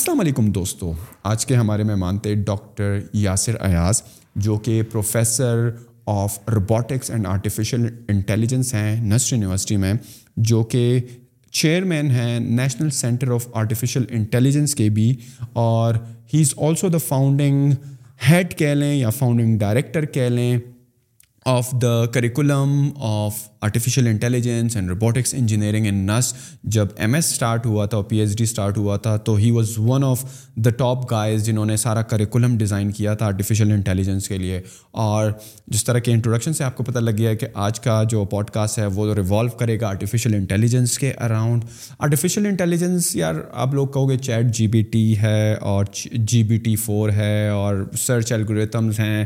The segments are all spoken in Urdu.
السلام علیکم دوستو، آج کے ہمارے مہمان تھے ڈاکٹر یاسر ایاز، جو کہ professor of robotics and artificial intelligence ہیں نسٹ یونیورسٹی میں، جو کہ چیئرمین ہیں national centre of artificial intelligence کے بھی، اور he is also the founding head کہہ لیں یا فاؤنڈنگ ڈائریکٹر کہہ لیں۔ Of the curriculum of artificial intelligence and robotics engineering in NUST جب ایم ایس اسٹارٹ ہوا تھا اور پی ایچ ڈی اسٹارٹ ہوا تھا، تو he was one of the top guys جنہوں نے سارا کریکولم ڈیزائن کیا تھا آرٹیفیشیل انٹیلیجنس کے لیے۔ اور جس طرح کے انٹروڈکشن سے آپ کو پتہ لگ گیا ہے کہ آج کا جو پوڈ کاسٹ ہے، وہ ریوالو کرے گا آرٹیفیشیل انٹیلیجنس کے اراؤنڈ آرٹیفیشیل انٹیلیجنس یار، آپ لوگ کہو گے چیٹ جی بی ٹی ہے اور جی بی ٹی فور ہے اور سرچ الگوریتمز ہیں۔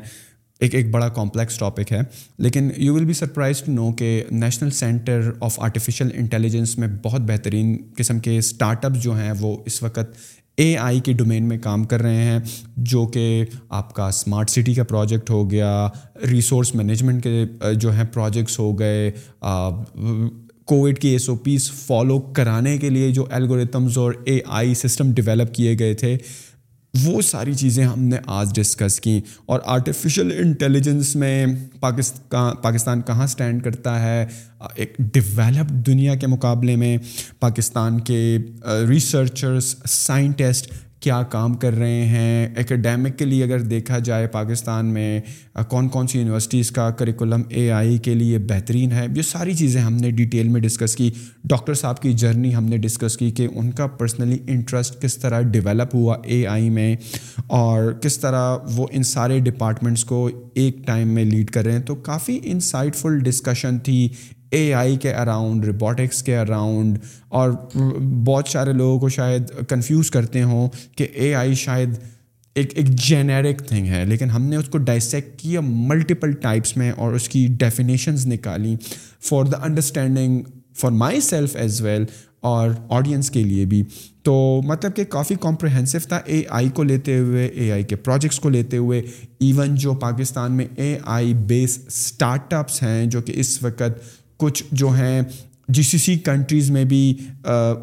ایک ایک بڑا کمپلیکس ٹاپک ہے، لیکن you will be surprise to know کہ National Center of Artificial Intelligence میں بہت بہترین قسم کے اسٹارٹ اپس جو ہیں وہ اس وقت اے آئی کے ڈومین میں کام کر رہے ہیں، جو کہ آپ کا اسمارٹ سٹی کا پروجیکٹ ہو گیا ریسورس مینجمنٹ کے جو ہیں پروجیکٹس ہو گئے کووڈ کی ایس او پیز فالو کرانے کے لیے جو الگوریتمز اور اے آئی سسٹم ڈیولپ کیے گئے تھے۔ وہ ساری چیزیں ہم نے آج ڈسکس کیں اور آرٹیفیشیل انٹیلیجنس میں پاکستان پاکستان کہاں اسٹینڈ کرتا ہے؟ ایک ڈیولپڈ دنیا کے مقابلے میں پاکستان کے ریسرچرس سائنٹسٹ کیا کام کر رہے ہیں؟ اکیڈیمکلی اگر دیکھا جائے پاکستان میں کون کون سی یونیورسٹیز کا کریکولم اے آئی کے لیے بہترین ہے؟ یہ ساری چیزیں ہم نے ڈیٹیل میں ڈسکس کی۔ ڈاکٹر صاحب کی جرنی ہم نے ڈسکس کی کہ ان کا پرسنلی انٹرسٹ کس طرح ڈیولپ ہوا اے آئی میں اور کس طرح وہ ان سارے ڈپارٹمنٹس کو ایک ٹائم میں لیڈ کر رہے ہیں۔ تو کافی انسائٹ فل ڈسکشن تھی اے آئی کے اراؤنڈ روبوٹکس کے اراؤنڈ اور بہت سارے لوگوں کو شاید کنفیوز کرتے ہوں کہ اے آئی شاید ایک ایک جینیرک تھنگ ہے، لیکن ہم نے اس کو ڈائسیکٹ کیا ملٹیپل ٹائپس میں اور اس کی ڈیفینیشنز نکالی for the understanding for myself as well اور آڈینس کے لیے بھی۔ تو مطلب کہ کافی کمپریہنسو تھا اے آئی کو لیتے ہوئے اے آئی کے پروجیکٹس کو لیتے ہوئے۔ ایون جو پاکستان میں اے آئی بیس اسٹارٹ اپس ہیں، جو کہ اس وقت کچھ جو ہیں جی سی سی کنٹریز میں بھی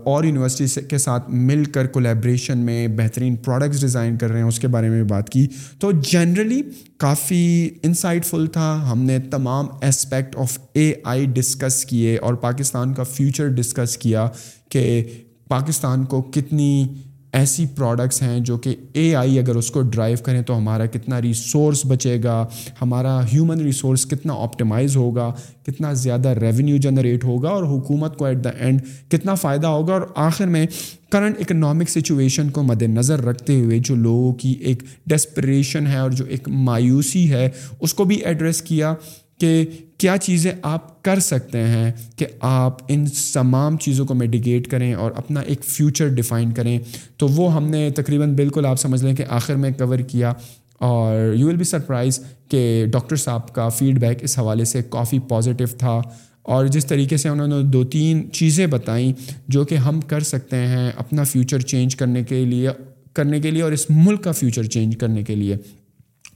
اور یونیورسٹیز کے ساتھ مل کر کولیبریشن میں بہترین پروڈکٹس ڈیزائن کر رہے ہیں، اس کے بارے میں بات کی۔ تو جنرلی کافی انسائٹ فل تھا۔ ہم نے تمام aspect of A I discuss کیے اور پاکستان کا فیوچر ڈسکس کیا کہ پاکستان کو کتنی ایسی پروڈکٹس ہیں جو کہ اے آئی اگر اس کو ڈرائیو کریں تو ہمارا کتنا ریسورس بچے گا، ہمارا ہیومن ریسورس کتنا آپٹیمائز ہوگا، کتنا زیادہ ریونیو جنریٹ ہوگا اور حکومت کو ایٹ دا اینڈ کتنا فائدہ ہوگا۔ اور آخر میں کرنٹ اکنامک سچویشن کو مد نظر رکھتے ہوئے جو لوگوں کی ایک ڈسپریشن ہے اور جو ایک مایوسی ہے، اس کو بھی ایڈریس کیا۔ کہ کیا چیزیں آپ کر سکتے ہیں کہ آپ ان تمام چیزوں کو میڈیگیٹ کریں اور اپنا ایک فیوچر ڈیفائن کریں، تو وہ ہم نے تقریباً بالکل آپ سمجھ لیں کہ آخر میں کور کیا۔ اور یو ول بی سرپرائز کہ ڈاکٹر صاحب کا فیڈ بیک اس حوالے سے کافی پازیٹیو تھا۔ اور جس طریقے سے انہوں نے دو تین چیزیں بتائیں جو کہ ہم کر سکتے ہیں اپنا فیوچر چینج کرنے کے لیے، کرنے کے لیے اور اس ملک کا فیوچر چینج کرنے کے لیے۔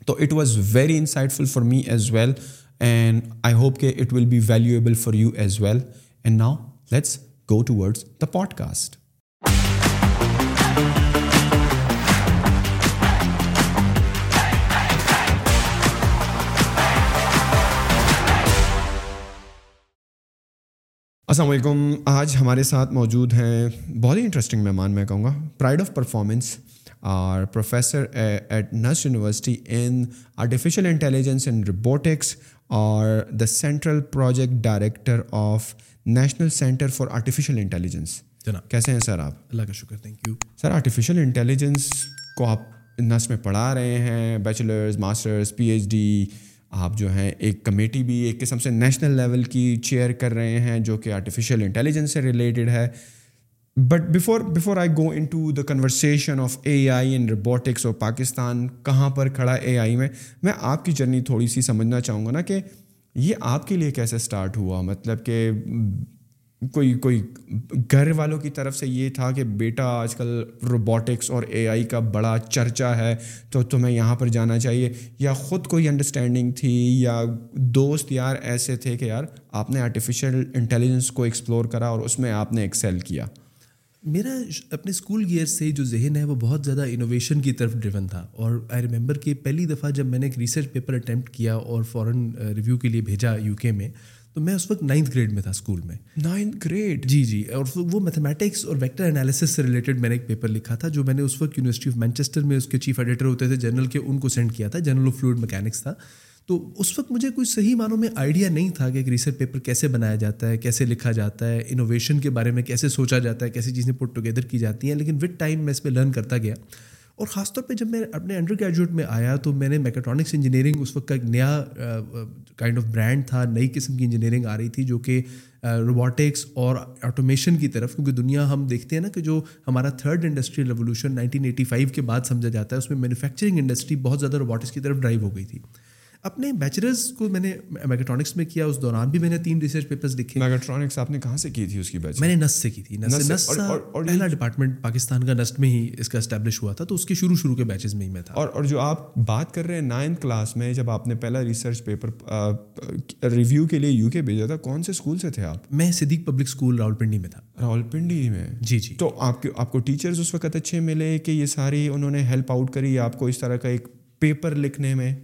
تو it was very insightful for me as well and I hope کہ it will be valuable for you as well and now let's go towards the podcast السلام علیکم آج ہمارے ساتھ موجود ہیں بہت ہی انٹرسٹنگ مہمان میں کہوں گا پرائڈ آف پرفارمنس اور professor at nurse university in artificial intelligence and robotics اور the central project director of National Center for Artificial Intelligence جناب. کیسے ہیں سر آپ؟ اللہ کا شکر thank you sir artificial intelligence کو آپ نس میں پڑھا رہے ہیں bachelors masters P H D آپ جو ہیں ایک کمیٹی بھی ایک قسم سے نیشنل لیول کی چیئر کر رہے ہیں جو کہ آرٹیفیشیل انٹیلیجنس سے ریلیٹڈ ہے۔ But before before I go into the conversation of A I and robotics اور پاکستان کہاں پر کھڑا اے آئی میں میں آپ کی جرنی تھوڑی سی سمجھنا چاہوں گا نا کہ یہ آپ کے لیے کیسے اسٹارٹ ہوا؟ مطلب کہ کوئی کوئی گھر والوں کی طرف سے یہ تھا کہ بیٹا آج کل روبوٹکس اور اے آئی کا بڑا چرچا ہے، تو تمہیں یہاں پر جانا چاہیے۔ یا خود کوئی انڈرسٹینڈنگ تھی، یا دوست یار ایسے تھے کہ یار آپ نے آرٹیفیشیل انٹیلیجنس کو ایکسپلور کرا اور اس میں آپ نے ایکسیل کیا۔ میرا اپنے اسکول گیئر سے جو ذہن ہے وہ بہت زیادہ انوویشن کی طرف ڈریون تھا اور آئی ریمبر کہ پہلی دفعہ جب میں نے ایک ریسرچ پیپر اٹیمپٹ کیا اور فورن ریویو کے لیے بھیجا یو کے میں تو میں اس وقت نائنتھ گریڈ میں تھا اسکول میں۔ نائنتھ گریڈ جی جی اور وہ میتھمیٹکس اور ویکٹر انالیسس سے ریلیٹڈ میں نے ایک پیپر لکھا تھا جو میں نے اس وقت یونیورسٹی آف مینچسٹر میں اس کے چیف ایڈیٹر ہوتے تھے جنرل کے ان کو سینڈ کیا تھا جنرل آف فلوئڈ مکینکس تھا۔ تو اس وقت مجھے کوئی صحیح معنوں میں آئیڈیا نہیں تھا کہ ایک ریسرچ پیپر کیسے بنایا جاتا ہے، کیسے لکھا جاتا ہے انوویشن کے بارے میں کیسے سوچا جاتا ہے، کیسی چیزیں پٹ ٹوگیدر کی جاتی ہیں، لیکن وتھ ٹائم میں اس پہ لرن کرتا گیا۔ اور خاص طور پہ جب میں اپنے انڈر گریجویٹ میں آیا تو میں نے میکٹرانکس انجینئرنگ اس وقت کا ایک نیا کائنڈ آف برانڈ تھا، نئی قسم کی انجینئرنگ آ رہی تھی جو کہ روبوٹکس اور آٹومیشن کی طرف، کیونکہ دنیا ہم دیکھتے ہیں نا کہ جو ہمارا third industrial revolution nineteen eighty five کے بعد سمجھا جاتا ہے، اس میں مینوفیکچرنگ انڈسٹری بہت زیادہ روبوٹکس کی طرف ڈرائیو ہو گئی تھی۔ اپنے بیچلرز کو میں نے میکٹرانکس میں کیا اس دوران بھی میں نے تین ریسرچ پیپرز لکھے۔ میکٹرانکس آپ نے کہاں سے کی تھی اس کی بیچ میں نے نس سے کی تھی نس نس پہلا ڈپارٹمنٹ پاکستان کا نسٹ میں ہی اس کا اسٹیبلش ہوا تھا تو اس کے شروع شروع کے بیچز میں ہی میں تھا۔ اور اور جو آپ بات کر رہے ہیں نائنتھ کلاس میں جب آپ نے پہلا ریسرچ پیپر ریویو کے لیے یو کے بھیجا تھا کون سے اسکول سے تھے آپ؟ میں Siddique public school Rawalpindi میں تھا۔ راول پنڈی میں؟ جی جی۔ تو آپ کے آپ کو ٹیچرز اس وقت اچھے ملے کہ یہ ساری انہوں نے ہیلپ آؤٹ کری آپ کو اس طرح کا ایک پیپر لکھنے میں؟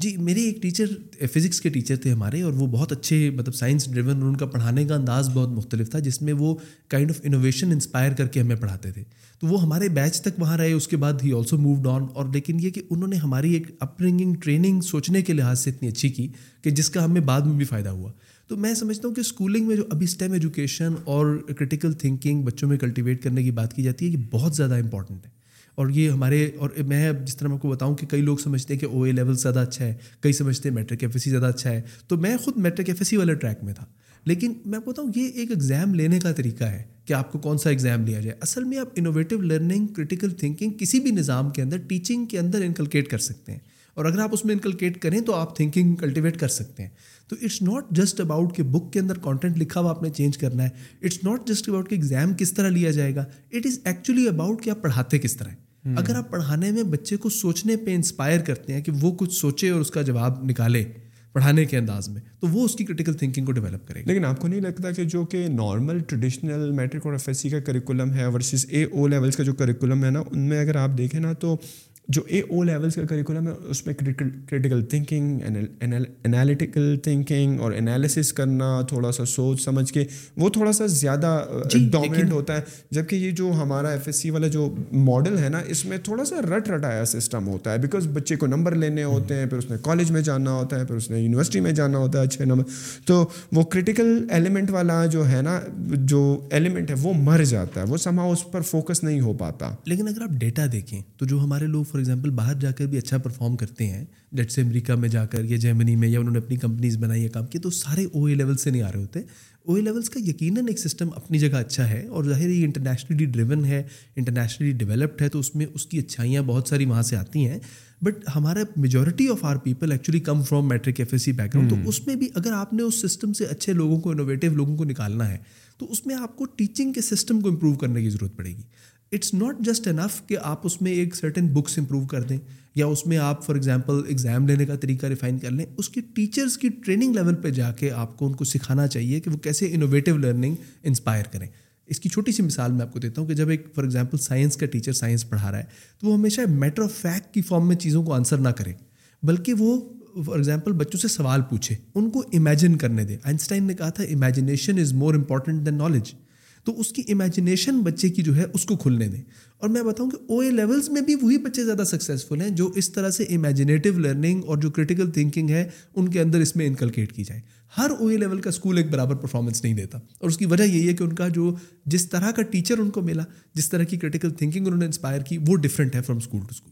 جی میرے ایک ٹیچر فزکس کے ٹیچر تھے ہمارے اور وہ بہت اچھے مطلب سائنس ڈریون اور ان کا پڑھانے کا انداز بہت مختلف تھا، جس میں وہ کائنڈ آف انوویشن انسپائر کر کے ہمیں پڑھاتے تھے۔ تو وہ ہمارے بیچ تک وہاں رہے، اس کے بعد ہی آلسو مووڈ آن اور لیکن یہ کہ انہوں نے ہماری ایک اپ برنگنگ ٹریننگ سوچنے کے لحاظ سے اتنی اچھی کی کہ جس کا ہمیں بعد میں بھی فائدہ ہوا۔ تو میں سمجھتا ہوں کہ اسکولنگ میں جو ابھی اسٹیم ایجوکیشن اور کریٹیکل تھنکنگ بچوں میں کلٹیویٹ کرنے کی بات کی جاتی ہے، یہ بہت زیادہ امپورٹنٹ ہے۔ اور یہ ہمارے اور میں جس طرح میں آپ کو بتاؤں کہ کئی لوگ سمجھتے ہیں کہ او اے لیول زیادہ اچھا ہے، کئی سمجھتے ہیں میٹرک ایف ایس سی زیادہ اچھا ہے۔ تو میں خود میٹرک ایف ایس سی والے ٹریک میں تھا۔ لیکن میں آپ بتاؤں، یہ ایک ایگزام لینے کا طریقہ ہے کہ آپ کو کون سا ایگزام لیا جائے۔ اصل میں آپ انوویٹو لرننگ کریٹیکل تھنکنگ کسی بھی نظام کے اندر ٹیچنگ کے اندر انکلکیٹ کر سکتے ہیں۔ اور اگر آپ اس میں انکلکیٹ کریں تو آپ تھنکنگ کلٹیویٹ کر سکتے ہیں۔ تو اٹس ناٹ جسٹ اباؤٹ کہ بک کے اندر کانٹینٹ لکھا ہوا آپ نے چینج کرنا ہے۔ اٹس ناٹ جسٹ اباؤٹ کہ ایگزام کس طرح لیا جائے گا۔ اٹ از ایکچولی اباؤٹ کہ آپ پڑھاتے کس طرح ہیں۔ اگر آپ پڑھانے میں بچے کو سوچنے پہ انسپائر کرتے ہیں کہ وہ کچھ سوچے اور اس کا جواب نکالے پڑھانے کے انداز میں، تو وہ اس کی کرٹیکل تھنکنگ کو ڈیولپ کرے گا لیکن آپ کو نہیں لگتا کہ جو کہ نارمل ٹریڈیشنل میٹرک اور ایف ایس سی کا کریکولم ہے ورسز اے او لیولس کا جو کریکولم ہے نا، ان میں اگر آپ دیکھیں نا تو جو اے او لیولس کا کریکولم ہے اس میں کریٹیکل تھنکنگ انالیٹیکل تھنکنگ اور انالیسس کرنا تھوڑا سا سوچ سمجھ کے وہ تھوڑا سا زیادہ ڈومیننٹ جی، ہوتا ہے۔ جبکہ یہ جو ہمارا ایف ایس سی والا جو ماڈل ہے نا اس میں تھوڑا سا رٹ رٹایا سسٹم ہوتا ہے۔ بیکاز بچے کو نمبر لینے ہوتے ہیں پھر اس نے کالج میں جانا ہوتا ہے پھر اس نے یونیورسٹی میں جانا ہوتا ہے اچھے نمبر تو وہ کریٹیکل ایلیمنٹ والا جو ہے نا جو ایلیمنٹ ہے وہ مر جاتا ہے۔ وہ سما اس پر فوکس نہیں ہو پاتا۔ لیکن اگر آپ ڈیٹا دیکھیں تو جو ہمارے لوگ فار ایگزامپل باہر جا کر بھی اچھا پرفارم کرتے ہیں۔ جیٹ سے امریکہ میں جا کر یا جرمنی میں یا انہوں نے اپنی کمپنیز بنائی یا کام کیا تو سارے او اے لیول سے نہیں آ رہے ہوتے۔ او اے لیولس کا یقیناً ایک سسٹم اپنی جگہ اچھا ہے اور ظاہر یہ انٹرنیشنلی ڈریون ہے انٹرنیشنلی ڈیولپڈ ہے تو اس میں اس کی اچھائیاں بہت ساری وہاں سے آتی ہیں۔ بٹ ہمارا majority of our people actually come from matric F S C background تو اس میں بھی اگر آپ نے اس سسٹم سے اچھے لوگوں کو انوویٹیو لوگوں کو نکالنا ہے تو اس میں آپ کو ٹیچنگ کے سسٹم کو امپروو کرنے کی ضرورت پڑے گی۔ اٹس ناٹ جسٹ انف کہ آپ اس میں ایک سرٹن بکس امپروو کر دیں یا اس میں آپ فار ایگزامپل ایگزام لینے کا طریقہ ریفائن کر لیں، اس کی ٹیچرس کی ٹریننگ لیول پہ جا کے آپ کو ان کو سکھانا چاہیے کہ وہ کیسے انوویٹیو لرننگ انسپائر کریں۔ اس کی چھوٹی سی مثال میں آپ کو دیتا ہوں کہ جب ایک فار ایگزامپل سائنس کا ٹیچر سائنس پڑھا رہا ہے، تو وہ ہمیشہ میٹر آف فیکٹ کی فارم میں چیزوں کو آنسر نہ کرے، بلکہ وہ فار ایگزامپل بچوں سے سوال پوچھے، ان کو امیجن کرنے دے۔ آئنسٹائن نے کہا تھا imagination is more important than knowledge تو اس کی امیجنیشن بچے کی جو ہے اس کو کھلنے دیں۔ اور میں بتاؤں کہ او اے لیولس میں بھی وہی بچے زیادہ سکسیزفل ہیں جو اس طرح سے امیجنیٹیو لرننگ اور جو کریٹیکل تھنکنگ ہے، ان کے اندر اس میں انکلکیٹ کی جائے۔ ہر او اے لیول کا اسکول ایک برابر پرفارمنس نہیں دیتا۔ اور اس کی وجہ یہی ہے کہ ان کا جو جس طرح کا ٹیچر ان کو ملا جس طرح کی کریٹیکل تھنکنگ انہوں نے انسپائر کی وہ ڈفرینٹ ہے فرام اسکول ٹو اسکول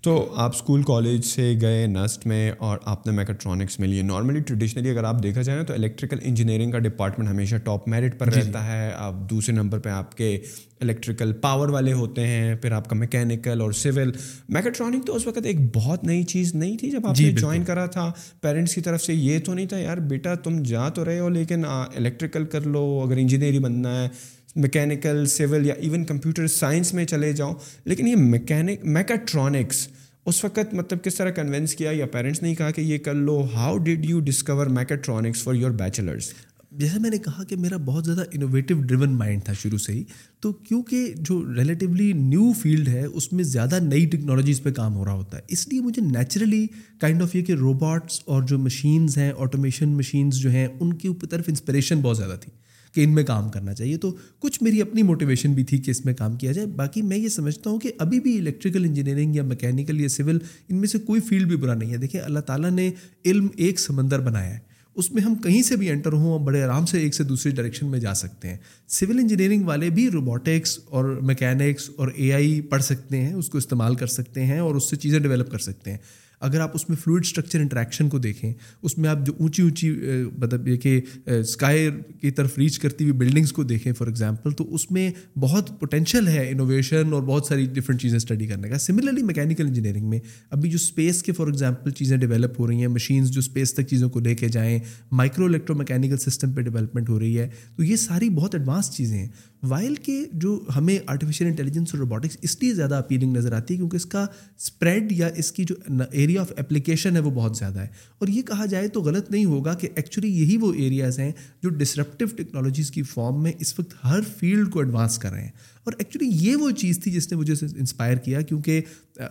تو آپ اسکول کالج سے گئے نسٹ میں اور آپ نے میکٹرانکس میں لیے۔ نارملی ٹریڈیشنلی اگر آپ دیکھا جائے نا تو الیکٹریکل انجینئرنگ کا ڈپارٹمنٹ ہمیشہ ٹاپ میرٹ پر جی، جی۔ رہتا ہے۔ آپ دوسرے نمبر پہ آپ کے الیکٹریکل پاور والے ہوتے ہیں پھر آپ کا میکینیکل اور سول میکٹرانک تو اس وقت ایک بہت نئی چیز نہیں تھی جب آپ جی، نے جوائن کرا تھا۔ پیرنٹس کی طرف سے یہ تو نہیں تھا یار بیٹا تم جا تو رہے ہو لیکن الیکٹریکل کر لو اگر انجینئرنگ بننا ہے میکینیکل سول یا ایون کمپیوٹر سائنس میں چلے جاؤ۔ لیکن یہ میکینک میکاٹرانکس اس وقت مطلب کس طرح کنوینس کیا یا پیرنٹس نے کہا کہ یہ کر لو۔ How did you discover mechatronics for your bachelors جیسے میں نے کہا کہ میرا بہت زیادہ انوویٹو ڈریون مائنڈ تھا شروع سے ہی، تو کیونکہ جو ریلیٹیولی نیو فیلڈ ہے، اس میں زیادہ نئی ٹیکنالوجیز پہ کام ہو رہا ہوتا ہے۔ اس لیے مجھے نیچرلی کائنڈ آف یہ کہ روبوٹس اور جو مشینز ہیں آٹومیشن مشینز جو ہیں، ان کی اوپر طرف انسپریشن بہت زیادہ تھی کہ ان میں کام کرنا چاہیے۔ تو کچھ میری اپنی موٹیویشن بھی تھی کہ اس میں کام کیا جائے۔ باقی میں یہ سمجھتا ہوں کہ ابھی بھی الیکٹریکل انجینئرنگ یا میکینیکل یا سول ان میں سے کوئی فیلڈ بھی برا نہیں ہے۔ دیکھیں، اللہ تعالیٰ نے علم ایک سمندر بنایا ہے۔ اس میں ہم کہیں سے بھی انٹر ہوں اور بڑے آرام سے ایک سے دوسری ڈائریکشن میں جا سکتے ہیں۔ سول انجینئرنگ والے بھی روبوٹکس اور میکینکس اور اے آئی پڑھ سکتے ہیں، اس کو استعمال کر سکتے ہیں اور اس سے چیزیں ڈیولپ کر سکتے ہیں۔ اگر آپ اس میں فلوئڈ اسٹرکچر انٹریکشن کو دیکھیں، اس میں آپ جو اونچی اونچی مطلب یہ کہ اسکائی کی طرف ریچ کرتی ہوئی بلڈنگس کو دیکھیں فار ایگزامپل تو اس میں بہت پوٹینشیل ہے انوویشن اور بہت ساری ڈفرینٹ چیزیں اسٹڈی کرنے کا۔ سملرلی میکینیکل انجینئرنگ میں، ابھی جو اسپیس کے فار ایگزامپل چیزیں ڈیولپ ہو رہی ہیں مشینس جو اسپیس تک چیزوں کو لے کے جائیں مائکرو الیکٹرو میکینیکل سسٹم پہ ڈیولپمنٹ ہو رہی ہے، تو یہ ساری بہت ایڈوانس چیزیں ہیں۔ وائل کے جو ہمیں آرٹیفیشیل انٹیلیجنس اور روبوٹکس اس لیے زیادہ اپیلنگ نظر آتی ہے کیونکہ اس کا اسپریڈ یا اس کی جو ایریا ایریا آف اپلیکیشن ہے وہ بہت زیادہ ہے۔ اور یہ کہا جائے تو غلط نہیں ہوگا کہ ایکچولی یہی وہ ایریاز ہیں جو ڈسرپٹیو ٹیکنالوجیز کی فارم میں اس وقت ہر فیلڈ کو ایڈوانس کر رہے ہیں۔ اور ایکچولی یہ وہ چیز تھی جس نے مجھے انسپائر کیا کیونکہ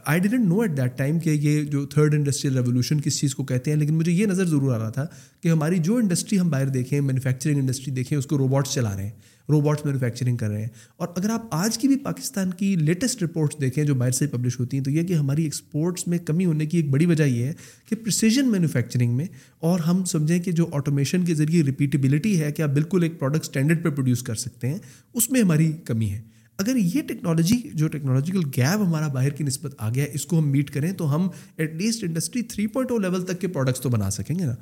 I didn't know at that time کہ یہ جو تھرڈ انڈسٹریل ریولیوشن کس چیز کو کہتے ہیں، لیکن مجھے یہ نظر ضرور آ رہا تھا کہ ہماری جو انڈسٹری ہم باہر دیکھیں مینوفیکچرنگ انڈسٹری دیکھیں، اس کو روبوٹس چلا رہے ہیں۔ روبوٹس مینوفیکچرنگ کر رہے ہیں۔ اور اگر آپ آج کی بھی پاکستان کی لیٹسٹ رپورٹس دیکھیں جو باہر سے پبلش ہوتی ہیں، تو یہ کہ ہماری ایکسپورٹس میں کمی ہونے کی ایک بڑی وجہ یہ ہے کہ پرسیجن مینوفیکچرنگ میں، اور ہم سمجھیں کہ جو آٹومیشن کے ذریعے ریپیٹیبلٹی ہے کہ آپ بالکل ایک پروڈکٹ اسٹینڈرڈ پہ پروڈیوس کر سکتے ہیں، اس میں ہماری کمی ہے۔ اگر یہ ٹیکنالوجی جو ٹیکنالوجیکل گیپ ہمارا باہر کی نسبت آ گیا ہے، اس کو ہم میٹ کریں، تو ہم at least industry three point O level تک کے پروڈکٹس تو بنا سکیں گے نا۔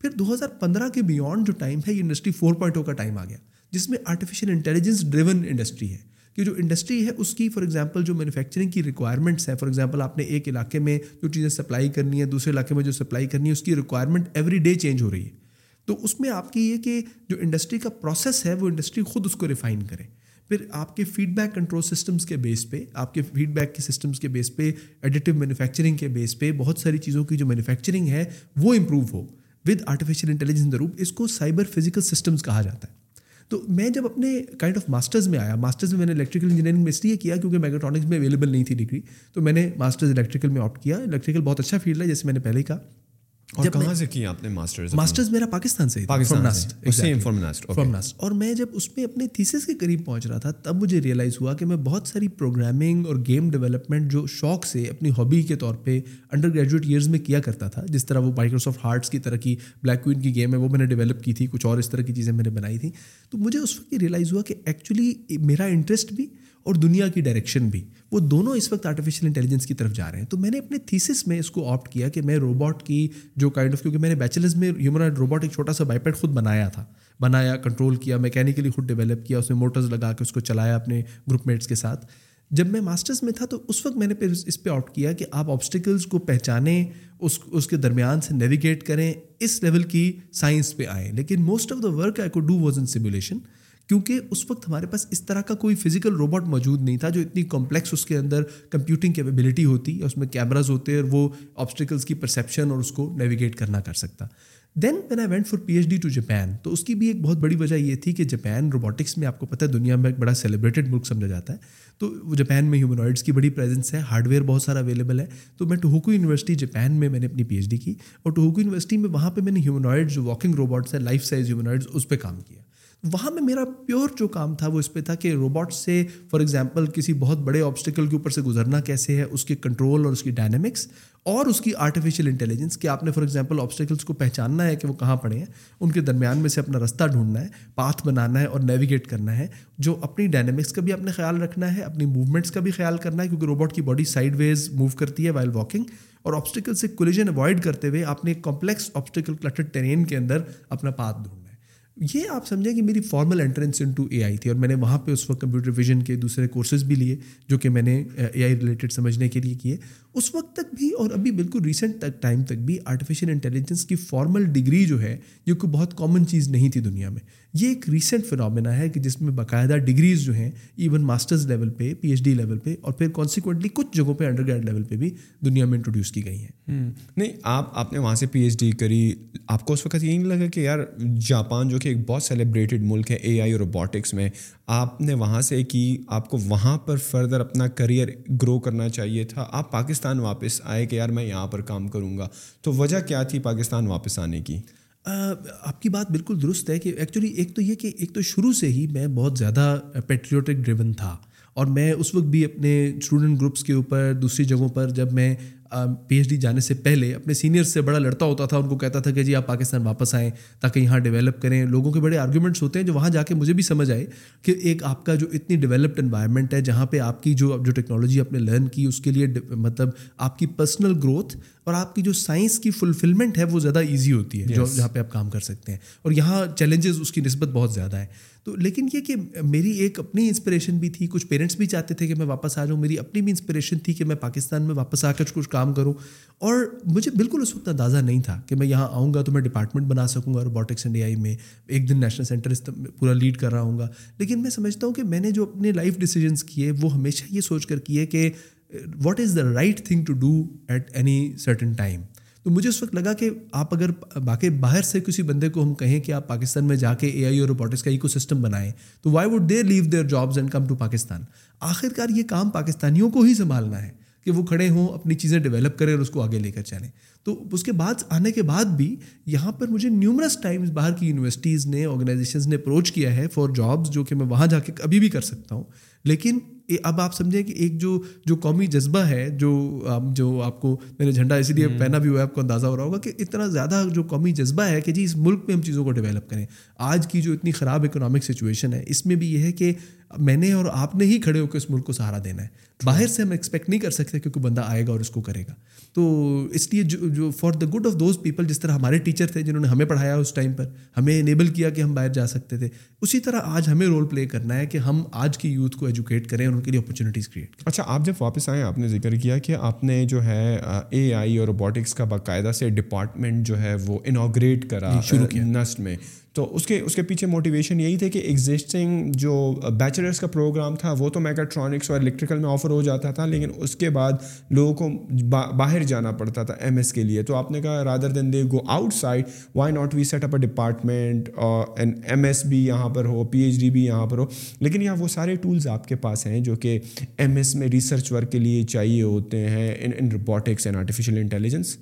پھر دو ہزار پندرہ کے بیانڈ جو ٹائم ہے، یہ انڈسٹری فور پوائنٹ او کا ٹائم آ گیا۔ جس میں آرٹیفیشیل انٹیلیجنس ڈریون انڈسٹری ہے۔ کہ جو انڈسٹری ہے، اس کی فار ایگزامپل جو مینوفیکچرنگ کی ریکوائرمنٹس ہیں فار ایگزامپل آپ نے ایک علاقے میں جو چیزیں سپلائی کرنی ہے، دوسرے علاقے میں جو سپلائی کرنی ہے، اس کی ریکوائرمنٹ ایوری ڈے چینج ہو رہی ہے۔ تو اس میں آپ کی یہ کہ جو انڈسٹری کا پروسیس ہے، وہ انڈسٹری خود اس کو ریفائن کرے۔ پھر آپ کے فیڈ بیک کنٹرول سسٹمس کے بیس پہ، آپ کے فیڈ بیک کے سسٹمس کے بیس پہ ایڈیٹیو مینوفیکچرنگ کے بیس پہ بہت ساری چیزوں کی جو مینوفیکچرنگ ہے، وہ امپروو ہو۔ ود آرٹیفیشیل انٹیلیجنس روپ اس کو سائبر فزیکل سسٹمس کہا جاتا ہے۔ تو میں جب اپنے کائنڈ آف ماسٹرز میں آیا ماسٹرز میں میں نے الیکٹریکل انجینئرنگ میں اس لیے کیا کیونکہ میگاٹرانکس میں اویلیبل نہیں تھی ڈگری تو میں نے ماسٹرز الیکٹریکل میں آپٹ کیا. الیکٹریکل بہت اچھا فیلڈ ہے جیسے میں نے پہلے ہی کہا. اور کہاں سے کیا آپ نے ماسٹرز ماسٹرز میرا پاکستان سے اور میں جب اس میں اپنے تھیسس کے قریب پہنچ رہا تھا تب مجھے ریئلائز ہوا کہ میں بہت ساری پروگرامنگ اور گیم ڈیولپمنٹ جو شوق سے اپنی ہابی کے طور پہ انڈر گریجویٹ ایئرز میں کیا کرتا تھا جس طرح وہ مائکروسافٹ ہارٹس کی طرح کی بلیک کوئن کی گیم ہے وہ میں نے ڈیولپ کی تھی کچھ اور اس طرح کی چیزیں میں نے بنائی تھیں۔ تو مجھے اس وقت یہ ریئلائز ہوا کہ ایکچولی میرا انٹرسٹ بھی اور دنیا کی ڈائریکشن بھی۔ وہ دونوں اس وقت آرٹیفیشیل انٹیلیجنس کی طرف جا رہے ہیں۔ تو میں نے اپنے تھیسس میں اس کو آپٹ کیا کہ میں روبوٹ کی جو کائنڈ آف کیونکہ میں نے بیچلرز میں ہیومن روبوٹ ایک چھوٹا سا بائیپیڈ خود بنایا تھا۔ بنایا کنٹرول کیا میکینیکلی خود ڈیولپ کیا، اس میں موٹرز لگا کے اس کو چلایا اپنے گروپ میٹس کے ساتھ۔ جب میں ماسٹرز میں تھا تو اس وقت میں نے پھر اس پہ آپٹ کیا کہ آپ آبسٹیکلس کو پہچانیں، اس اس کے درمیان سے نیویگیٹ کریں، اس لیول کی سائنس پہ آئیں۔ لیکن most of the work I could do was in simulation کیونکہ اس وقت ہمارے پاس اس طرح کا کوئی فزیکل روبوٹ موجود نہیں تھا جو اتنی کمپلیکس اس کے اندر کمپیوٹنگ کیپیبلٹی ہوتی اس میں کیمراز ہوتے اور وہ آبسٹیکلس کی پرسیپشن اور اس کو نیویگیٹ کرنا کر سکتا۔ Then when I went for P H D to Japan تو اس کی بھی ایک بہت بڑی وجہ یہ تھی کہ جاپان روبوٹکس میں آپ کو پتہ ہے دنیا میں ایک بڑا سیلیبریٹڈ ملک سمجھا جاتا ہے۔ تو جاپان میں ہیومنوائڈس کی بڑی پریزنس ہے ہارڈ ویئر بہت سارا اویلیبل ہے۔ تو میں ٹوہوکو یونیورسٹی جاپان میں میں نے اپنی پی ایچ ڈی کی اور ٹوہوکو یونیورسٹی میں وہاں پہ میں نے ہیومنوائڈ جو واکنگ روبوٹس ہے لائف سائز ہیومنوائڈس اس پہ کام کیا۔ وہاں میں میرا پیور جو کام تھا وہ اس پہ تھا کہ روبوٹ سے فار ایگزامپل کسی بہت بڑے آبسٹیکل کے اوپر سے گزرنا کیسے ہے، اس کے کنٹرول اور اس کی ڈائنامکس اور اس کی آرٹیفیشیل انٹیلیجنس کہ آپ نے فار ایگزامپل آبسٹیکلس کو پہچاننا ہے کہ وہ کہاں پڑے ہیں، ان کے درمیان میں سے اپنا رستہ ڈھونڈنا ہے پاتھ بنانا ہے اور نیویگیٹ کرنا ہے، جو اپنی ڈائنامکس کا بھی اپنے خیال رکھنا ہے، اپنی موومنٹس کا بھی خیال کرنا ہے، کیونکہ روبوٹ کی باڈی سائڈ ویز موو کرتی ہے وائل واکنگ اور آبسٹیکل سے کولیجن اوائڈ کرتے ہوئے آپ نے ایک کمپلیکس آبسٹیکل کلٹر ٹرین کے اندر اپنا پاتھ ڈھونڈنا یہ آپ سمجھیں کہ میری formal entrance into A I تھی اور میں نے وہاں پہ اس وقت کمپیوٹر ویژن کے دوسرے کورسز بھی لیے جو کہ میں نے اے آئی ریلیٹڈ سمجھنے کے لیے کیے۔ اس وقت تک بھی اور ابھی بالکل ریسنٹ تک ٹائم تک بھی آرٹیفیشیل انٹیلیجنس کی فارمل ڈگری جو ہے، یہ کوئی بہت کامن چیز نہیں تھی دنیا میں۔ یہ ایک ریسنٹ فنامنا ہے کہ جس میں باقاعدہ ڈگریز جو ہیں ایون ماسٹرز لیول پہ پی ایچ ڈی لیول پہ اور پھر کانسیکوینٹلی کچھ جگہوں پہ انڈر گریڈ لیول پہ بھی دنیا میں انٹروڈیوس کی گئی ہیں۔ نہیں، آپ آپ نے وہاں سے پی ایچ ڈی کری۔ آپ کو اس وقت یہ نہیں لگا کہ یار، جاپان جو کہ کہ ایک بہت سیلیبریٹڈ ملک ہے اے آئی اور روبوٹکس میں۔ آپ نے وہاں سے کی، آپ کو وہاں پر فردر اپنا کریئر گرو کرنا چاہیے تھا۔ آپ پاکستان واپس آئے کہ یار میں یہاں پر کام کروں گا۔ تو وجہ کیا تھی پاکستان واپس آنے کی؟ آپ کی بات بالکل درست ہے کہ ایکچولی ایک تو یہ کہ ایک تو شروع سے ہی میں بہت زیادہ پیٹریوٹک ڈریون تھا۔ اور میں اس وقت بھی اپنے اسٹوڈنٹ گروپس کے اوپر دوسری جگہوں پر جب میں پی ایچ ڈی جانے سے پہلے اپنے سینئرس سے بڑا لڑتا ہوتا تھا ان کو کہتا تھا کہ جی آپ پاکستان واپس آئیں تاکہ یہاں ڈیولپ کریں۔ لوگوں کے بڑے آرگومنٹس ہوتے ہیں جو وہاں جا کے مجھے بھی سمجھ آئے کہ ایک آپ کا جو اتنی ڈیولپڈ انوائرمنٹ ہے جہاں پہ آپ کی جو جو ٹیکنالوجی آپ نے لرن کی اس کے لیے مطلب آپ کی پرسنل گروتھ اور آپ کی جو سائنس کی فلفلمنٹ ہے وہ زیادہ ایزی ہوتی ہے جو جہاں پہ آپ کام کر سکتے ہیں۔ اور یہاں چیلنجز اس کی نسبت بہت زیادہ ہے تو لیکن یہ کہ میری ایک اپنی انسپریشن بھی تھی، کچھ پیرنٹس بھی چاہتے تھے کہ میں واپس آ جاؤں، میری اپنی بھی انسپریشن تھی کہ میں پاکستان میں واپس آ کر کچھ کام کروں۔ اور مجھے بالکل اس وقت اندازہ نہیں تھا کہ میں یہاں آؤں گا تو میں ڈپارٹمنٹ بنا سکوں گا روبوٹکس اینڈ اے آئی میں ایک دن نیشنل سینٹر پورا لیڈ کر رہا ہوں گا۔ لیکن میں سمجھتا ہوں کہ میں نے جو اپنے لائف ڈیسیجنس کیے، وہ ہمیشہ یہ سوچ کر کیے کہ what is the right thing to do at any certain time تو مجھے اس وقت لگا کہ آپ اگر باقی باہر سے کسی بندے کو ہم کہیں کہ آپ پاکستان میں جا کے اے آئی اور روبوٹکس کا ایکو سسٹم بنائیں، تو why would they leave their jobs and come to Pakistan آخر کار یہ کام پاکستانیوں کو ہی سنبھالنا ہے کہ وہ کھڑے ہوں، اپنی چیزیں ڈیولپ کریں اور اس کو آگے لے کر چلیں۔ تو اس کے بعد آنے کے بعد بھی یہاں پر مجھے نیومرس ٹائمز باہر کی یونیورسٹیز نے آرگنائزیشنز نے اپروچ کیا ہے فار جابس جو کہ میں وہاں جا کے ابھی بھی کر سکتا ہوں۔ لیکن اب آپ سمجھیں کہ ایک جو جو قومی جذبہ ہے جو جو آپ کو میں نے جھنڈا اسی لیے پہنا بھی ہوا ہے آپ کو اندازہ ہو رہا ہوگا کہ اتنا زیادہ جو قومی جذبہ ہے کہ جی اس ملک میں ہم چیزوں کو ڈیولپ کریں۔ آج کی جو اتنی خراب اکنامک سچویشن ہے اس میں بھی یہ ہے کہ میں نے اور آپ نے ہی کھڑے ہو کے اس ملک کو سہارا دینا ہے۔ باہر سے ہم ایکسپیکٹ نہیں کر سکتے کہ کوئی بندہ آئے گا اور اس کو کرے گا۔ تو اس لیے جو جو for the good of those people جس طرح ہمارے ٹیچر تھے جنہوں نے ہمیں پڑھایا اس ٹائم پر ہمیں انیبل کیا کہ ہم باہر جا سکتے تھے۔ اسی طرح آج ہمیں رول پلے کرنا ہے کہ ہم آج کی یوتھ کو ایجوکیٹ کریں اور ان کے لیے اپرچونیٹیز کریٹ کریں۔ اچھا آپ جب واپس آئیں آپ نے ذکر کیا کہ آپ نے جو ہے اے آئی اور روبوٹکس کا باقاعدہ سے ڈپارٹمنٹ جو ہے وہ انوگریٹ کرا شروع کیا۔ نسٹ میں۔ تو اس کے اس کے پیچھے موٹیویشن یہی تھے کہ ایگزسٹنگ جو uh, بیچلرس کا پروگرام تھا، وہ تو میکاٹرانکس اور الیکٹریکل میں آفر ہو جاتا تھا، لیکن اس کے بعد لوگوں کو باہر جانا پڑتا تھا ایم ایس کے لیے۔ تو آپ نے کہا rather than they go outside why not we set up a department اور ایم ایس بھی یہاں پر ہو پی ایچ ڈی بھی یہاں پر ہو۔ لیکن یہاں وہ سارے ٹولز آپ کے پاس ہیں جو کہ ایم ایس میں ریسرچ ورک کے لیے چاہیے ہوتے ہیں ان ان robotics and artificial intelligence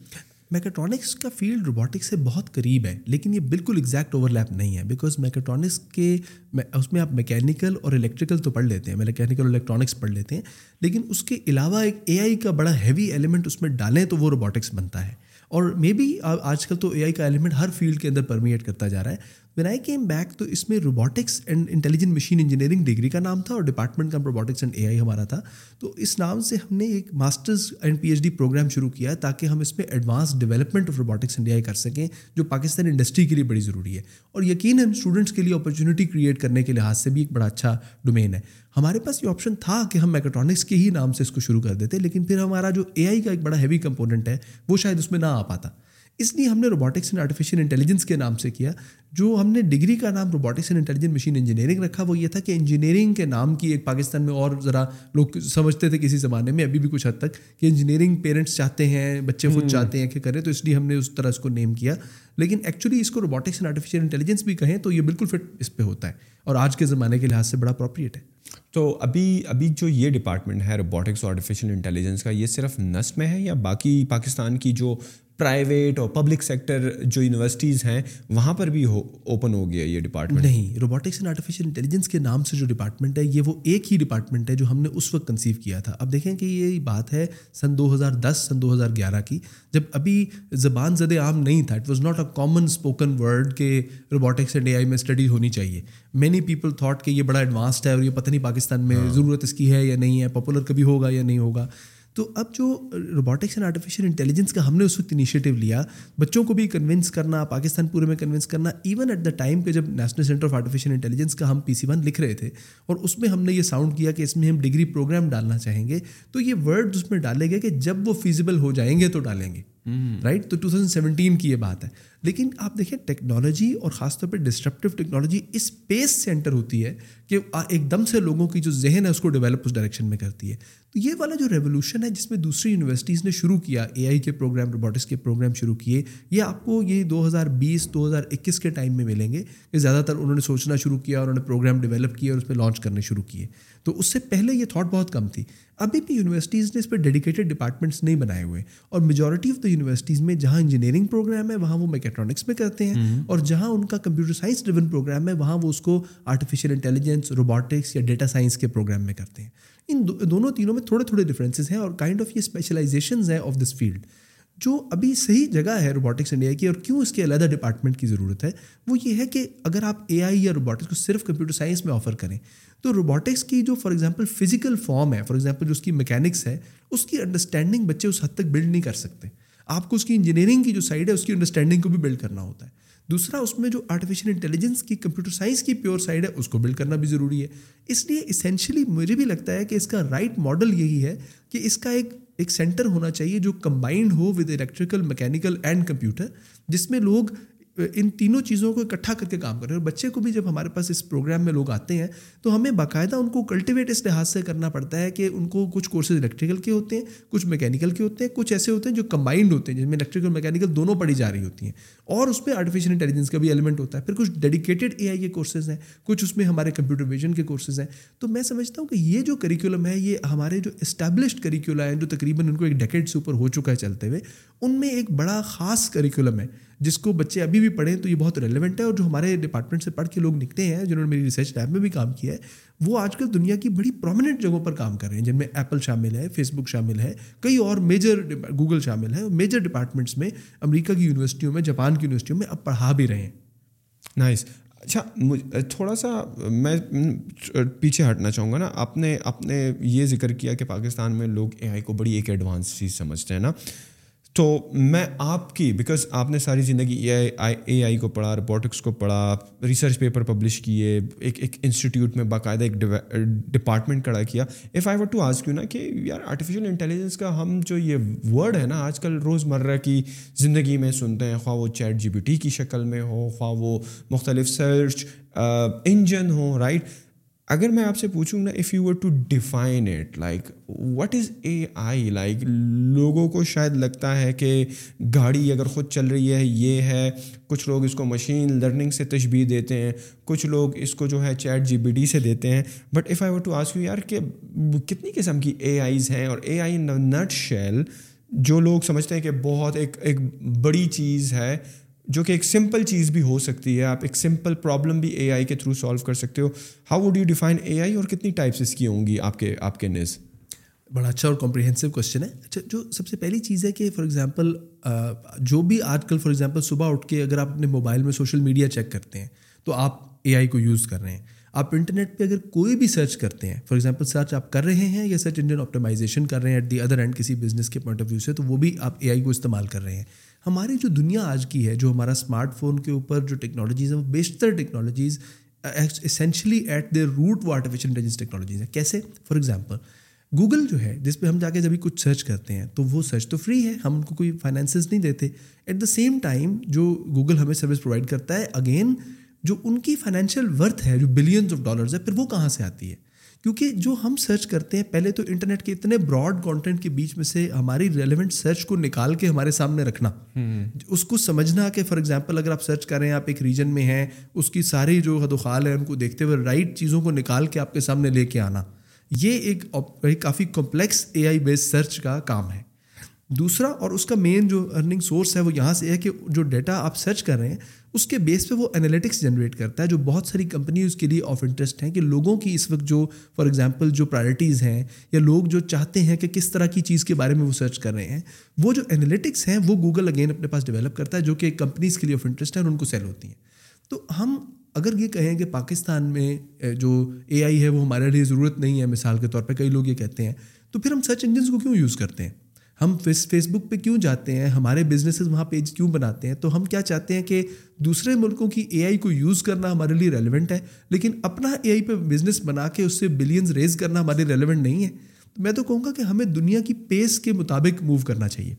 mechatronics کا فیلڈ روبوٹکس سے بہت قریب ہے، لیکن یہ بالکل ایگزیکٹ اوور لیپ نہیں ہے بیکاز میکٹرانکس کے اس میں آپ میکینیکل اور الیکٹریکل تو پڑھ لیتے ہیں میکینیکل اور الیکٹرانکس پڑھ لیتے ہیں، لیکن اس کے علاوہ ایک اے آئی کا بڑا ہیوی ایلیمنٹ اس میں ڈالیں تو وہ روبوٹکس بنتا ہے۔ اور مے بی آج کل تو اے آئی کا ایلیمنٹ ہر فیلڈ کے اندر پرمیٹ کرتا جا رہا ہے۔ وین آئی کیم بیک تو اس میں robotics and intelligent machine engineering degree کا نام تھا اور ڈپارٹمنٹ کا روبوٹکس اینڈ اے آئی ہمارا تھا۔ تو اس نام سے ہم نے ایک masters and P H D programme شروع کیا ہے تاکہ ہم اس میں advance development of robotics and A I کر سکیں، جو پاکستان انڈسٹری کے لیے بڑی ضروری ہے۔ اور یقیناً اسٹوڈنٹس کے لیے اپرچونیٹی کریٹ کرنے کے لحاظ سے بھی ایک بڑا اچھا ڈومین ہے۔ ہمارے پاس یہ آپشن تھا کہ ہم میکٹرانکس کے ہی نام سے اس کو شروع کر دیتے، لیکن پھر ہمارا جو اے آئی کا ایک بڑا ہیوی کمپوننٹ ہے، وہ شاید اس میں نہ آ پاتا۔ اس لیے ہم نے روبوٹکس اینڈ آرٹیفیشیل انٹیلیجنس کے نام سے کیا۔ جو ہم نے ڈگری کا نام robotics and intelligent machine engineering رکھا وہ یہ تھا کہ انجینئرنگ کے نام کی ایک پاکستان میں اور ذرا لوگ سمجھتے تھے کسی زمانے میں ابھی بھی کچھ حد تک کہ انجینئرنگ پیرنٹس چاہتے ہیں بچے خود چاہتے ہیں کہ کریں تو اس لیے ہم نے اس طرح اس کو نیم کیا۔ لیکن ایکچولی اس کو روبوٹکس اینڈ آرٹیفیشیل انٹیلیجنس بھی کہیں تو یہ بالکل فٹ اس پہ ہوتا ہے۔ اور آج کے زمانے کے لحاظ سے بڑا اپروپریٹ ہے۔ تو ابھی ابھی جو یہ ڈپارٹمنٹ ہے روبوٹکس اور آرٹیفیشیل انٹیلیجنس کا یہ صرف نسٹ میں ہے یا باقی پاکستان کی جو پرائیویٹ اور پبلک سیکٹر جو یونیورسٹیز ہیں وہاں پر بھی ہو اوپن ہو گیا یہ ڈپارٹمنٹ نہیں روبوٹکس اینڈ آرٹیفیشیل انٹیلیجنس کے نام سے جو ڈپارٹمنٹ ہے یہ وہ ایک ہی ڈپارٹمنٹ ہے جو ہم نے اس وقت کنسیو کیا تھا۔ اب دیکھیں کہ یہ بات ہے سن دو ہزار دس سن دو ہزار گیارہ کی۔ جب ابھی زبان زد عام نہیں تھا it was not a common spoken word کہ روبوٹکس اینڈ اے آئی میں اسٹڈی ہونی چاہیے۔ مینی پیپل تھاٹ کہ یہ بڑا ایڈوانسڈ ہے اور یہ پتہ نہیں پاکستان میں ہاں۔ ضرورت اس کی ہے یا نہیں ہے پاپولر کبھی ہوگا یا نہیں ہوگا۔ تو اب جو روبوٹکس اینڈ آرٹیفیشیل انٹیلیجنس کا ہم نے اس وقت انیشیٹو لیا بچوں کو بھی کنونس کرنا پاکستان پورے میں کنونس کرنا ایون ایٹ دا ٹائم پہ جب national centre of artificial intelligence کا ہم پی سی ون لکھ رہے تھے اور اس میں ہم نے یہ ساؤنڈ کیا کہ اس میں ہم ڈگری پروگرام ڈالنا چاہیں گے تو یہ ورڈ اس میں ڈالے گئے کہ جب وہ فیزیبل ہو جائیں گے تو ڈالیں گے رائٹ تو ٹو تھاؤزنڈ سیونٹین کی یہ بات ہے۔ لیکن آپ دیکھیں ٹیکنالوجی اور خاص طور پہ ڈسٹرپٹیو ٹیکنالوجی اس پیس سے انٹر ہوتی ہے کہ ایک دم سے لوگوں کی جو ذہن ہے اس کو ڈیولپ اس ڈائریکشن میں کرتی ہے۔ یہ والا جو ریولیوشن ہے جس میں دوسری یونیورسٹیز نے شروع کیا اے آئی کے پروگرام روبوٹکس کے پروگرام شروع کیے یہ آپ کو یہ دو ہزار بیس دو ہزار اکیس کے ٹائم میں ملیں گے کہ زیادہ تر انہوں نے سوچنا شروع کیا اور انہوں نے پروگرام ڈیولپ کیا اور اس پہ لانچ کرنے شروع کیے۔ تو اس سے پہلے یہ تھاٹ بہت کم تھی۔ ابھی بھی یونیورسٹیز نے اس پہ ڈیڈیکیٹڈ ڈپارٹمنٹس نہیں بنائے ہوئے اور میجورٹی آف دا یونیورسٹیز میں جہاں انجینئرنگ پروگرام ہے وہاں وہ میکیٹرانکس میں کرتے ہیں اور جہاں ان کا کمپیوٹر سائنس ڈریون پروگرام ہے وہاں وہ اس کو آرٹیفیشیل انٹیلیجنس روبوٹکس یا ڈیٹا سائنس کے پروگرام میں کرتے ہیں۔ ان دونوں تینوں میں تھوڑے تھوڑے ڈفرینسز ہیں اور کائنڈ آف یہ اسپیشلائزیشنز ہیں آف دس فیلڈ جو ابھی صحیح جگہ ہے روبوٹکس انڈیا کی اور کیوں اس کے علیحدہ ڈپارٹمنٹ کی ضرورت ہے، وہ یہ ہے کہ اگر آپ اے آئی یا روبوٹکس کو صرف کمپیوٹر سائنس میں آفر کریں، تو روبوٹکس کی جو فار ایگزامپل فزیکل فارم ہے فار ایگزامپل جو اس کی میکینکس ہے، اس کی انڈرسٹینڈنگ بچے اس حد تک بلڈ نہیں کر سکتے۔ آپ کو اس کی انجینئرنگ کی جو سائڈ ہے، اس کی انڈرسٹینڈنگ کو بھی بلڈ کرنا ہوتا ہے۔ دوسرا، اس میں جو آرٹیفیشیل انٹیلیجنس کی کمپیوٹر سائنس کی پیور سائڈ ہے، اس کو بلڈ کرنا بھی ضروری ہے۔ اس لیے اسینشلی مجھے بھی لگتا ہے کہ اس کا رائٹ ماڈل یہی ہے کہ اس کا ایک ایک سینٹر ہونا چاہیے جو combined who with electrical mechanical and computer جس میں لوگ ان تینوں چیزوں کو اکٹھا کر کے کام کر رہے ہیں۔ اور بچے کو بھی جب ہمارے پاس اس پروگرام میں لوگ آتے ہیں، تو ہمیں باقاعدہ ان کو کلٹیویٹ اس لحاظ سے کرنا پڑتا ہے کہ ان کو کچھ کورسز الیکٹریکل کے ہوتے ہیں، کچھ میکینیکل کے ہوتے ہیں، کچھ ایسے ہوتے ہیں جو کمبائنڈ ہوتے ہیں، جن میں الیکٹریکل میکینیکل دونوں پڑھی جا رہی ہوتی ہیں۔ اور اس میں آرٹیفیشیل انٹیلیجنس کا بھی ایلیمنٹ ہوتا ہے۔ پھر کچھ ڈیڈیکیٹڈ اے آئی کے کورسز ہیں، کچھ اس میں ہمارے کمپیوٹر ویژن کے کورسز ہیں۔ تو میں سمجھتا ہوں کہ یہ جو کریکولم ہے، یہ ہمارے جو اسٹیبلشڈ کریکولا ہیں، جو تقریباً ان کو ایک ڈیکیڈ سے اوپر ہو چکا ہے چلتے ہوئے ان میں ایک بڑا خاص کریکولم ہے، جس کو بچے ابھی بھی پڑھیں تو یہ بہت ریلیونٹ ہے اور جو ہمارے ڈپارٹمنٹ سے پڑھ کے لوگ نکلے ہیں، جنہوں نے میری ریسرچ لیب میں بھی کام کیا ہے، وہ آج کل دنیا کی بڑی پرومیننٹ جگہوں پر کام کر رہے ہیں، جن میں ایپل شامل ہے فیس بک شامل ہے، کئی اور میجر گوگل شامل ہے میجر ڈپارٹمنٹس میں، امریکہ کی یونیورسٹیوں میں، جاپان کی یونیورسٹیوں میں اب پڑھا بھی رہے ہیں۔ نائس اچھا تھوڑا سا میں پیچھے ہٹنا چاہوں گا نا۔ آپ نے آپ نے یہ ذکر کیا کہ پاکستان میں لوگ اے آئی کو بڑی ایک ایڈوانس چیز سمجھتے ہیں نا۔ تو میں آپ کی بیکاز آپ نے ساری زندگی اے آئی اے آئی کو پڑھا روبوٹکس کو پڑھا ریسرچ پیپر پبلش کیے، ایک ایک انسٹیٹیوٹ میں باقاعدہ ایک ڈپارٹمنٹ کھڑا کیا. ایف آئی ور ٹو آج کیوں نا کہ یار آرٹیفیشیل انٹیلیجنس کا ہم جو یہ ورڈ ہے نا آج کل روز مرہ کی زندگی میں سنتے ہیں، خواہ وہ چیٹ جی بی ٹی کی شکل میں ہو، خواہ وہ مختلف سرچ انجن ہو رائٹ اگر میں آپ سے پوچھوں نا if you were to define it like what is A I like لوگوں کو شاید لگتا ہے کہ گاڑی اگر خود چل رہی ہے، یہ ہے، کچھ لوگ اس کو مشین لرننگ سے تشبیح دیتے ہیں، کچھ لوگ اس کو جو ہے چیٹ جی بی ڈی سے دیتے ہیں۔ But if I were to ask you یار کہ کتنی قسم کی اے آئیز ہیں اور اے آئی نٹ شیل جو لوگ سمجھتے ہیں کہ بہت ایک ایک بڑی چیز ہے جو کہ ایک سمپل چیز بھی ہو سکتی ہے، آپ ایک سمپل پرابلم بھی اے آئی کے تھرو سالو کر سکتے ہو۔ How would you define A I اور کتنی ٹائپس اس کی ہوں گی آپ کے آپ کے نیز بڑا اچھا اور کمپریہنسو کوشچن ہے۔ اچھا جو سب سے پہلی چیز ہے کہ فار ایگزامپل جو بھی آج کل فار ایگزامپل صبح اٹھ کے اگر آپ اپنے موبائل میں سوشل میڈیا چیک کرتے ہیں، تو آپ اے آئی کو یوز کر رہے ہیں۔ آپ انٹرنیٹ پہ اگر کوئی بھی سرچ کرتے ہیں فار ایگزامپل سرچ آپ کر رہے ہیں یا سرچ انجن آپٹمائزیشن کر رہے ہیں ایٹ دی ادر اینڈ کسی بزنس کے پوائنٹ آف ویو سے، تو وہ بھی آپ اے آئی کو استعمال کر رہے ہیں۔ ہماری جو دنیا آج کی ہے، جو ہمارا اسمارٹ فون کے اوپر جو ٹیکنالوجیز ہیں، وہ بیشتر technologies essentially at the root وہ آرٹیفیشیل انٹیلیجنس ٹیکنالوجیز ہیں۔ کیسے؟ فار ایگزامپل گوگل جو ہے، جس پہ ہم جا کے جبھی کچھ سرچ کرتے ہیں، تو وہ سرچ تو فری ہے، ہم ان کو کوئی فائنینسز نہیں دیتے۔ ایٹ دا سیم ٹائم جو گوگل ہمیں سروس پرووائڈ کرتا ہے اگین جو ان کی فائنینشیل ورتھ ہے جو بلینس آف ڈالرز ہے پھر وہ کہاں سے آتی ہے؟ کیونکہ جو ہم سرچ کرتے ہیں پہلے تو انٹرنیٹ کے اتنے براڈ کانٹینٹ کے بیچ میں سے ہماری ریلیونٹ سرچ کو نکال کے ہمارے سامنے رکھنا۔ اس کو سمجھنا کہ فار ایگزامپل اگر آپ سرچ کر رہے ہیں آپ ایک ریجن میں ہیں اس کی ساری جو حد و خال ہے ان کو دیکھتے ہوئے رائٹ چیزوں کو نکال کے آپ کے سامنے لے کے آنا۔ یہ ایک کافی کمپلیکس اے آئی بیس سرچ کا کام ہے۔ دوسرا اور اس کا مین جو ارننگ سورس ہے وہ یہاں سے ہے کہ جو ڈیٹا آپ سرچ کر رہے ہیں اس کے بیس پہ وہ انالیٹکس جنریٹ کرتا ہے جو بہت ساری کمپنی اس کے لیے آف انٹرسٹ ہیں کہ لوگوں کی اس وقت جو فار ایگزامپل جو پرائرٹیز ہیں یا لوگ جو چاہتے ہیں کہ کس طرح کی چیز کے بارے میں وہ سرچ کر رہے ہیں، وہ جو انالیٹکس ہیں، وہ گوگل اگین اپنے پاس ڈیولپ کرتا ہے جو کہ کمپنیز کے لیے آف انٹرسٹ ہیں اور ان کو سیل ہوتی ہیں۔ تو ہم اگر یہ کہیں کہ پاکستان میں جو اے آئی ہے، وہ ہمارے لیے ضرورت نہیں ہے، مثال کے طور پہ کئی لوگ یہ کہتے ہیں، تو پھر ہم سرچ انجنس کو کیوں یوز کرتے ہیں؟ ہم فیس فیس بک پہ کیوں جاتے ہیں؟ ہمارے بزنسز وہاں پیج کیوں بناتے ہیں؟ تو ہم کیا چاہتے ہیں کہ دوسرے ملکوں کی اے آئی کو یوز کرنا ہمارے لیے ریلیونٹ ہے، لیکن اپنا اے آئی پہ بزنس بنا کے اس سے بلینز ریز کرنا ہمارے ریلیونٹ نہیں ہے۔ تو میں تو کہوں گا کہ ہمیں دنیا کی پیس کے مطابق موو کرنا چاہیے۔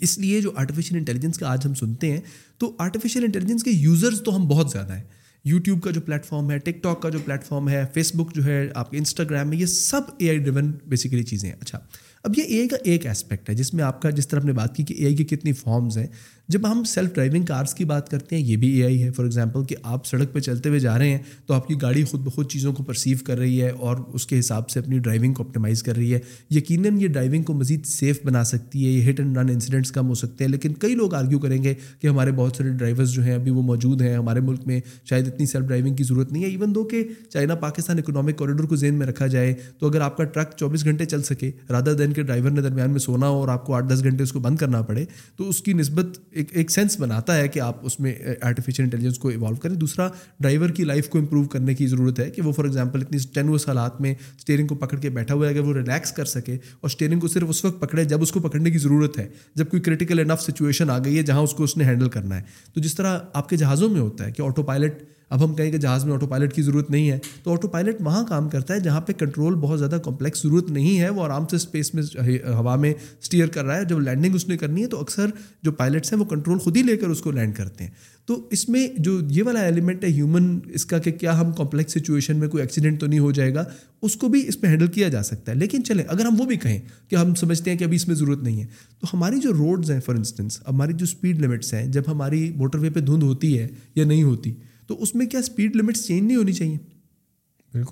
اس لیے جو آرٹیفیشیل انٹیلیجنس کا آج ہم سنتے ہیں، تو آرٹیفیشیل انٹیلیجنس کے یوزرز تو ہم بہت زیادہ ہیں۔ یوٹیوب کا جو پلیٹ فارم ہے ٹک ٹاک کا جو پلیٹ فارم ہے فیس بک جو ہے، آپ کے انسٹاگرام ہے یہ سب اے آئی ڈریون بیسیکلی چیزیں ہیں۔ اچھا۔ اب یہ اے کا ایک اسپیکٹ ہے جس میں آپ کا جس طرح نے بات کی کہ اے کی کتنی فارمز ہیں جب ہم سیلف ڈرائیونگ کارس کی بات کرتے ہیں، یہ بھی اے آئی ہے فار ایگزامپل کہ آپ سڑک پہ چلتے ہوئے جا رہے ہیں تو آپ کی گاڑی خود بخود چیزوں کو پرسیو کر رہی ہے اور اس کے حساب سے اپنی ڈرائیونگ کو اپٹیمائز کر رہی ہے۔ یقیناً یہ ڈرائیونگ کو مزید سیف بنا سکتی ہے، یہ ہٹ اینڈ رن انسیڈنٹس کم ہو سکتے ہیں۔ لیکن کئی لوگ آرگیو کریں گے کہ ہمارے بہت سارے ڈرائیورز جو ہیں ابھی وہ موجود ہیں، ہمارے ملک میں شاید اتنی سیلف ڈرائیونگ کی ضرورت نہیں ہے۔ ایون دو کہ چائنا پاکستان اکنامک کوریڈور کو ذہن میں رکھا جائے تو اگر آپ کا ٹرک چوبیس گھنٹے چل سکے رادر دین کے ڈرائیور نے درمیان میں سونا ہو اور آپ کو آٹھ دس گھنٹے اس کو بند کرنا پڑے، تو اس کی نسبت ایک ایک سینس بناتا ہے کہ آپ اس میں آرٹیفیشیل انٹیلیجنس کو ایوالو کریں۔ دوسرا ڈرائیور کی لائف کو امپروو کرنے کی ضرورت ہے کہ وہ فار ایگزامپل اتنی ٹینوس حالات میں اسٹیئرنگ کو پکڑ کے بیٹھا ہوا ہے، اگر وہ ریلیکس کر سکے اور اسٹیئرنگ کو صرف اس وقت پکڑے جب اس کو پکڑنے کی ضرورت ہے، جب کوئی کریٹیکل انف سچویشن آ گئی ہے جہاں اس کو اس نے ہینڈل کرنا ہے۔ تو جس طرح آپ کے جہازوں میں ہوتا ہے کہ آٹو پائلٹ اب ہم کہیں کہ جہاز میں آٹو پائلٹ کی ضرورت نہیں ہے، تو آٹو پائلٹ وہاں کام کرتا ہے جہاں پہ کنٹرول بہت زیادہ کمپلیکس ضرورت نہیں ہے، وہ آرام سے اسپیس میں ہوا میں اسٹیئر کر رہا ہے۔ جب لینڈنگ اس نے کرنی ہے تو اکثر جو پائلٹس ہیں وہ کنٹرول خود ہی لے کر اس کو لینڈ کرتے ہیں۔ تو اس میں جو یہ والا ایلیمنٹ ہے ہیومن اس کا کہ کیا ہم کمپلیکس سچویشن میں کوئی ایکسیڈنٹ تو نہیں ہو جائے گا، اس کو بھی اس میں ہینڈل کیا جا سکتا ہے۔ لیکن چلیں، اگر ہم وہ بھی کہیں کہ ہم سمجھتے ہیں کہ ابھی اس میں ضرورت نہیں ہے، تو ہماری جو روڈز ہیں فار انسٹنس ہماری جو اسپیڈ لمٹس ہیں، جب ہماری موٹر وے پہ دھند ہوتی ہے یا نہیں ہوتی تو اس میں کیا اسپیڈ لمٹس چینج نہیں ہونی چاہیے؟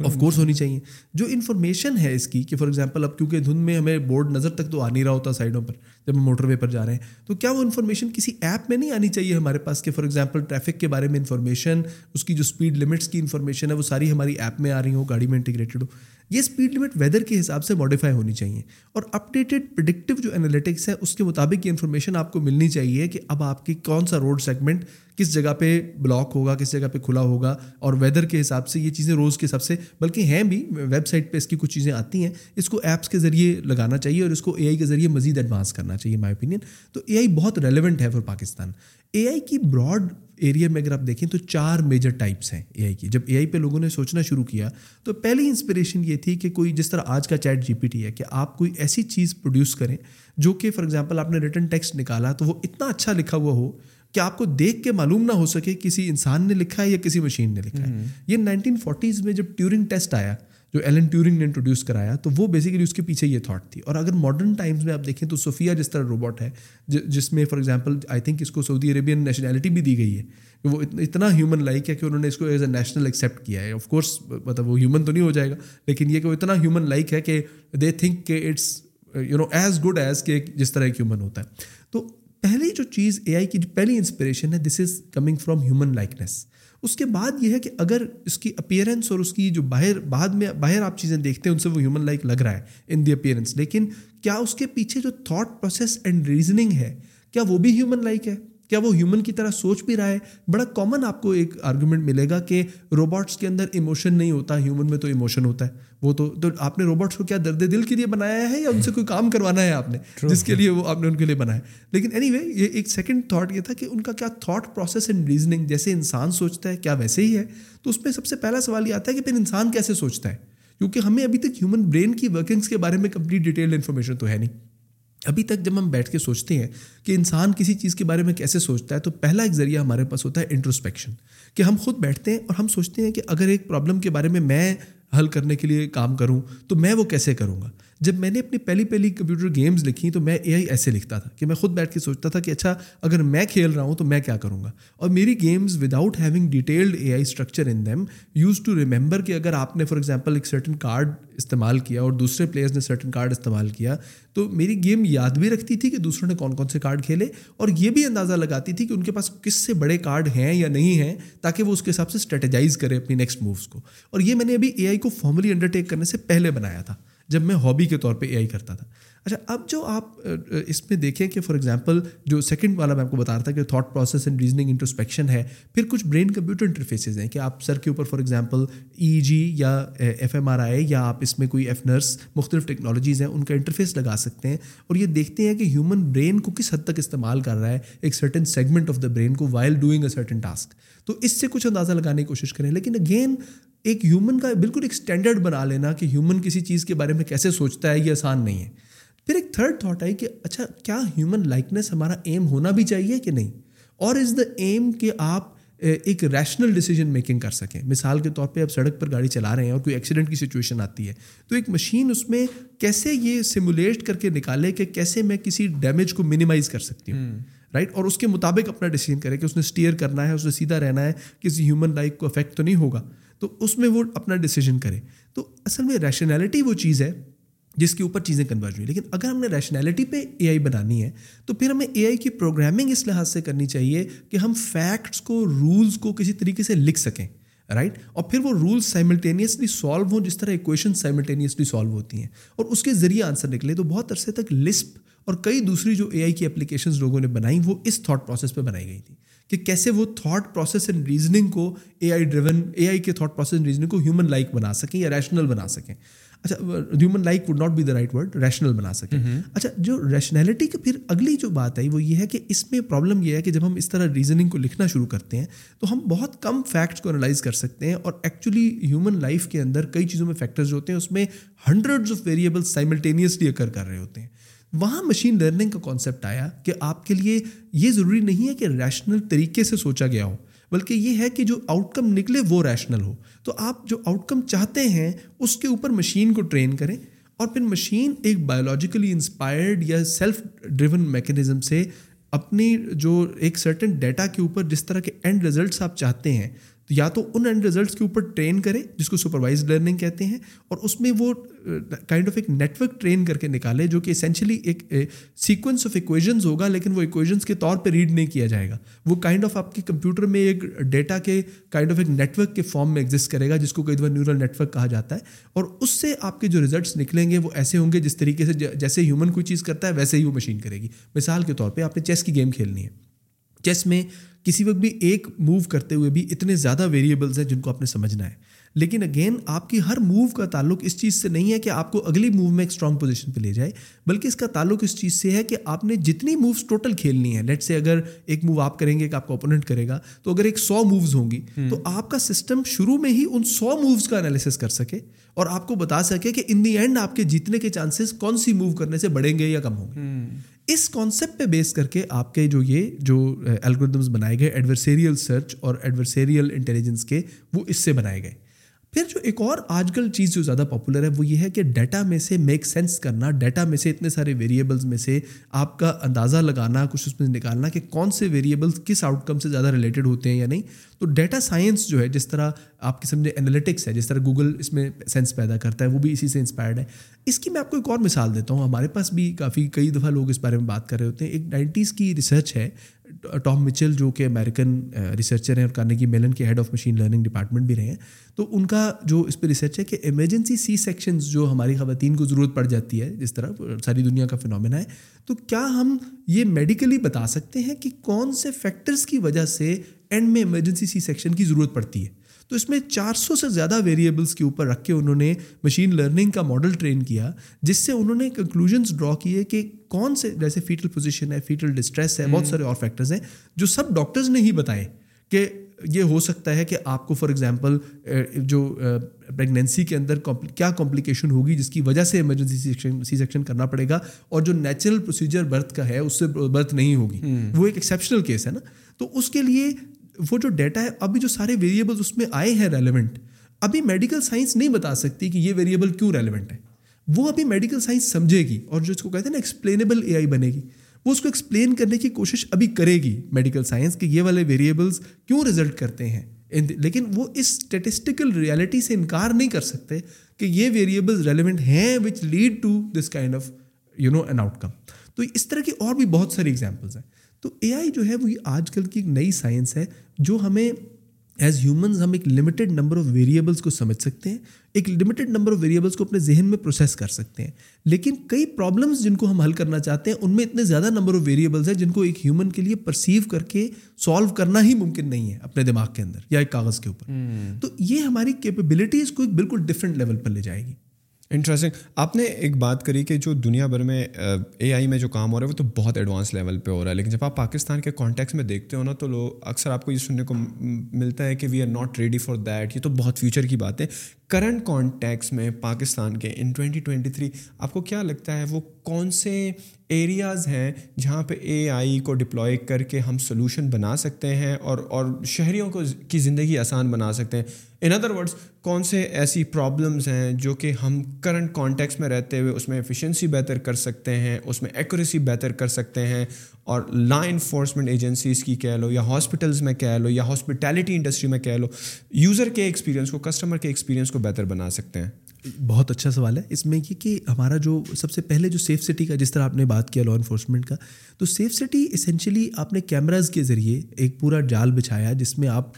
آف کورس ہونی چاہیے۔ جو انفارمیشن ہے اس کی کہ فار ایگزامپل اب کیونکہ دھند میں ہمیں بورڈ نظر تک تو آ نہیں رہا ہوتا سائڈوں پر۔ جب ہم موٹر وے پر جا رہے ہیں۔ تو کیا وہ انفارمیشن کسی ایپ میں نہیں آنی چاہیے ہمارے پاس کہ فار ایگزامپل ٹریفک کے بارے میں انفارمیشن اس کی جو اسپیڈ لمٹس کی انفارمیشن ہے، وہ ساری ہماری ایپ میں آ رہی ہوں، گاڑی میں انٹیگریٹڈ ہو یہ اسپیڈ لمٹ ویدر کے حساب سے ماڈیفائی ہونی چاہیے۔ اور اپڈیٹڈ پرڈکٹیو جو انالیٹکس ہے، اس کے مطابق یہ انفارمیشن آپ کو ملنی چاہیے کہ اب آپ کی کون سا روڈ سیگمنٹ کس جگہ پہ بلاک ہوگا، کس جگہ پہ کھلا ہوگا۔ اور ویدر کے حساب سے یہ چیزیں روز کے حساب سے، بلکہ ہیں بھی ویب سائٹ پہ اس کی کچھ چیزیں آتی ہیں۔ اس کو ایپس کے ذریعے لگانا چاہیے اور اس کو اے آئی کے ذریعے مزید ایڈوانس کرنا چاہیے مائی اوپینین تو اے آئی بہت ریلیونٹ ہے فار پاکستان. اے آئی کی براڈ ایریا میں اگر آپ دیکھیں تو چار میجر ٹائپس ہیں اے آئی کی. جب اے آئی پہ لوگوں نے سوچنا شروع کیا تو پہلی انسپریشن یہ تھی کہ کوئی جس طرح آج کا چیٹ جی پی ٹی ہے کہ آپ کوئی ایسی چیز پروڈیوس کریں جو کہ فار ایگزامپل آپ نے ریٹرن ٹیکسٹ نکالا تو وہ اتنا اچھا لکھا ہوا ہو کہ آپ کو دیکھ کے معلوم نہ ہو سکے کسی انسان نے لکھا ہے یا کسی مشین نے لکھا ہے. یہ نائنٹین فورٹیز میں جب ٹیورنگ ٹیسٹ آیا جو ایلن ٹیورنگ نے انٹروڈیوس کرایا، تو وہ بیسیکلی اس کے پیچھے یہ تھاٹ تھی۔ اور اگر ماڈرن ٹائمس میں آپ دیکھیں تو صوفیہ جس طرح روبوٹ ہے، جس میں فار ایگزامپل آئی تھنک اس کو سعودی عربین نیشنلٹی بھی دی گئی ہے کہ وہ اتنا ہیومن لائک ہے کہ انہوں نے اس کو ایز اے نیشنل ایکسیپٹ کیا ہے۔ آف کورس مطلب وہ ہیومن تو نہیں ہو جائے گا، لیکن یہ کہ وہ اتنا ہیومن لائک ہے کہ دے تھنک کہ it's you know as good as کہ جس طرح ایک ہیومن ہوتا ہے۔ تو پہلی جو چیز اے آئی کی جو پہلی انسپریشن ہے this is coming from human likeness اس کے بعد یہ ہے کہ اگر اس کی اپیئرنس اور اس کی جو باہر بعد میں باہر آپ چیزیں دیکھتے ہیں، ان سے وہ ہیومن لائک لگ رہا ہے ان دی اپیئرنس لیکن کیا اس کے پیچھے جو تھاٹ پروسیس اینڈ ریزننگ ہے، کیا وہ بھی ہیومن لائک ہے؟ کیا وہ ہیومن کی طرح سوچ بھی رہا ہے؟ بڑا کامن آپ کو ایک آرگومنٹ ملے گا کہ روبوٹس کے اندر ایموشن نہیں ہوتا ہیومن میں تو ایموشن ہوتا ہے۔ وہ تو تو آپ نے روبوٹس کو کیا درد دل کے لیے بنایا ہے یا ان سے کوئی کام کروانا ہے آپ نے؟ جس کے لیے وہ آپ نے ان کے لیے بنایا لیکن اینی وے یہ ایک سیکنڈ تھاٹ یہ تھا کہ ان کا کیا تھاٹ پروسیس اینڈ ریزننگ جیسے انسان سوچتا ہے کیا ویسے ہی ہے؟ تو اس میں سب سے پہلا سوال یہ آتا ہے کہ پھر انسان کیسے سوچتا ہے؟ کیونکہ ہمیں ابھی تک ہیومن برین کی ورکنگس کے بارے میں کمپلیٹ ڈیٹیل انفارمیشن تو ہے نہیں۔ ابھی تک جب ہم بیٹھ کے سوچتے ہیں کہ انسان کسی چیز کے بارے میں کیسے سوچتا ہے، تو پہلا ایک ذریعہ ہمارے پاس ہوتا ہے انٹروسپیکشن کہ ہم خود بیٹھتے ہیں اور ہم سوچتے ہیں کہ اگر ایک پرابلم کے بارے میں میں حل کرنے کے لیے کام کروں، تو میں وہ کیسے کروں گا؟ جب میں نے اپنی پہلی پہلی کمپیوٹر گیمز لکھی تو میں اے آئی ایسے لکھتا تھا کہ میں خود بیٹھ کے سوچتا تھا کہ اچھا اگر میں کھیل رہا ہوں تو میں کیا کروں گا؟ اور میری games without having detailed A I structure in them use to remember کہ اگر آپ نے فار ایگزامپل ایک سرٹن کارڈ استعمال کیا اور دوسرے پلیئرز نے سرٹن کارڈ استعمال کیا تو میری گیم یاد بھی رکھتی تھی کہ دوسروں نے کون کون سے کارڈ کھیلے اور یہ بھی اندازہ لگاتی تھی کہ ان کے پاس کس سے بڑے کارڈ ہیں یا نہیں ہیں تاکہ وہ اس کے حساب سے اسٹریٹجائز کرے اپنی نیکسٹ مووس کو۔ اور یہ میں نے ابھی اے آئی کو فارملی انڈرٹیک کرنے سے پہلے بنایا تھا۔ جب میں ہابی کے طور پہ اے آئی کرتا تھا۔ اچھا اب جو آپ، اس میں دیکھیں کہ فار ایگزامپل جو سیکنڈ والا میں آپ کو بتا رہا تھا کہ thought process and reasoning introspection ہے، پھر کچھ برین کمپیوٹر انٹرفیسز ہیں کہ آپ سر کے اوپر فار ایگزامپل ای جی یا ایف ایم آر آئی یا آپ اس میں کوئی ایف نرس مختلف ٹیکنالوجیز ہیں، ان کا انٹرفیس لگا سکتے ہیں۔ اور یہ دیکھتے ہیں کہ ہیومن برین کو کس حد تک استعمال کر رہا ہے ایک certain segment of the brain کو while doing a certain task تو اس سے کچھ اندازہ لگانے کی کوشش کریں۔ لیکن اگین ایک ہیومن کا بالکل ایک اسٹینڈرڈ بنا لینا کہ ہیومن کسی چیز کے بارے میں کیسے سوچتا ہے یہ آسان نہیں ہے۔ پھر ایک تھرڈ تھاٹ آئی کہ اچھا کیا ہیومن لائکنیس ہمارا ایم ہونا بھی چاہیے کہ نہیں؟ اور از دا ایم کہ آپ ایک ریشنل ڈیسیجن میکنگ کر سکیں۔ مثال کے طور پہ اب سڑک پر گاڑی چلا رہے ہیں اور کوئی ایکسیڈنٹ کی سچویشن آتی ہے۔ تو ایک مشین اس میں کیسے یہ سیمولیٹ کر کے نکالے کہ کیسے میں کسی ڈیمیج کو منیمائز کر سکتی ہوں؟ رائٹ اور اس کے مطابق اپنا ڈیسیجن کرے کہ اس نے اسٹیئر کرنا ہے اس نے سیدھا رہنا ہے کسی ہیومن لائف کو افیکٹ تو نہیں ہوگا۔ تو اس میں وہ اپنا ڈیسیجن کرے۔ تو اصل میں ریشنالٹی وہ چیز ہے جس کے اوپر چیزیں کنورج ہوئی۔ لیکن اگر ہم نے ریشنالٹی پہ اے آئی بنانی ہے، تو پھر ہمیں اے آئی کی پروگرامنگ اس لحاظ سے کرنی چاہیے کہ ہم فیکٹس کو رولس کو کسی طریقے سے لکھ سکیں رائٹ اور پھر وہ رولس سائملٹینیسلی سالو ہوں، جس طرح ایکویشن سائملٹینیسلی سالو ہوتی ہیں۔ اور اس کے ذریعے آنسر نکلے۔ تو بہت عرصے تک لسپ اور کئی دوسری جو اے آئی کی اپلیکیشنز لوگوں نے بنائی، وہ اس تھاٹ پروسیس پہ بنائی گئی تھی۔ کہ کیسے وہ تھاٹ پروسیس اینڈ ریزننگ کو اے آئی ڈریون اے آئی کے تھاٹ پروسیس اینڈ ریزننگ کو ہیومن لائک بنا سکیں یا ریشنل بنا سکیں۔ اچھا human like would not be the right word rational بنا سکیں۔ اچھا جو ریشنلٹی کی پھر اگلی جو بات ہے وہ یہ ہے کہ اس میں پرابلم یہ ہے کہ جب ہم اس طرح ریزننگ کو لکھنا شروع کرتے ہیں تو ہم بہت کم فیکٹس کو انالائز کر سکتے ہیں اور ایکچولی ہیومن لائف کے اندر کئی چیزوں میں فیکٹرز ہوتے ہیں اس میں ہنڈریڈز آف ویریبل سائملٹینیسلی اکر کر رہے ہوتے ہیں۔ وہاں مشین لرننگ کا کانسیپٹ آیا کہ آپ کے لیے یہ ضروری نہیں ہے کہ ریشنل طریقے سے سوچا گیا ہو، بلکہ یہ ہے کہ جو آؤٹ کم نکلے وہ ریشنل ہو۔ تو آپ جو آؤٹ کم چاہتے ہیں، اس کے اوپر مشین کو ٹرین کریں اور پھر مشین ایک بایولوجیکلی انسپائرڈ یا سیلف ڈریون میکینزم سے اپنی جو ایک سرٹن ڈیٹا کے اوپر جس طرح کے اینڈ ریزلٹس آپ چاہتے ہیں یا تو ان اینڈ ریزلٹس کے اوپر ٹرین کرے جس کو سپروائز لرننگ کہتے ہیں، اور اس میں وہ uh, کائنڈ آف ایک نیٹ ورک ٹرین کر کے نکالے جو کہ اسینشلی ایک سیکوینس آف ایکویژنز ہوگا، لیکن وہ ایکویژنس کے طور پہ ریڈ نہیں کیا جائے گا۔ وہ کائنڈ آف آپ کے کمپیوٹر میں ایک ڈیٹا کے کائنڈ آف ایک نیٹ ورک کے فارم میں ایگزسٹ کرے گا، جس کو کئی دفعہ نیورل نیٹ ورک کہا جاتا ہے۔ اور اس سے آپ کے جو ریزلٹس نکلیں گے، وہ ایسے ہوں گے جس طریقے سے جیسے ہیومن کوئی چیز کرتا ہے، ویسے ہی وہ مشین کرے گی۔ مثال کے طور پہ آپ نے چیس کی گیم کھیلنی ہے۔ چیس میں کسی وقت بھی ایک موو کرتے ہوئے بھی اتنے زیادہ ویریبلز ہیں جن کو آپ نے سمجھنا ہے۔ لیکن اگین آپ کی ہر موو کا تعلق اس چیز سے نہیں ہے کہ آپ کو اگلی موو میں ایک اسٹرانگ پوزیشن پہ لے جائے بلکہ اس کا تعلق اس چیز سے ہے کہ آپ نے جتنی مووز ٹوٹل کھیلنی ہے لیٹ سے اگر ایک موو آپ کریں گے کہ آپ کا اوپوننٹ کرے گا تو اگر ایک سو مووز ہوں گی تو آپ کا سسٹم شروع میں ہی ان سو مووز کا انالیسس کر سکے اور آپ کو بتا سکے کہ ان دی اینڈ آپ کے جیتنے کے چانسز کون سی موو کرنے سے بڑھیں گے یا کم ہوں گے۔ اس کانسیپٹ پہ بیس کر کے آپ کے جو یہ جو الگوریدمز بنائے گئے ایڈورسیریل سرچ اور ایڈورسیریل انٹیلیجنس کے وہ اس سے بنائے گئے۔ پھر جو ایک اور آج کل چیز جو زیادہ پاپولر ہے وہ یہ ہے کہ ڈیٹا میں سے میک سینس کرنا ڈیٹا میں سے اتنے سارے ویریبلس میں سے آپ کا اندازہ لگانا، کچھ اس میں نکالنا کہ کون سے ویریبلس کس آؤٹ کم سے زیادہ ریلیٹڈ ہوتے ہیں یا نہیں۔ تو ڈیٹا سائنس جو ہے، جس طرح آپ کی سمجھے انالیٹکس ہے، جس طرح گوگل اس میں سینس پیدا کرتا ہے، وہ بھی اسی سے انسپائرڈ ہے۔ اس کی میں آپ کو ایک اور مثال دیتا ہوں۔ ہمارے پاس بھی کافی، کئی دفعہ لوگ اس بارے میں بات کر رہے ہوتے ہیں۔ ایک نائنٹیز کی ریسرچ ہے۔ ٹام مچل جو کہ امیریکن ریسرچر ہیں اور کارنے میلن کے head of machine learning department بھی رہے ہیں، تو ان کا جو اس پہ ریسرچ ہے کہ ایمرجنسی سی سیکشنز جو ہماری خواتین کو ضرورت پڑ جاتی ہے، جس طرح ساری دنیا کا فنومنا ہے، تو کیا ہم یہ میڈیکلی بتا سکتے ہیں کہ کون سے فیکٹرس کی وجہ سے اینڈ میں ایمرجنسی سی سیکشن کی ضرورت پڑتی ہے؟ تو اس میں چار سو سے زیادہ ویریبلس کے اوپر رکھ کے انہوں نے مشین لرننگ کا ماڈل ٹرین کیا جس سے انہوں نے کنکلوژنس ڈرا کیے کہ کون سے جیسے فیٹل پوزیشن ہے فیٹل ڈسٹریس ہے بہت سارے اور فیکٹرز ہیں جو سب ڈاکٹرز نے ہی بتائے کہ یہ ہو سکتا ہے کہ آپ کو فار ایگزامپل جو پریگنینسی کے اندر کیا کمپلیکیشن ہوگی جس کی وجہ سے ایمرجنسی سیکشن سی سیکشن کرنا پڑے گا اور جو نیچرل پروسیجر برتھ کا ہے اس سے برتھ نہیں ہوگی۔ وہ ایک ایکسیپشنل کیس ہے نا۔ تو اس کے لیے وہ جو ڈیٹا ہے، ابھی جو سارے ویریبل اس میں آئے ہیں ریلیونٹ ابھی میڈیکل سائنس نہیں بتا سکتی کہ یہ ویریبل کیوں ریلیونٹ ہے۔ وہ ابھی میڈیکل سائنس سمجھے گی اور جو اس کو کہتے ہیں نا ایکسپلینیبل اے آئی بنے گی، وہ اس کو ایکسپلین کرنے کی کوشش ابھی کرے گی میڈیکل سائنس کہ یہ والے ویریبلس کیوں رزلٹ کرتے ہیں۔ لیکن وہ اس اسٹیٹسٹیکل ریالٹی سے انکار نہیں کر سکتے کہ یہ ویریبلز ریلیونٹ ہیں which lead to this kind of you know an outcome تو اس طرح کی اور بھی بہت ساری ایگزامپلس ہیں۔ تو اے آئی جو ہے وہ آج کل کی ایک نئی سائنس ہے جو ہمیں ایز ہیومنز ہم ایک لمیٹیڈ نمبر آف ویریبلس کو سمجھ سکتے ہیں ایک لمیٹیڈ نمبر آف ویریبلس کو اپنے ذہن میں پروسیس کر سکتے ہیں۔ لیکن کئی پرابلمس جن کو ہم حل کرنا چاہتے ہیں ان میں اتنے زیادہ نمبر آف ویریبلس ہیں جن کو ایک ہیومن کے لیے پرسیو کر کے سالو کرنا ہی ممکن نہیں ہے اپنے دماغ کے اندر یا ایک کاغذ کے اوپر۔ تو یہ ہماری کیپیبلٹیز کو ایک بالکل ڈفرینٹ لیول پر لے جائے گی۔ انٹرسٹنگ آپ نے ایک بات کری کہ جو دنیا بھر میں اے آئی میں جو کام ہو رہا ہے وہ تو بہت ایڈوانس لیول پہ ہو رہا ہے، لیکن جب آپ پاکستان کے کانٹیکس میں دیکھتے ہو نا تو لوگ اکثر آپ کو یہ سننے کو ملتا ہے کہ we are not ready for that یہ تو بہت فیوچر کی بات ہے۔ کرنٹ کانٹیکس میں پاکستان کے ان ٹوینٹی ٹوینٹی تھری آپ کو کیا لگتا ہے وہ کون سے ایریاز ہیں جہاں پہ اے آئی کو ڈپلوائے کر کے ہم سلوشن بنا سکتے ہیں اور اور شہریوں کو کی زندگی آسان بنا سکتے ہیں۔ ان ادر ورڈس کون سے ایسی پرابلمس ہیں جو کہ ہم کرنٹ کانٹیکس میں رہتے ہوئے اس میں ایفیشنسی بہتر کر سکتے ہیں، اس میں ایکوریسی بہتر کر سکتے ہیں اور لا انفورسمنٹ ایجنسیز کی کہہ لو یا ہاسپٹلس میں کہہ لو یا ہاسپٹیلٹی انڈسٹری میں کہہ لو یوزر کے ایکسپیرینس کو کسٹمر کے ایکسپیرینس کو بہتر بنا سکتے ہیں۔ بہت اچھا سوال ہے۔ اس میں یہ کہ ہمارا جو سب سے پہلے جو سیف سٹی کا جس طرح آپ نے بات کیا لا انفورسمنٹ کا تو سیف سٹی اسینشلی آپ نے کیمراز کے ذریعے ایک پورا جال بچھایا جس میں آپ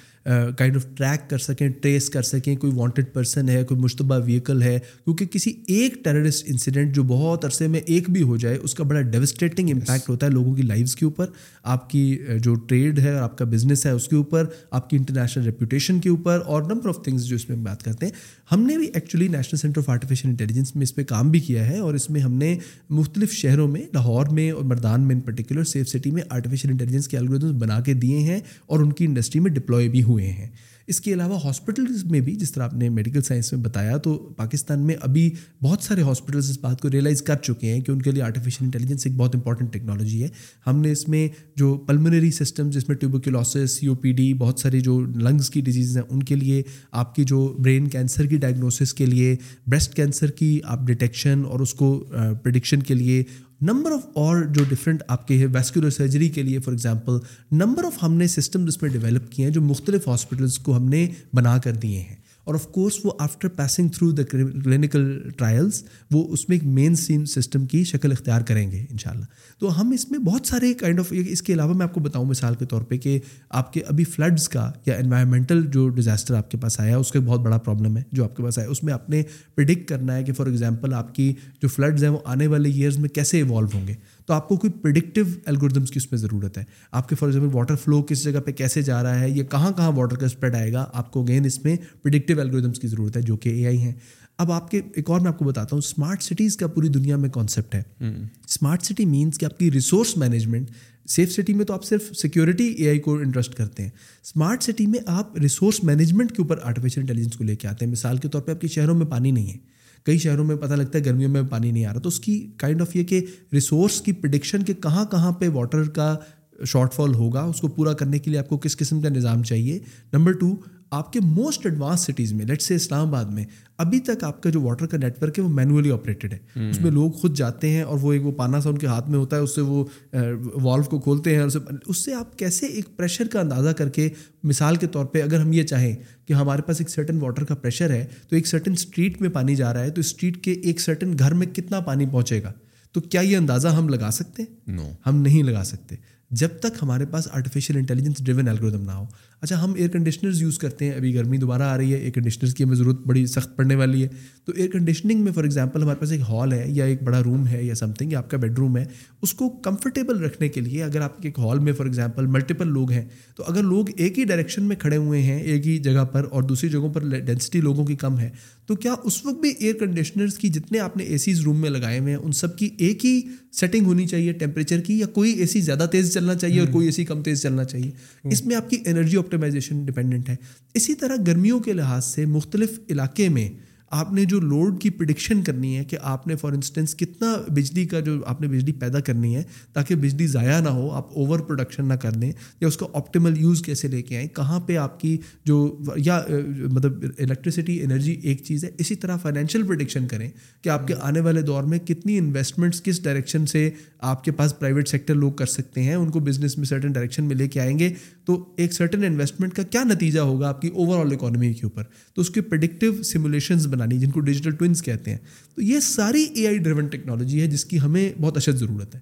کائنڈ آف ٹریک کر سکیں ٹریس کر سکیں کوئی وانٹیڈ پرسن ہے کوئی مشتبہ ویکل ہے کیونکہ کسی ایک ٹیررسٹ انسیڈنٹ جو بہت عرصے میں ایک بھی ہو جائے اس کا بڑا ڈیوسٹیٹنگ امپیکٹ ہوتا ہے لوگوں کی لائفس کے اوپر۔ آپ کی جو ٹریڈ ہے اور آپ کا بزنس ہے اس کے اوپر آپ کی انٹرنیشنل ریپوٹیشن کے اوپر اور نمبر آف تھنگس جو اس میں بات کرتے ہیں۔ ہم نے بھی actually national centre of artificial intelligence میں اس پہ کام بھی کیا ہے اور اس میں ہم نے مختلف شہروں میں، لاہور میں اور مردان میں ان پرٹیکولر سیف سٹی میں آرٹیفیشیل انٹیلیجنس کے الگوریدمس بنا کے دیے ہیں اور ان کی انڈسٹری میں ڈپلوائے بھی ہوئے ہیں۔ اس کے علاوہ ہاسپٹلس میں بھی جس طرح آپ نے میڈیکل سائنس میں بتایا تو پاکستان میں ابھی بہت سارے ہاسپٹلس اس بات کو ریئلائز کر چکے ہیں کہ ان کے لیے آرٹیفیشیل انٹیلیجنس ایک بہت امپورٹنٹ ٹیکنالوجی ہے۔ ہم نے اس میں جو پلمنری سسٹم جس میں ٹیوبوکلوسس سی او پی ڈی بہت ساری جو لنگس کی ڈیزیز ہیں، ان کے لیے آپ کی جو برین کینسر کی ڈائگنوسس کے لیے بریسٹ کینسر کی آپ ڈیٹیکشن اور اس کو پرڈکشن کے لیے نمبر آف اور جو ڈفرینٹ آپ کے ویسکولر سرجری کے لیے فار ایگزامپل نمبر آف ہم نے سسٹم اس میں ڈیولپ کیے ہیں جو مختلف ہاسپٹلس کو ہم نے بنا کر دیے ہیں۔ اور آف کورس وہ after passing through the clinical trials وہ اس میں ایک مین سین سسٹم کی شکل اختیار کریں گے ان شاء اللہ تو ہم اس میں بہت سارے کائنڈ آف اس کے علاوہ میں آپ کو بتاؤں مثال کے طور پہ کہ آپ کے ابھی فلڈس کا یا انوائرمنٹل جو ڈیزاسٹر آپ کے پاس آیا، اس کا بہت بڑا پرابلم ہے جو آپ کے پاس آیا۔ اس میں آپ نے پرڈکٹ کرنا ہے کہ فار ایگزامپل آپ کی جو فلڈز ہیں وہ آنے والے ایئرز میں کیسے ایوالو ہوں گے۔ تو آپ کو کوئی پرڈکٹیو الگوریدمس کی اس میں ضرورت ہے۔ آپ کے فار ایگزامپل واٹر فلو کس جگہ پہ کیسے جا رہا ہے یا کہاں کہاں واٹر کا اسپریڈ آئے گا آپ کو اگین اس میں پرڈکٹیو الگوریدمس کی ضرورت ہے جو کہ اے آئی ہیں۔ اب آپ کے ایک اور میں آپ کو بتاتا ہوں اسمارٹ سٹیز کا پوری دنیا میں کانسیپٹ ہے۔ اسمارٹ سٹی مینس کہ آپ کی ریسورس مینجمنٹ سیف سٹی میں تو آپ صرف سیکورٹی اے آئی کو انٹرسٹ کرتے ہیں۔ اسمارٹ سٹی میں آپ ریسورس مینجمنٹ کے اوپر آرٹیفیشیل انٹیلیجنس کو لے کے آتے ہیں۔ مثال کے طور پہ آپ کے شہروں میں پانی نہیں ہے۔ کئی شہروں میں پتہ لگتا ہے گرمیوں میں پانی نہیں آ رہا، تو اس کی کائنڈ آف یہ کہ ریسورس کی پرڈکشن کہ کہاں کہاں پہ واٹر کا شارٹ فال ہوگا، اس کو پورا کرنے کے لیے آپ کو کس قسم کا نظام چاہیے؟ نمبر ٹو آپ کے موسٹ ایڈوانس سٹیز میں لیٹ سے اسلام آباد میں ابھی تک آپ کا جو واٹر کا نیٹ ورک ہے وہ مینولی آپریٹڈ ہے۔ اس میں لوگ خود جاتے ہیں اور وہ ایک وہ پانا سا ان کے ہاتھ میں ہوتا ہے اس سے وہ والو کو کھولتے ہیں اس سے آپ کیسے ایک پریشر کا اندازہ کر کے مثال کے طور پہ اگر ہم یہ چاہیں کہ ہمارے پاس ایک سرٹن واٹر کا پریشر ہے تو ایک سرٹن اسٹریٹ میں پانی جا رہا ہے تو اسٹریٹ کے ایک سرٹن گھر میں کتنا پانی پہنچے گا؟ تو کیا یہ اندازہ ہم لگا سکتے؟ ہیں ہم نہیں لگا سکتے۔ جب تک ہمارے پاس آرٹیفیشیل انٹیلیجنس ڈریون الگوریدم نہ ہو۔ اچھا ہم ایئر کنڈیشنرز یوز کرتے ہیں، ابھی گرمی دوبارہ آ رہی ہے ایئر کنڈیشنرز کی ہمیں ضرورت بڑی سخت پڑنے والی ہے۔ تو ایئر کنڈیشننگ میں فار ایگزامپل ہمارے پاس ایک ہال ہے یا ایک بڑا روم ہے یا سم تھنگ یا آپ کا بیڈ روم ہے، اس کو کمفرٹیبل رکھنے کے لیے اگر آپ کے ایک ہال میں فار ایگزامپل ملٹیپل لوگ ہیں، تو اگر لوگ ایک ہی ڈائریکشن میں کھڑے ہوئے ہیں ایک ہی جگہ پر اور دوسری جگہوں پر ڈینسٹی لوگوں کی کم ہے، تو کیا اس وقت بھی ایئر کنڈیشنرز کی جتنے آپ نے اے سیز روم میں لگائے ہوئے ہیں، ان سب کی ایک ہی سیٹنگ ہونی چاہیے ٹیمپریچر کی یا کوئی اے سی زیادہ تیز چلنا چاہیے اور کوئی اے سی کم تیز چلنا چاہیے۔ اس میں آپ کی انرجی آپٹیمائزیشن ڈپینڈنٹ ہے۔ اسی طرح گرمیوں کے لحاظ سے مختلف علاقے میں آپ نے جو لوڈ کی پرڈکشن کرنی ہے کہ آپ نے فار انسٹنس کتنا بجلی کا جو آپ نے بجلی پیدا کرنی ہے تاکہ بجلی ضائع نہ ہو، آپ اوور پروڈکشن نہ کر دیں یا اس کا آپٹیمل یوز کیسے لے کے آئیں، کہاں پہ آپ کی جو، یا مطلب الیکٹریسٹی انرجی ایک چیز ہے، اسی طرح فائنینشیل پرڈکشن کریں کہ آپ کے آنے والے دور میں کتنی انویسٹمنٹس کس ڈائریکشن سے آپ کے پاس پرائیویٹ سیکٹر لوگ کر سکتے ہیں، ان کو بزنس میں سرٹن ڈائریکشن میں لے کے آئیں گے، تو ایک سرٹن انویسٹمنٹ کا کیا نتیجہ ہوگا آپ کی اوور آل اکانومی کے اوپر؟ تو اس کے پرڈکٹیو سمولیشنز بنانی جن کو ڈیجیٹل ٹوئنس کہتے ہیں۔ تو یہ ساری اے آئی ڈریون ٹیکنالوجی ہے جس کی ہمیں بہت اشد ضرورت ہے۔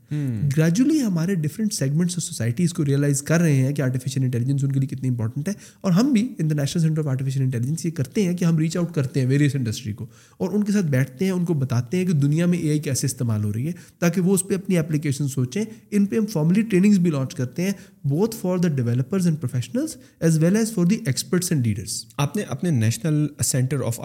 گریجولی ہمارے ڈفرینٹ سیگمنٹس آف سوسائٹیز کو ریئلائز کر رہے ہیں کہ آرٹیفیشیل انٹیلیجنس ان کے لیے کتنی امپورٹنٹ ہے۔ اور ہم بھی international centre of artificial intelligence یہ کرتے ہیں کہ ہم ریچ آؤٹ کرتے ہیں ویریس انڈسٹری کو۔ اور ان کے ساتھ بیٹھتے ہیں ان کو بتاتے ہیں کہ دنیا میں اے آئی کیسے استعمال ہو رہی ہے تاکہ وہ اس پہ اپنی اپلیکیشن سوچیں۔ ان پہ ہم فارملی ٹریننگس بھی لانچ کرتے ہیں both for the developers and professionals as well as for the experts and leaders آپ نے اپنے national centre of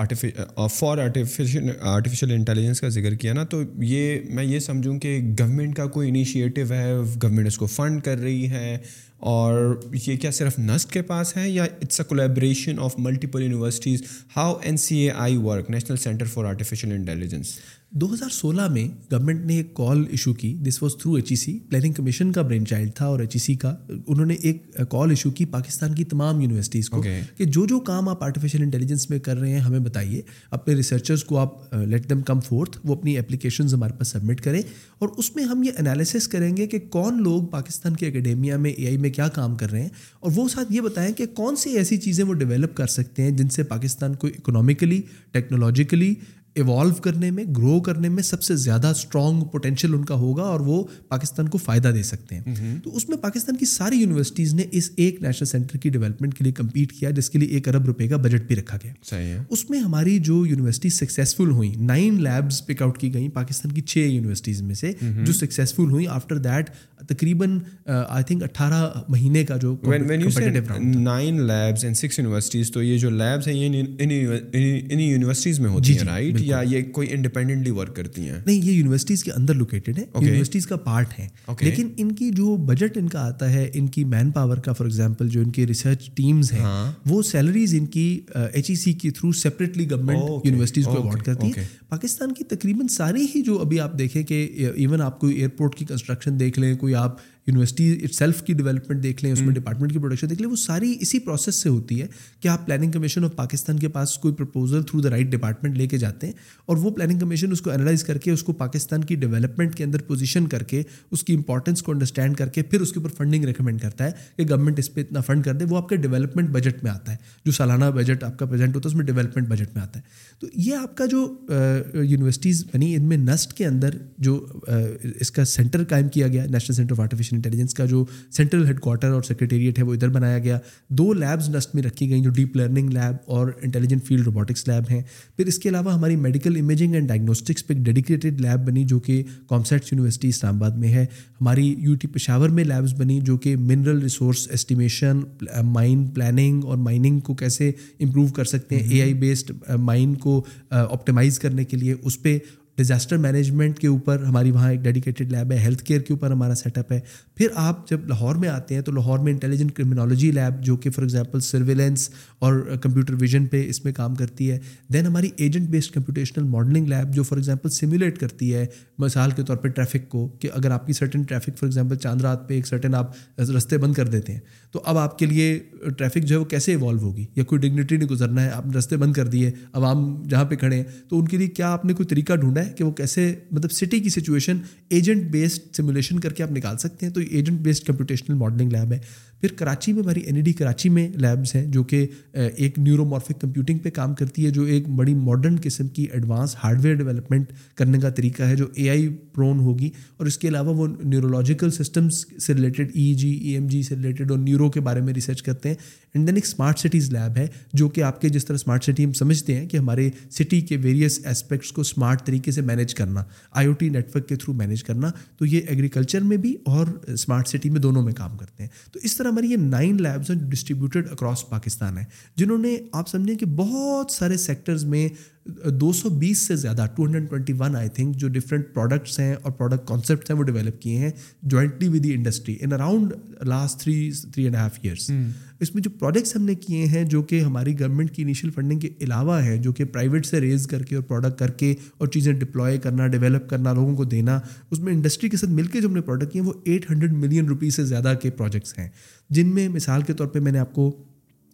for artificial artificial intelligence کا ذکر کیا نا، تو یہ میں یہ سمجھوں کہ گورنمنٹ کا کوئی انیشیٹو ہے گورنمنٹ اس کو فنڈ کر رہی ہے، اور یہ کیا صرف نسٹ کے پاس ہے یا it's a collaboration of multiple universities how N C A I work national centre for artificial intelligence دو ہزار سولہ میں گورنمنٹ نے ایک کال ایشو کی۔ This was through H E C planning commission کا برین چائلڈ تھا اور ایچ ای سی کا۔ انہوں نے ایک کال ایشو کی پاکستان کی تمام یونیورسٹیز کو کہ جو جو کام آپ آرٹیفیشیل انٹیلیجنس میں کر رہے ہیں ہمیں بتائیے۔ اپنے ریسرچرز کو آپ لیٹ دم کم فورتھ وہ اپنی اپلیکیشنز ہمارے پاس سبمٹ کریں۔ اور اس میں ہم یہ انالیسس کریں گے کہ کون لوگ پاکستان کے اکیڈیمیا میں اے آئی میں کیا کام کر رہے ہیں۔ اور وہ ساتھ یہ بتائیں کہ کون سی ایسی چیزیں وہ ڈیولپ کر سکتے ہیں جن سے پاکستان کو اکنامیکلی ٹیکنالوجیکلی ایوالو کرنے میں گرو کرنے میں سب سے زیادہ اسٹرانگ پوٹینشیل ان کا ہوگا اور وہ پاکستان کو فائدہ دے سکتے ہیں۔ تو اس میں پاکستان کی ساری یونیورسٹیز نے اس ایک نیشنل سینٹر کی ڈیولپمنٹ کے لیے کمپیٹ کیا جس کے لیے ایک ارب روپے کا بجٹ بھی رکھا گیا۔ اس میں ہماری جو یونیورسٹی سکسیزفل ہوئیں نائن لیبس پک آؤٹ کی گئیں پاکستان کی چھ یونیورسٹیز میں سے جو سکسیزفل ہوئیں۔ آفٹر دیٹ تقریباً آئی تھنک اٹھارہ مہینے کا جو nine labs and six universities تو یہ جو لیبس ہیں یہ ان یونیورسٹیز میں ہوتی ہیں رائٹ یا یہ کوئی انڈیپینڈنٹلی ورک کرتی ہیں۔ نہیں یہ یونیورسٹیز کے اندر لوکیٹڈ ہے یونیورسٹیز کا پارٹ ہے لیکن ان کی جو بجٹ ان کا آتا ہے ان کی مین پاور کا فار ایگزامپل جو ان کی ریسرچ ٹیمز ہیں وہ سیلریز ان کی ایچ ای سی کے تھرو سیپریٹلی گورنمنٹ یونیورسٹیز کو اوارڈ کرتی ہے پاکستان کی تقریباً ساری ہی جو ابھی آپ دیکھیں کہ ایون آپ کوئی ایئرپورٹ کی کنسٹرکشن دیکھ لیں کوئی آپ یونیورسٹی اٹ سیلف کی ڈیولپمنٹ دیکھ لیں اس میں ڈپارٹمنٹ کی پروڈکشن دیکھ لیں وہ ساری اسی پروسیس سے ہوتی ہے کہ آپ پلاننگ کمیشن آف پاکستان کے پاس کوئی proposal through the right department لے کے جاتے ہیں اور وہ پلاننگ کمیشن اس کو انالائز کر کے اس کو پاکستان کی ڈیولپمنٹ کے اندر پوزیشن کر کے اس کی امپورٹنس کو انڈرسٹینڈ کر کے پھر اس کے اوپر فنڈنگ ریکمینڈ کرتا ہے کہ گورنمنٹ اس پہ اتنا فنڈ کر دے۔ وہ آپ کے ڈیولپمنٹ بجٹ میں آتا ہے۔ جو سالانہ بجٹ آپ کا پریزنٹ ہوتا ہے اس میں ڈیولپمنٹ بجٹ میں آتا ہے۔ تو یہ آپ کا جو یونیورسٹیز بنی ان میں نسٹ کے اندر جو اس کا سینٹر قائم کیا گیا national centre of artificial intelligence کا جو سینٹرل ہیڈ کوارٹر اور سیکریٹریٹ ہے وہ ادھر بنایا گیا۔ دو لیبز نسٹ میں رکھی گئیں جو ڈیپ لرننگ لیب اور انٹیلیجنٹ فیلڈ روبوٹکس لیب ہیں۔ پھر اس کے علاوہ ہماری میڈیکل امیجنگ اینڈ ڈائگنوسٹکس پہ ایک ڈیڈیکیٹڈ لیب بنی جو کہ کامسیٹس یونیورسٹی اسلام آباد میں ہے۔ ہماری یو ٹی پشاور میں لیبز بنی جو کہ mineral resource estimation mine planning اور مائننگ کو کیسے امپروو کر سکتے ہیں۔ اے آئی بیسڈ مائن کو آپٹیمائز کرنے کے لیے اس پہ ڈیزاسٹر مینجمنٹ کے اوپر ہماری وہاں ایک ڈیڈیکیٹڈ لیب ہے ہیلتھ کیئر کے اوپر ہمارا سیٹ اپ ہے۔ پھر آپ جب لاہور میں آتے ہیں تو لاہور میں انٹیلیجنٹ کرمنالوجی لیب جو کہ فار ایگزامپل سرویلنس اور کمپیوٹر ویژن پہ اس میں کام کرتی ہے۔ دین ہماری agent based computational modelling lab جو فار ایگزامپل سیمولیٹ کرتی ہے، مثال کے طور پہ ٹریفک کو کہ اگر آپ کی سرٹن ٹریفک فار ایگزامپل چاند رات پہ ایک سرٹن آپ رستے بند کر دیتے ہیں۔ تو اب آپ کے لیے ٹریفک جو ہے وہ کیسے ایوالو ہوگی؟ یا کوئی ڈگنیٹری نہیں گزرنا ہے، آپ رستے بند کر دیے عوام جہاں پہ کھڑے ہیں، تو ان کے لیے کیا آپ نے کوئی طریقہ ڈھونڈا ہے کہ وہ کیسے مطلب سٹی کی سچویشن ایجنٹ بیسڈ سمولیشن کر کے آپ نکال سکتے ہیں؟ تو agent based computational modelling lab ہے۔ پھر کراچی میں ہماری این ای ڈی کراچی میں لیبس ہیں جو کہ ایک نیورومارفک کمپیوٹنگ پہ کام کرتی ہے جو ایک بڑی ماڈرن قسم کی ایڈوانس ہارڈ ویئر ڈیولپمنٹ کرنے کا طریقہ ہے جو اے آئی پرون ہوگی اور اس کے علاوہ وہ نیورولوجیکل سسٹمس سے related E G E M G سے ریلیٹڈ اور نیورو کے بارے میں ریسرچ کرتے ہیں. اینڈ دین ایک اسمارٹ سٹیز لیب ہے جو کہ آپ کے جس طرح اسمارٹ سٹی ہم سمجھتے ہیں کہ ہمارے سٹی کے ویریس اسپیکٹس کو اسمارٹ طریقے سے مینیج کرنا آئی او ٹی نیٹورک کے تھرو مینیج کرنا، تو یہ ایگریکلچر میں بھی اور اسمارٹ سٹی میں دونوں میں کام کرتے ہیں. تو اس طرح ہماری یہ نائن لیبس ہیں ڈسٹریبیوٹیڈ اکراس پاکستان ہیں، جنہوں نے آپ سمجھیں کہ بہت سارے سیکٹرز میں دو سو بیس سے زیادہ two hundred twenty one I think جو ڈفرینٹ پروڈکٹس ہیں اور پروڈکٹ کانسیپٹس ہیں وہ ڈیولپ کیے ہیں jointly with the industry in around last three three and half years اس میں جو پروجیکٹس ہم نے کیے ہیں جو کہ ہماری گورنمنٹ کی انیشیل فنڈنگ کے علاوہ ہے جو کہ پرائیویٹ سے ریز کر کے اور پروڈکٹ کر کے اور چیزیں ڈپلوائے کرنا ڈیولپ کرنا لوگوں کو دینا اس میں انڈسٹری کے ساتھ مل کے جو ہم نے پروڈکٹ کیے ہیں وہ ایٹ ہنڈریڈ ملین روپیز سے زیادہ کے پروجیکٹس ہیں۔ جن میں مثال کے طور پہ میں نے آپ کو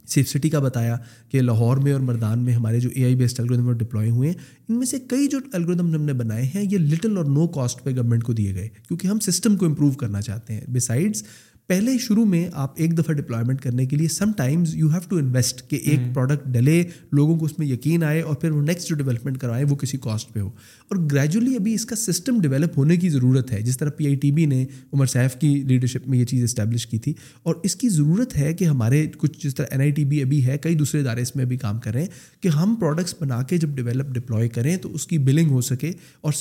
سیف سٹی کا بتایا کہ لاہور میں اور مردان میں ہمارے جو A I based algorithm deployed ہوئے ہیں، ان میں سے کئی جو الگریدم ہم نے بنائے ہیں، یہ لٹل اور نو کاسٹ پہ گورنمنٹ کو دیے گئے، کیونکہ ہم سسٹم کو امپروو کرنا چاہتے ہیں۔ بسائڈس پہلے شروع میں آپ ایک دفعہ ڈپلائمنٹ کرنے کے لیے sometimes you have to invest کہ ایک پروڈکٹ ڈلے لوگوں کو اس میں یقین آئے اور پھر وہ نیکسٹ جو ڈیولپمنٹ کروائے وہ کسی کاسٹ پہ ہو۔ اور گریجولی ابھی اس کا سسٹم ڈیولپ ہونے کی ضرورت ہے۔ جس طرح پی آئی ٹی بی نے عمر سیف کی لیڈرشپ میں یہ چیز اسٹیبلش کی تھی۔ اور اس کی ضرورت ہے کہ ہمارے کچھ جس طرح این آئی ٹی بی ابھی ہے کئی دوسرے ادارے اس میں بھی کام کریں کہ ہم پروڈکٹس بنا کے جب ڈیولپ ڈپلوائے کریں تو اس کی بلنگ ہو سکے اور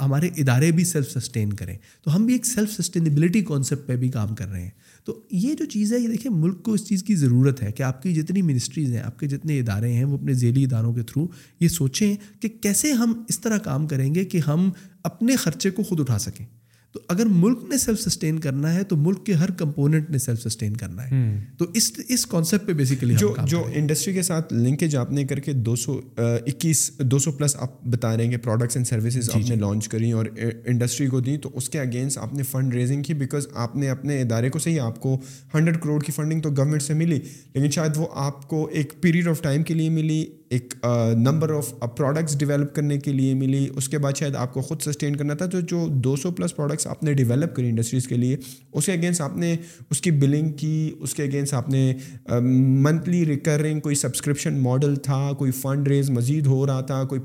ہمارے ادارے بھی سیلف سسٹین کریں۔ تو ہم بھی ایک سیلف سسٹینیبلٹی کانسیپٹ پہ بھی کام کر رہے ہیں۔ تو یہ جو چیز ہے، یہ دیکھیں ملک کو اس چیز کی ضرورت ہے کہ آپ کی جتنی منسٹریز ہیں، آپ کے جتنے ادارے ہیں، وہ اپنے ذیلی اداروں کے تھرو یہ سوچیں کہ کیسے ہم اس طرح کام کریں گے کہ ہم اپنے خرچے کو خود اٹھا سکیں۔ تو اگر ملک نے سیلف سسٹین کرنا ہے تو ملک کے ہر کمپوننٹ نے سیلف سسٹین کرنا ہے۔ تو اس اس کانسیپٹ پہ بیسیکلی جو جو انڈسٹری کے ساتھ لنکیج آپ نے کر کے دو سو اکیس دو سو پلس آپ بتا رہے ہیں کہ پروڈکٹس اینڈ سروسز آپ نے لانچ کری اور انڈسٹری کو دی تو اس کے اگینسٹ آپ نے فنڈ ریزنگ کی بیکاز آپ نے اپنے ادارے کو صحیح آپ کو ہنڈریڈ کروڑ کی فنڈنگ تو گورنمنٹ سے ملی لیکن شاید وہ آپ کو ایک پیریڈ آف ٹائم کے لیے ملی۔ ایک نمبر آف پروڈکٹس ڈیولپ کرنے کے لیے ملی۔ اس کے بعد شاید آپ کو خود سسٹین کرنا تھا تو جو دو سو پلس پروڈکٹس آپ نے ڈیولپ کری انڈسٹریز کے لیے، اس کے اگینسٹ آپ نے اس کی بلنگ کی، اس کے اگینسٹ آپ نے منتھلی ریکرنگ کوئی سبسکرپشن ماڈل تھا، کوئی فنڈ ریز مزید ہو رہا تھا، کوئی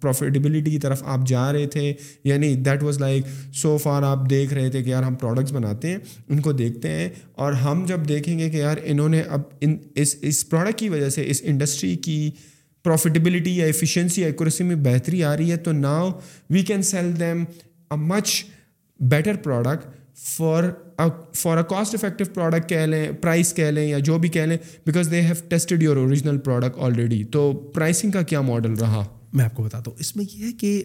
پروفیٹیبلٹی کی طرف آپ جا رہے تھے۔ یعنی that was like so for آپ دیکھ رہے تھے کہ یار ہم پروڈکٹس بناتے ہیں، ان کو دیکھتے ہیں۔ اور ہم جب دیکھیں گے کہ یار انہوں نے اب ان، اس اس پروڈکٹ کی وجہ سے، اس انڈسٹری کی پروفیٹیبلٹی یا ایفیشنسی ایکوریسی میں بہتری آ رہی ہے، تو now we can sell them a much better product for for a cost effective product کہہ لیں پرائز کہہ لیں، یا جو بھی کہہ لیں because they have tested your original product already تو پرائسنگ کا کیا ماڈل رہا؟ میں آپ کو بتاتا ہوں۔ اس میں یہ ہے کہ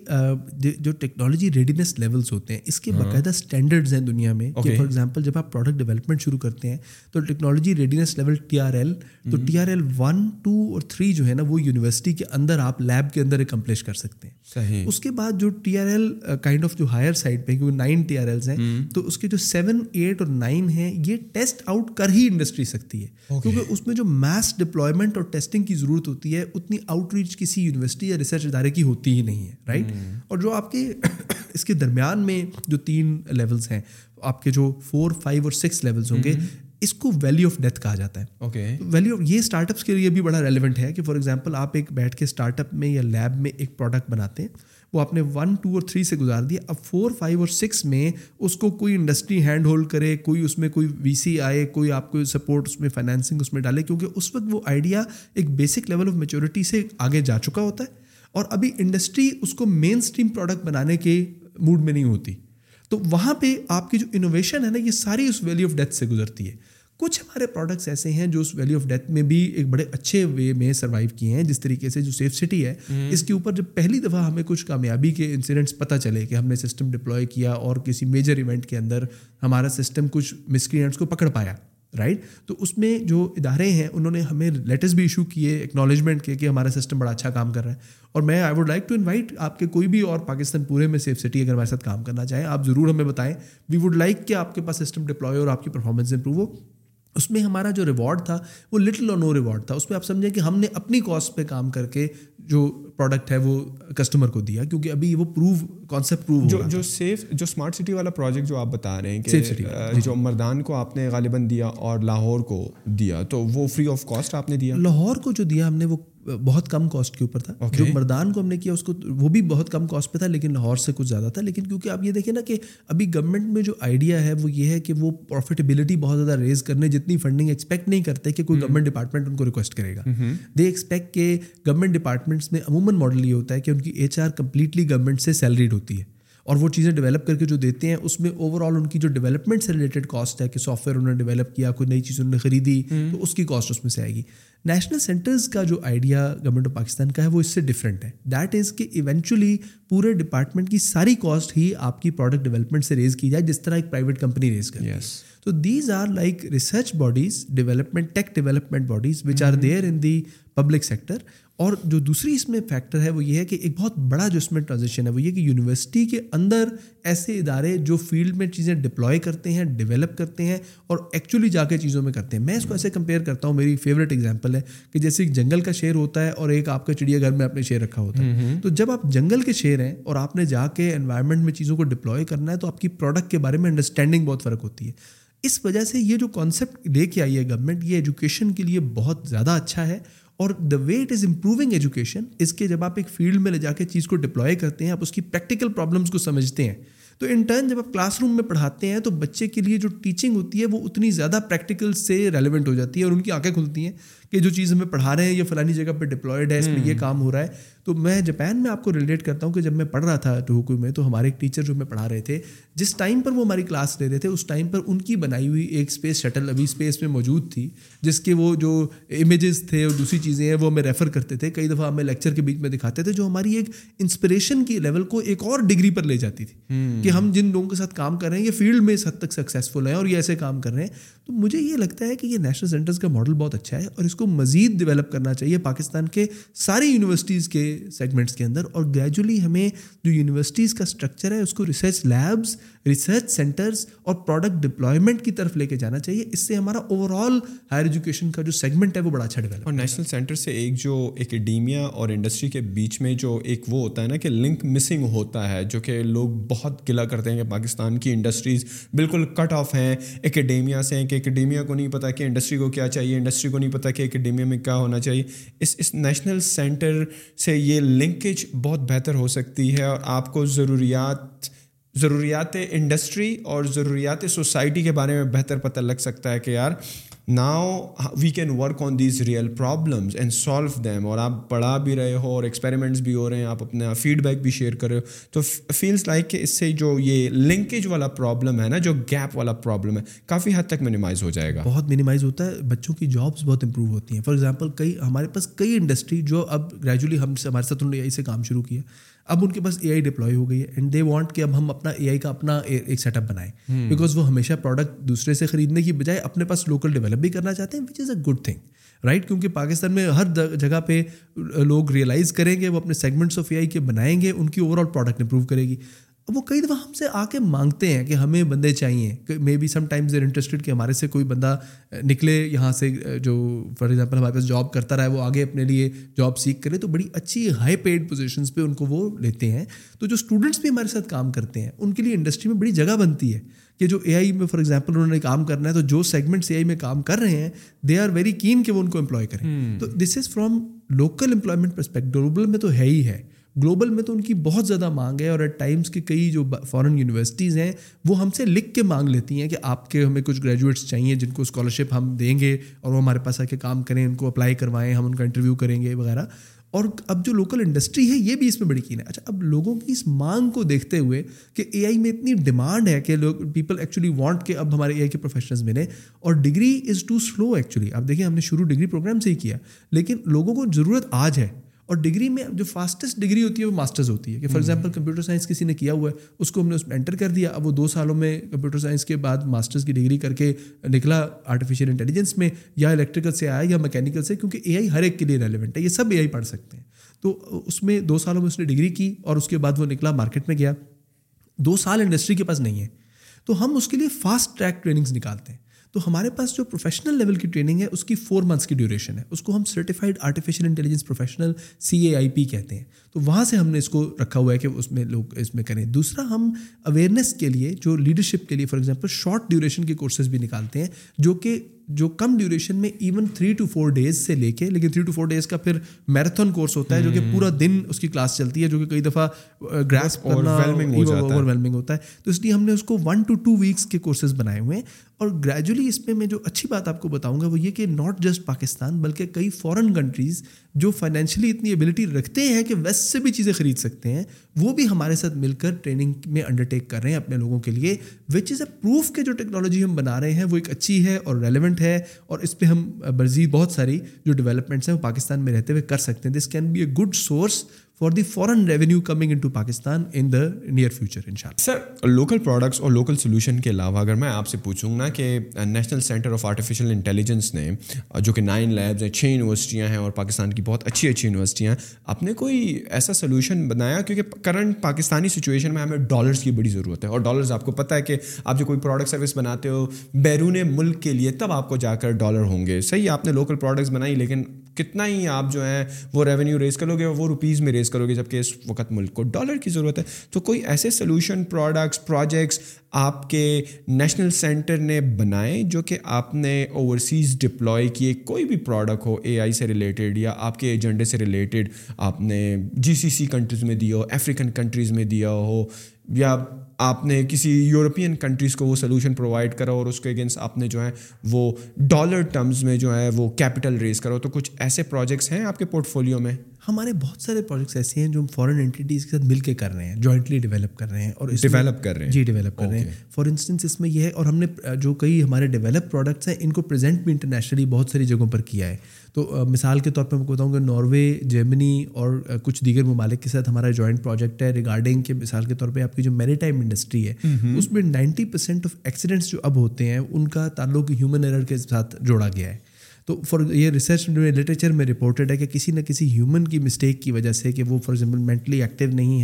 جو ٹیکنالوجی ریڈینس لیولس ہوتے ہیں اس کے ہاں۔ باقاعدہ اسٹینڈرڈز ہیں دنیا میں کہ فار ایگزامپل جب آپ پروڈکٹ ڈیولپمنٹ شروع کرتے ہیں تو technology readiness level T R L تو T R L one two اور تھری جو ہے نا وہ یونیورسٹی کے اندر آپ لیب کے اندر اکمپلش کر سکتے ہیں۔ اس کے بعد جو T R L kind of جو ہائر سائڈ پہ کیونکہ نائن ٹی آر ایلز ہیں تو اس کے جو سیون ایٹ اور نائن ہیں یہ ٹیسٹ آؤٹ کر ہی انڈسٹری سکتی ہے۔ کیونکہ اس میں جو میس ڈپلائمنٹ اور ٹیسٹنگ کی ضرورت ہوتی ہے اتنی آؤٹ ریچ کسی یونیورسٹی یا ریسرچ ادارے کی ہوتی ہی نہیں ہے رائٹ اور جو آپ کے اس کے درمیان میں جو تین لیولس ہیں آپ کے جو فور فائیو اور سکس لیولس ہوں گے اس کو ویلیو آف ڈیتھ کہا جاتا ہے۔ اوکے ویلیو یہ اسٹارٹ اپس کے لیے بھی بڑا ریلیونٹ ہے کہ فار ایگزامپل آپ ایک بیٹھ کے اسٹارٹ اپ میں یا لیب میں ایک پروڈکٹ بناتے ہیں وہ آپ نے ون ٹو اور تھری سے گزار دیا اب فور فائیو اور سکس میں اس کو کوئی انڈسٹری ہینڈ ہولڈ کرے کوئی اس میں کوئی وی سی آئے کوئی آپ کو سپورٹ اس میں فائنینسنگ اس میں ڈالے کیونکہ اس وقت وہ آئیڈیا ایک بیسک لیول آف میچورٹی سے آگے جا چکا ہوتا ہے۔ اور ابھی انڈسٹری اس کو مین اسٹریم پروڈکٹ بنانے کے موڈ میں نہیں ہوتی۔ تو وہاں پہ آپ کی جو انوویشن ہے نا یہ ساری اس ویلی آف ڈیتھ سے گزرتی ہے۔ کچھ ہمارے پروڈکٹس ایسے ہیں جو اس ویلی آف ڈیتھ میں بھی ایک بڑے اچھے وے میں سروائیو کیے ہیں جس طریقے سے جو سیف سٹی ہے اس کے اوپر جب پہلی دفعہ ہمیں کچھ کامیابی کے انسیڈنٹس پتہ چلے کہ ہم نے سسٹم ڈپلوائے کیا اور کسی میجر ایونٹ کے اندر ہمارا سسٹم کچھ مسکرینٹس کو پکڑ پایا۔ رائٹ تو اس میں جو ادارے ہیں، انہوں نے ہمیں لیٹرس بھی ایشو کیے اکنالجمنٹ کیے کہ ہمارا سسٹم بڑا اچھا کام کر رہا ہے۔ اور میں I would like to invite آپ کے کوئی بھی اور پاکستان پورے میں سیف سٹی اگر ہمارے ساتھ کام کرنا چاہیں، آپ ضرور ہمیں بتائیں۔ وی ووڈ لائک کہ آپ کے پاس سسٹم ڈپلوائے اور آپ کی پرفارمنس امپروو ہو۔ اس میں ہمارا جو ریوارڈ تھا، وہ لٹل اور نو ریوارڈ تھا۔ اس میں آپ سمجھیں کہ ہم نے اپنی کاسٹ پہ کام کر کے جو پروڈکٹ ہے وہ کسٹمر کو دیا کیونکہ ابھی وہ پروو کانسیپٹ پروو جو جو سیف جو اسمارٹ سٹی والا پروجیکٹ جو آپ بتا رہے ہیں کہ جو مردان کو آپ نے غالباً دیا اور لاہور کو دیا تو وہ فری آف کاسٹ آپ نے دیا؟ لاہور کو جو دیا ہم نے وہ بہت کم کاسٹ کے اوپر تھا۔ جو مردان کو ہم نے کیا اس کو وہ بھی بہت کم کاسٹ پہ تھا لیکن لاہور سے کچھ زیادہ تھا۔ لیکن کیونکہ آپ یہ دیکھیں نا کہ ابھی گورنمنٹ میں جو آئیڈیا ہے وہ یہ ہے کہ وہ پروفیٹیبلٹی بہت زیادہ ریز کرنے جتنی فنڈنگ ایکسپیکٹ نہیں کرتے کہ کوئی گورنمنٹ ڈپارٹمنٹ ان کو ریکویسٹ کرے گا۔ دے ایکسپیکٹ کہ گورنمنٹ ڈپارٹمنٹس میں عموماً ماڈل یہ ہوتا ہے کہ ان کی ایچ آر کمپلیٹلی گورنمنٹ سے سیلریڈ ہوتی ہے اور وہ چیزیں ڈیولپ کر کے جو دیتے ہیں اس میں اوور آل ان کی جو ڈیولپمنٹ سے ریلیٹڈ کاسٹ ہے کہ سافٹ ویئر انہوں نے ڈیولپ کیا کوئی نئی چیز انہوں نے خریدی تو اس کی کاسٹ اس میں سے آئے گی۔ نیشنل سینٹرز کا جو آئیڈیا گورنمنٹ آف پاکستان کا ہے وہ اس سے ڈفرینٹ ہے۔ دیٹ از کہ ایونچولی پورے ڈپارٹمنٹ کی ساری کاسٹ ہی آپ کی پروڈکٹ ڈیولپمنٹ سے ریز کی جائے جس طرح ایک پرائیویٹ کمپنی ریز کرتی ہے۔ تو these are like research bodies development tech development bodies which are there in the public sector اور جو دوسری اس میں فیکٹر ہے وہ یہ ہے کہ ایک بہت بڑا جو اس میں ٹرانزیکشن ہے وہ یہ کہ یونیورسٹی کے اندر ایسے ادارے جو فیلڈ میں چیزیں ڈپلوائے کرتے ہیں ڈیولپ کرتے ہیں اور ایکچولی جا کے چیزوں میں کرتے ہیں۔ میں اس کو ایسے کمپیئر کرتا ہوں میری فیوریٹ ایگزامپل ہے کہ جیسے ایک جنگل کا شیر ہوتا ہے اور ایک آپ کا چڑیا گھر میں اپنے شیر رکھا ہوتا ہے۔ تو جب آپ جنگل کے شیر ہیں اور آپ نے جا کے انوائرمنٹ میں چیزوں کو ڈپلوائے کرنا ہے تو آپ کی پروڈکٹ کے بارے میں انڈرسٹینڈنگ بہت فرق ہوتی ہے۔ اس وجہ سے یہ جو کانسیپٹ لے کے آئی ہے گورنمنٹ یہ ایجوکیشن کے لیے بہت زیادہ اچھا ہے۔ اور the way it is improving education اس کے جب آپ ایک فیلڈ میں لے جا کے چیز کو ڈپلوائے کرتے ہیں، آپ اس کی پریکٹیکل پرابلمس کو سمجھتے ہیں۔ تو ان ٹرن جب آپ کلاس روم میں پڑھاتے ہیں تو بچے کے لیے جو ٹیچنگ ہوتی ہے وہ اتنی زیادہ پریکٹیکل سے ریلیونٹ ہو جاتی ہے اور ان کی آنکھیں کھلتی ہیں۔ کہ جو چیز ہمیں پڑھا رہے ہیں یہ فلانی جگہ پہ ڈپلائڈ ہے اس میں یہ کام ہو رہا ہے۔ تو میں جاپان میں آپ کو ریلیٹ کرتا ہوں کہ جب میں پڑھ رہا تھا ٹوکو میں تو ہمارے ایک ٹیچر جو میں پڑھا رہے تھے جس ٹائم پر وہ ہماری کلاس لے رہے تھے اس ٹائم پر ان کی بنائی ہوئی ایک اسپیس شٹل ابھی اسپیس میں موجود تھی جس کے وہ جو امیجز تھے اور دوسری چیزیں ہیں وہ ہمیں ریفر کرتے تھے۔ کئی دفعہ ہمیں لیکچر کے بیچ میں دکھاتے تھے جو ہماری ایک انسپریشن کی لیول کو ایک اور ڈگری پر لے جاتی تھی۔ کہ ہم جن لوگوں کے ساتھ کام کر رہے ہیں یہ فیلڈ میں اس حد تک سکسیزفل ہیں اور یہ ایسے کام کر رہے ہیں۔ تو مجھے یہ لگتا ہے کہ یہ نیشنل سینٹرز کا ماڈل بہت اچھا ہے اور اس کو مزید ڈیولپ کرنا چاہیے پاکستان کے ساری یونیورسٹیز کے سیگمنٹس کے اندر اور گریجولی ہمیں جو یونیورسٹیز کا اسٹرکچر ہے اس کو ریسرچ لیبس ریسرچ سینٹرز اور پروڈکٹ ڈپلائمنٹ کی طرف لے کے جانا چاہیے۔ اس سے ہمارا اوور آل ہائر ایجوکیشن کا جو سیگمنٹ ہے وہ بڑا اچھا ڈیولپ اور نیشنل سینٹر سے ایک جو اکیڈیمیا اور انڈسٹری کے بیچ میں جو ایک وہ ہوتا ہے نا کہ لنک مسنگ ہوتا ہے جو کہ لوگ بہت گلا کرتے ہیں کہ پاکستان کی انڈسٹریز بالکل کٹ آف ہیں اکیڈیمیا سے ہیں کہ اکیڈیمیا کو نہیں پتہ کہ انڈسٹری کو کیا چاہیے، انڈسٹری کو نہیں پتہ کہ اکیڈیمیا میں کیا ہونا چاہیے۔ اس اس نیشنل سینٹر سے یہ لنکیج بہت بہتر ہو سکتی ہے اور آپ کو ضروریات ضروریات انڈسٹری اور ضروریات سوسائٹی کے بارے میں بہتر پتہ لگ سکتا ہے کہ یار now we can work on these real problems and solve them اور آپ پڑھا بھی رہے ہو اور ایکسپیریمنٹس بھی ہو رہے ہیں، آپ اپنا فیڈ بیک بھی شیئر کر رہے ہو۔ تو فیلس لائک کہ اس سے جو یہ لنکیج والا پرابلم ہے نا، جو گیپ والا پرابلم ہے، کافی حد تک منیمائز ہو جائے گا۔ بہت منیمائز ہوتا ہے۔ بچوں کی جابس بہت امپروو ہوتی ہیں۔ فار ایگزامپل کئی، ہمارے پاس کئی انڈسٹری جو اب گریجولی ہم سے، ہمارے ساتھ انہوں نے اے سے کام شروع کیا اب ان کے پاس اے آئی ڈپلوائی ہو گئی ہے اینڈ دے وانٹ کہ اب ہم اپنا اے آئی کا اپنا ایک سیٹ اپ بنائیں بیکاز وہ ہمیشہ پروڈکٹ دوسرے سے خریدنے کی بجائے اپنے پاس لوکل ڈیولپ بھی کرنا چاہتے ہیں which is a good thing right کیونکہ پاکستان میں ہر جگہ پہ لوگ ریئلائز کریں گے وہ اپنے سیگمنٹس آف اے آئی کے بنائیں گے ان کی اوور آل پروڈکٹ امپروو کرے گی. وہ کئی دفعہ ہم سے آ کے مانگتے ہیں کہ ہمیں بندے چاہیے maybe sometimes they're interested کہ ہمارے سے کوئی بندہ نکلے یہاں سے جو فار ایگزامپل ہمارے پاس جاب کرتا رہا ہے وہ آگے اپنے لیے جاب سیکھ کرے تو بڑی اچھی ہائی پیڈ پوزیشنس پہ ان کو وہ لیتے ہیں۔ تو جو اسٹوڈنٹس بھی ہمارے ساتھ کام کرتے ہیں ان کے لیے انڈسٹری میں بڑی جگہ بنتی ہے کہ جو اے آئی میں فار ایگزامپل انہوں نے کام کرنا ہے تو جو سیگمنٹس اے آئی میں کام کر رہے ہیں دے آر ویری کین کہ وہ ان کو امپلائی کریں۔ تو this is from local employment perspective global میں تو ہے ہی ہے۔ گلوبل میں تو ان کی بہت زیادہ مانگ ہے اور ایٹ ٹائمس کی کئی جو فارن یونیورسٹیز ہیں، وہ ہم سے لکھ کے مانگ لیتی ہیں کہ آپ کے ہمیں کچھ گریجویٹس چاہیے جن کو اسکالرشپ ہم دیں گے اور وہ ہمارے پاس آ کے کام کریں، ان کو اپلائی کروائیں، ہم ان کا انٹرویو کریں گے وغیرہ۔ اور اب جو لوکل انڈسٹری ہے، یہ بھی اس میں بڑی کین ہے۔ اچھا اب لوگوں کی اس مانگ کو دیکھتے ہوئے کہ اے آئی میں اتنی ڈیمانڈ ہے کہ لوگ پیپل ایکچولی وانٹ کہ اب ہمارے اے آئی کے پروفیشنلز ملیں۔ اور degree is too slow actually اب دیکھیں، ہم نے شروع ڈگری پروگرام سے ہی کیا، لیکن لوگوں کو ضرورت آج ہے۔ اور ڈگری میں جو فاسٹسٹ ڈگری ہوتی ہے وہ ماسٹرز ہوتی ہے کہ فار ایگزامپل کمپیوٹر سائنس کسی نے کیا ہوا ہے اس کو ہم نے اس میں انٹر کر دیا اب وہ دو سالوں میں کمپیوٹر سائنس کے بعد ماسٹرز کی ڈگری کر کے نکلا آرٹیفیشیل انٹیلیجنس میں یا الیکٹریکل سے آیا یا میکینیکل سے کیونکہ اے آئی ہر ایک کے لیے ریلیونٹ ہے یہ سب اے آئی پڑھ سکتے ہیں۔ تو اس میں دو سالوں میں اس نے ڈگری کی اور اس کے بعد وہ نکلا مارکیٹ میں گیا۔ دو سال انڈسٹری کے پاس نہیں ہے۔ تو ہم اس کے لیے فاسٹ ٹریک ٹریننگس نکالتے ہیں۔ تو ہمارے پاس جو پروفیشنل لیول کی ٹریننگ ہے اس کی فور منتھس کی ڈیوریشن ہے۔ اس کو ہم certified artificial intelligence professional C A I P کہتے ہیں۔ تو وہاں سے ہم نے اس کو رکھا ہوا ہے کہ اس میں لوگ اس میں کریں۔ دوسرا ہم اویئرنیس کے لیے جو لیڈرشپ کے لیے فار ایگزامپل شارٹ ڈیوریشن کے کورسز بھی نکالتے ہیں جو کہ جو کم ڈیوریشن میں even three two four days سے لے کے لیکن تھری ٹو فور ڈیز کا پھر میراتھن کورس ہوتا ہے جو کہ پورا دن اس کی کلاس چلتی ہے جو کہ کئی دفعہ گراس اوور ویلمنگ ہوتا ہے۔ تو اس لیے ہم نے اس کو ون ٹو ٹو ویکس کے کورسز بنائے ہوئے ہیں۔ اور گریجولی اس میں میں جو اچھی بات آپ کو بتاؤں گا وہ یہ کہ ناٹ جسٹ پاکستان بلکہ کئی فارن کنٹریز جو فائنینشلی اتنی ایبلٹی رکھتے ہیں کہ ویسٹ سے بھی چیزیں خرید سکتے ہیں، وہ بھی ہمارے ساتھ مل کر ٹریننگ میں انڈر ٹیک کر رہے ہیں اپنے لوگوں کے لیے وچ از اے پروف کہ جو ٹیکنالوجی ہم بنا رہے ہیں وہ ایک اچھی ہے اور ریلیونٹ ہے اور اس پہ ہم مزید بہت ساری جو ڈیولپمنٹس ہیں وہ پاکستان میں رہتے ہوئے کر سکتے ہیں۔ This can be a good source for the foreign revenue coming into Pakistan in the near future ان شاء اللہ سر لوکل پروڈکٹس اور لوکل سولوشن کے علاوہ اگر میں آپ سے پوچھوں نا کہ national centre of artificial intelligence نے جو کہ نائن لیبز ہیں، چھ یونیورسٹیاں ہیں اور پاکستان کی بہت اچھی اچھی یونیورسٹیاں ہیں، آپ نے کوئی ایسا سولوشن بنایا؟ کیونکہ کرنٹ پاکستانی سچویشن میں ہمیں ڈالرس کی بڑی ضرورت ہے اور ڈالرز آپ کو پتہ ہے کہ آپ جو کوئی پروڈکٹ سروس بناتے ہو، بیرون ملک کے لیے تب آپ کو جا کر ڈالر ہوں گے۔ صحیح آپ نے لوکل پروڈکٹس بنائی، لیکن کتنا ہی آپ جو ہیں وہ ریونیو ریز کرو گے وہ روپیز میں ریز کرو گے، جبکہ اس وقت ملک کو ڈالر کی ضرورت ہے۔ تو کوئی ایسے سلوشن پروڈکٹس پروجیکٹس آپ کے نیشنل سینٹر نے بنائے جو کہ آپ نے اوورسیز ڈپلوائے کیے، کوئی بھی پروڈکٹ ہو اے آئی سے ریلیٹڈ یا آپ کے ایجنڈے سے ریلیٹڈ آپ نے جی سی سی کنٹریز میں دیا ہو افریقن کنٹریز میں دیا ہو یا آپ نے کسی یورپین کنٹریز کو وہ سلوشن پرووائڈ کرا اور اس کے اگینسٹ آپ نے جو ہے وہ ڈالر ٹرمز میں جو ہے وہ کیپٹل ریز کرو تو کچھ ایسے پروجیکٹس ہیں آپ کے پورٹ فولیو میں؟ ہمارے بہت سارے پروجیکٹس ایسے ہیں جو ہم فورن انٹیٹیز کے ساتھ مل کے کر رہے ہیں جوائنٹلی ڈیولپ کر رہے ہیں اور ڈیولپ کر رہے ہیں. جی ڈیولپ کر رہے ہیں. فار انسٹنس اس میں یہ ہے اور ہم نے جو کئی ہمارے ڈیولپ پروڈکٹس ہیں ان کو پریزنٹ بھی انٹرنیشنلی بہت ساری جگہوں پر کیا ہے. تو مثال کے طور پہ میں بتاؤں کہ ناروے جرمنی اور کچھ دیگر ممالک کے ساتھ ہمارا جوائنٹ پروجیکٹ ہے ریگارڈنگ کے مثال کے طور پہ آپ کی جو میری ٹائم انڈسٹری ہے اس میں نائنٹی پرسینٹ آف ایکسیڈنٹس جو اب ہوتے ہیں ان کا تعلق ہیومن ایرر کے ساتھ جوڑا گیا ہے۔ تو فار یہ ریسرچ لٹریچر میں رپورٹڈ ہے کہ کسی نہ کسی ہیومن کی مسٹیک کی وجہ سے کہ وہ فار ایگزامپل مینٹلی ایکٹیو نہیں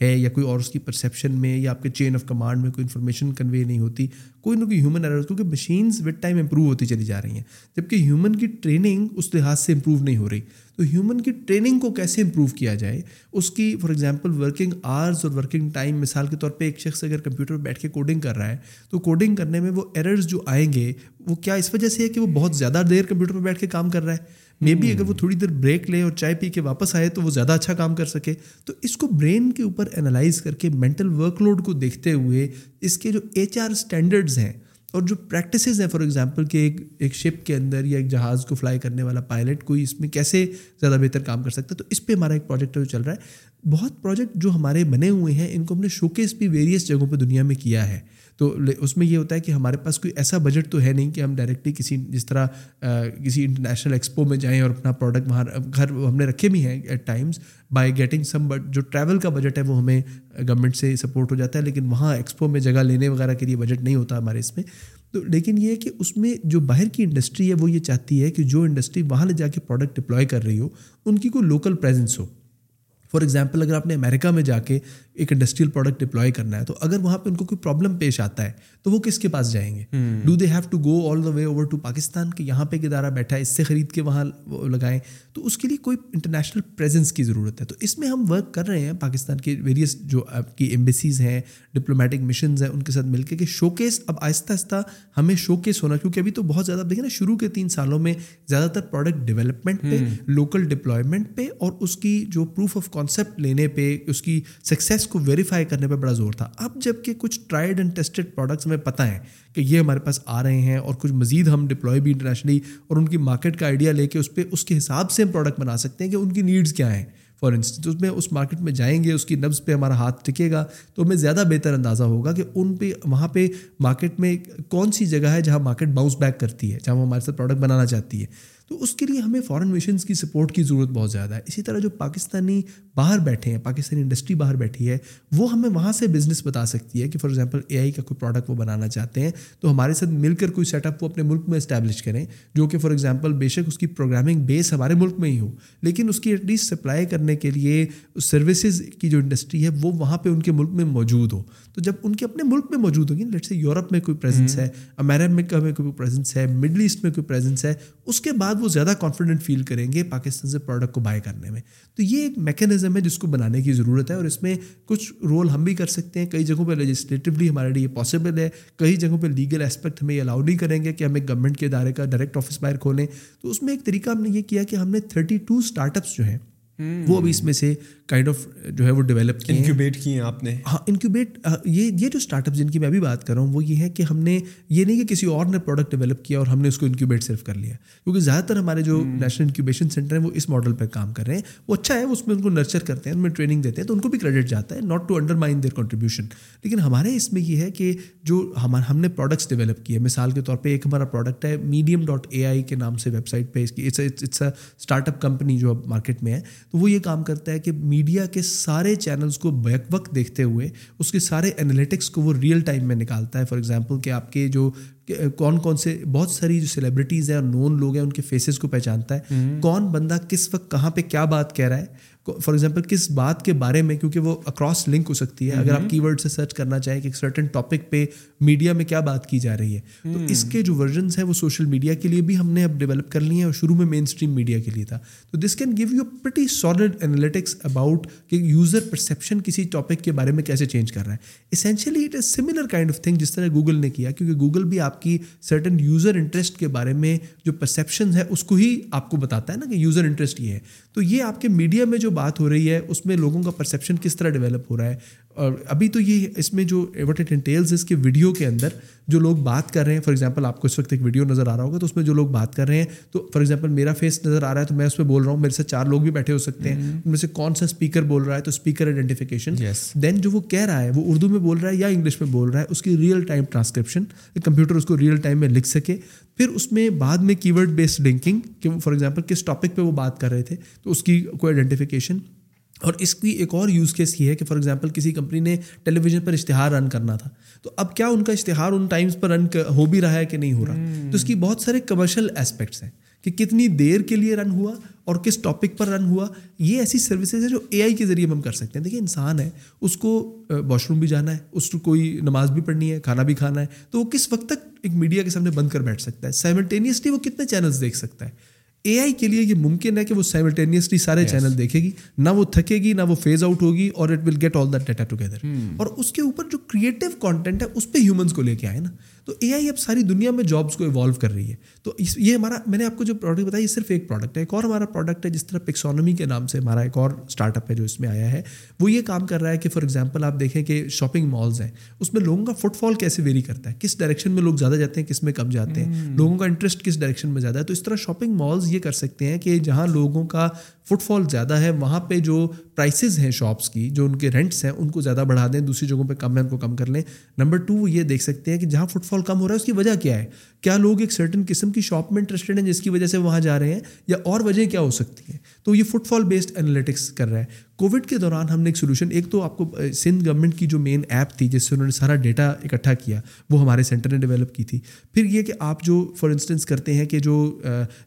ہے یا کوئی اور اس کی پرسیپشن میں یا آپ کے چین آف کمانڈ میں کوئی انفارمیشن کنوے نہیں ہوتی، کوئی نہ کوئی ہیومن ایرر کیونکہ مشینس وتھ ٹائم امپروو ہوتی چلی جا رہی ہیں۔ جبکہ ہیومن کی ٹریننگ اس لحاظ سے امپروو نہیں ہو رہی۔ تو ہیومن کی ٹریننگ کو کیسے امپروو کیا جائے؟ اس کی فار ایگزامپل ورکنگ آرز اور ورکنگ ٹائم مثال کے طور پہ ایک شخص اگر کمپیوٹر بیٹھ کے کوڈنگ کر رہا ہے تو کوڈنگ کرنے میں وہ ایررز جو آئیں گے وہ کیا اس وجہ سے ہے کہ وہ بہت زیادہ دیر کمپیوٹر پہ بیٹھ کے کام کر رہا ہے؟ مے بی اگر وہ تھوڑی دیر بریک لے اور چائے پی کے واپس آئے تو وہ زیادہ اچھا کام کر سکے۔ تو اس کو برین کے اوپر انالائز کر کے مینٹل ورک لوڈ کو دیکھتے ہوئے اس کے جو ایچ آر اسٹینڈرڈز ہیں اور جو پریکٹسز ہیں فار ایگزامپل کہ ایک ایک شپ کے اندر یا ایک جہاز کو فلائی کرنے والا پائلٹ کوئی اس میں کیسے زیادہ بہتر کام کر سکتا ہے؟ تو اس پہ ہمارا ایک پروجیکٹ جو چل رہا ہے، بہت پروجیکٹ جو ہمارے بنے ہوئے ہیں، ان کو ہم نے شوکیس بھی ویریس جگہوں پہ دنیا میں کیا ہے۔ تو اس میں یہ ہوتا ہے کہ ہمارے پاس کوئی ایسا بجٹ تو ہے نہیں کہ ہم ڈائریکٹلی کسی، جس طرح کسی انٹرنیشنل ایکسپو میں جائیں اور اپنا پروڈکٹ وہاں، گھر ہم نے رکھے بھی ہیں at times by getting some but جو ٹریول کا بجٹ ہے وہ ہمیں گورنمنٹ سے سپورٹ ہو جاتا ہے، لیکن وہاں ایکسپو میں جگہ لینے وغیرہ کے لیے بجٹ نہیں ہوتا ہمارے اس میں۔ تو لیکن یہ ہے کہ اس میں جو باہر کی انڈسٹری ہے وہ یہ چاہتی ہے کہ جو انڈسٹری وہاں لے جا کے پروڈکٹ ڈپلوائے کر رہی ہو، ان کی کوئی لوکل پریزنس ہو۔ فار ایگزامپل اگر آپ نے امیریکا میں جا کے ایک انڈسٹریل پروڈکٹ ڈپلوائے کرنا ہے تو اگر وہاں پہ ان کو کوئی پرابلم پیش آتا ہے تو وہ کس کے پاس جائیں گے؟ Do they have to go all the way over to Pakistan کہ یہاں پہ ایک ادارہ بیٹھا ہے اس سے خرید کے وہاں لگائیں؟ تو اس کے لیے کوئی انٹرنیشنل پریزنس کی ضرورت ہے۔ تو اس میں ہم ورک کر رہے ہیں پاکستان کے ویریس جو آپ کی ایمبیسیز ہیں ڈپلومیٹک مشنز ہیں ان کے ساتھ مل کے کہ شو کیس اب آہستہ آہستہ ہمیں شو کیس ہونا کیونکہ ابھی تو بہت زیادہ دیکھیں نا شروع کے تین سالوں میں زیادہ تر پروڈکٹ ڈیولپمنٹ پہ لوکل ڈپلائمنٹ پہ اور اس کی جو پروف آف کانسیپٹ لینے پہ اس کی کو ویریفائی کرنے پہ بڑا زور تھا۔ اب جبکہ کچھ ٹرائڈ اینڈ ٹیسٹڈ پروڈکٹس ہمیں پتہ ہے کہ یہ ہمارے پاس آ رہے ہیں اور کچھ مزید ہم ڈپلوائے بھی انٹرنیشنلی اور ان کی مارکیٹ کا آئیڈیا لے کے اس پہ اس کے حساب سے ہم پروڈکٹ بنا سکتے ہیں کہ ان کی نیڈس کیا ہیں۔ فار انسٹنس اس میں اس مارکیٹ میں جائیں گے، اس کی نبز پہ ہمارا ہاتھ ٹکے گا تو ہمیں زیادہ بہتر اندازہ ہوگا کہ ان پہ، وہاں پہ مارکیٹ میں کون سی جگہ ہے جہاں مارکیٹ باؤنس بیک کرتی ہے، جہاں وہ ہمارے ساتھ پروڈکٹ بنانا چاہتی ہے۔ تو اس کے لیے ہمیں فارن مشنس کی سپورٹ کی ضرورت بہت زیادہ ہے۔ اسی طرح جو پاکستانی باہر بیٹھے ہیں، پاکستانی انڈسٹری باہر بیٹھی ہے، وہ ہمیں وہاں سے بزنس بتا سکتی ہے کہ فار ایگزامپل اے آئی کا کوئی پروڈکٹ وہ بنانا چاہتے ہیں۔ تو ہمارے ساتھ مل کر کوئی سیٹ اپ وہ اپنے ملک میں اسٹیبلش کریں، جو کہ فار ایگزامپل بے شک اس کی پروگرامنگ بیس ہمارے ملک میں ہی ہو۔ لیکن اس کی ایٹ لیسٹ سپلائی کرنے کے لیے سروسز کی جو انڈسٹری ہے وہ وہاں پہ ان کے ملک میں موجود ہو۔ تو جب ان کے اپنے ملک میں موجود ہوگی لیٹ سے یورپ میں کوئی پریزنس ہے امیرا میں کوئی پریزنس ہے مڈل ایسٹ میں کوئی پریزنس ہے اس کے بعد وہ زیادہ کانفیڈنٹ فیل کریں گے پاکستان سے پروڈکٹ کو بائی کرنے میں۔ تو یہ ایک میکینزم ہے جس کو بنانے کی ضرورت ہے اور اس میں کچھ رول ہم بھی کر سکتے ہیں۔ کئی جگہوں پہ لیجسلیٹولی ہمارے لیے پاسبل ہے کئی جگہوں پہ لیگل اسپیکٹ ہمیں الاؤ نہیں کریں گے کہ ہم ایک گورنمنٹ کے ادارے کا ڈائریکٹ آفس باہر کھولیں۔ تو اس میں ایک طریقہ ہم نے یہ کیا کہ ہم نے تھرٹی ٹو اسٹارٹ اپس جو ہیں وہ ابھی اس میں سے کائنڈ آف جو ہے وہ ڈیولپ کیے انکیوبیٹ کیے ہیں آپ نے۔ ہاں انکیوبیٹ یہ یہ جو اسٹارٹ اپ جن کی میں ابھی بات کر رہا ہوں وہ یہ ہے کہ ہم نے یہ نہیں کہ کسی اور نے پروڈکٹ ڈیولپ کیا اور ہم نے اس کو انکیوبیٹ صرف کر لیا۔ کیونکہ زیادہ تر ہمارے جو نیشنل انکیوبیشن سینٹر ہیں وہ اس ماڈل پہ کام کر رہے ہیں۔ وہ اچھا ہے اس میں ان کو نرچر کرتے ہیں ان میں ٹریننگ دیتے ہیں تو ان کو بھی کریڈٹ جاتا ہے not to undermine their contribution لیکن ہمارے اس میں یہ ہے کہ جو ہم نے پروڈکٹس ڈیولپ کیے مثال کے طور پہ ایک ہمارا پروڈکٹ ہے میڈیم ڈاٹ اے آئی کے نام سے ویب سائٹ پہ اس کی it's a startup company جو اب مارکیٹ میں ہے۔ تو وہ یہ کام کرتا ہے کہ میڈیا کے سارے چینلس کو بیک وقت دیکھتے ہوئے اس کے سارے انالیٹکس کو وہ ریئل ٹائم میں نکالتا ہے۔ فار ایگزامپل کہ آپ کے جو کون کون سے بہت ساری جو سیلیبریٹیز ہیں اور نون لوگ ہیں ان کے فیسز کو پہچانتا ہے۔ کون بندہ کس وقت کہاں پہ کیا بات کہہ رہا ہے؟ فار ایگزامپل کس بات کے بارے میں کیونکہ وہ اکراس لنک ہو سکتی ہے اگر آپ کی ورڈ سے سرچ کرنا چاہیں کہ ایک سرٹن ٹاپک پہ میڈیا میں کیا بات کی جا رہی ہے تو اس کے جو ورژنس ہیں وہ سوشل میڈیا کے لیے بھی ہم نے اب ڈیولپ کر لی ہیں اور شروع میں مین اسٹریم میڈیا کے لیے تھا۔ تو this can give you pretty solid analytics about کہ یوزر پرسیپشن کسی ٹاپک کے بارے میں کیسے چینج کر رہا ہے۔ Essentially it is similar kind of thing جس طرح گوگل نے کیا کیونکہ گوگل بھی آپ کی سرٹن یوزر انٹرسٹ کے بارے میں جو پرسیپشن ہے اس کو ہی آپ کو بتاتا ہے نا کہ یوزر انٹرسٹ یہ ہے۔ تو یہ آپ کے میڈیا میں جو بات ہو رہی ہے اس میں لوگوں کا پرسیپشن کس طرح ڈیولپ ہو رہا ہے؟ اور ابھی تو یہ اس میں جو وٹ اٹ انٹیلز اس کے ویڈیو کے اندر جو لوگ بات کر رہے ہیں فار ایگزامپل آپ کو اس وقت ایک ویڈیو نظر آ رہا ہوگا تو اس میں جو لوگ بات کر رہے ہیں تو فار ایگزامپل میرا فیس نظر آ رہا ہے تو میں اس پہ بول رہا ہوں میرے سے چار لوگ بھی بیٹھے ہو سکتے ہیں۔ ان میں سے کون سا اسپیکر بول رہا ہے؟ تو اسپیکر آئیڈینٹیفیکیشن دین جو وہ کہہ رہا ہے وہ اردو میں بول رہا ہے یا انگلش میں بول رہا ہے اس کی ریئل ٹائم ٹرانسکرپشن کمپیوٹر اس کو ریئل ٹائم میں لکھ سکے۔ پھر اس میں بعد میں کی ورڈ بیسڈ لنکنگ کہ فار ایگزامپل کس ٹاپک پہ وہ بات کر رہے تھے، تو اس کی کوئی آئیڈینٹیفیکیشن اور اس کی ایک اور یوز کیس یہ ہے کہ فار ایگزامپل کسی کمپنی نے ٹیلی ویژن پر اشتہار رن کرنا تھا۔ تو اب کیا ان کا اشتہار ان ٹائمس پر رن ہو بھی رہا ہے کہ نہیں ہو رہا؟ تو اس کی بہت سارے کمرشل اسپیکٹس ہیں۔ کہ کتنی دیر کے لیے رن ہوا اور کس ٹاپک پر رن ہوا یہ ایسی سروسز ہیں جو اے آئی کے ذریعے ہم کر سکتے ہیں۔ دیکھیے انسان ہے اس کو واش روم بھی جانا ہے اس کو کوئی نماز بھی پڑھنی ہے کھانا بھی کھانا ہے تو وہ کس وقت تک ایک میڈیا کے سامنے بند کر بیٹھ سکتا ہے؟ سائملٹینیسلی وہ کتنے چینلس دیکھ سکتا ہے؟ اے آئی کے لیے یہ ممکن ہے کہ وہ سائملٹینیسلی سارے چینل دیکھے گی۔ نہ وہ تھکے گی نہ وہ فیز آؤٹ ہوگی اور it will get all that data together اور اس کے اوپر جو کریٹو کانٹینٹ ہے اس پہ ہیومنس کو لے کے آئے نا۔ تو اے آئی اب ساری دنیا میں جابس کو ایوالو کر رہی ہے۔ تو اس یہ ہمارا میں نے آپ کو جو پروڈکٹ بتایا یہ صرف ایک پروڈکٹ ہے۔ ایک اور ہمارا پروڈکٹ ہے جس طرح پکسونمی کے نام سے ہمارا ایک اور اسٹارٹ اپ ہے جو اس میں آیا ہے۔ وہ یہ کام کر رہا ہے کہ فار ایگزامپل آپ دیکھیں کہ شاپنگ مالز ہیں۔ اس میں لوگوں کا فٹ فال کیسے ویری کرتا ہے؟ کس ڈائریکشن میں لوگ زیادہ جاتے ہیں کس میں کم جاتے ہیں؟ لوگوں کا انٹرسٹ کس ڈائریکشن میں زیادہ ہے؟ تو اس طرح شاپنگ مالز یہ کر سکتے ہیں کہ جہاں لوگوں کا فٹ فال زیادہ ہے، وہاں پہ جو پرائسز ہیں شاپس کی، جو ان کے رینٹس ہیں، ان کو زیادہ بڑھا دیں، دوسری جگہوں پہ کم ہے ان کو کم کر لیں۔ نمبر ٹو وہ یہ دیکھ سکتے ہیں کہ جہاں فٹ فال کم ہو رہا ہے، اس کی وجہ کیا ہے؟ کیا لوگ ایک سرٹن قسم کی شاپ میں انٹرسٹیڈ ہیں جس کی وجہ سے وہاں جا رہے ہیں؟ یا اور وجہ کیا ہو سکتی ہیں؟ تو یہ فٹ فال بیسڈ انالیٹکس کر رہا ہے۔ کووڈ کے دوران ہم نے ایک سولوشن ایک تو آپ کو سندھ گورنمنٹ کی جو مین ایپ تھی جس سے انہوں نے سارا ڈیٹا اکٹھا کیا وہ ہمارے سینٹر نے ڈیولپ کی تھی۔ پھر یہ کہ آپ جو فار انسٹنس کرتے ہیں کہ جو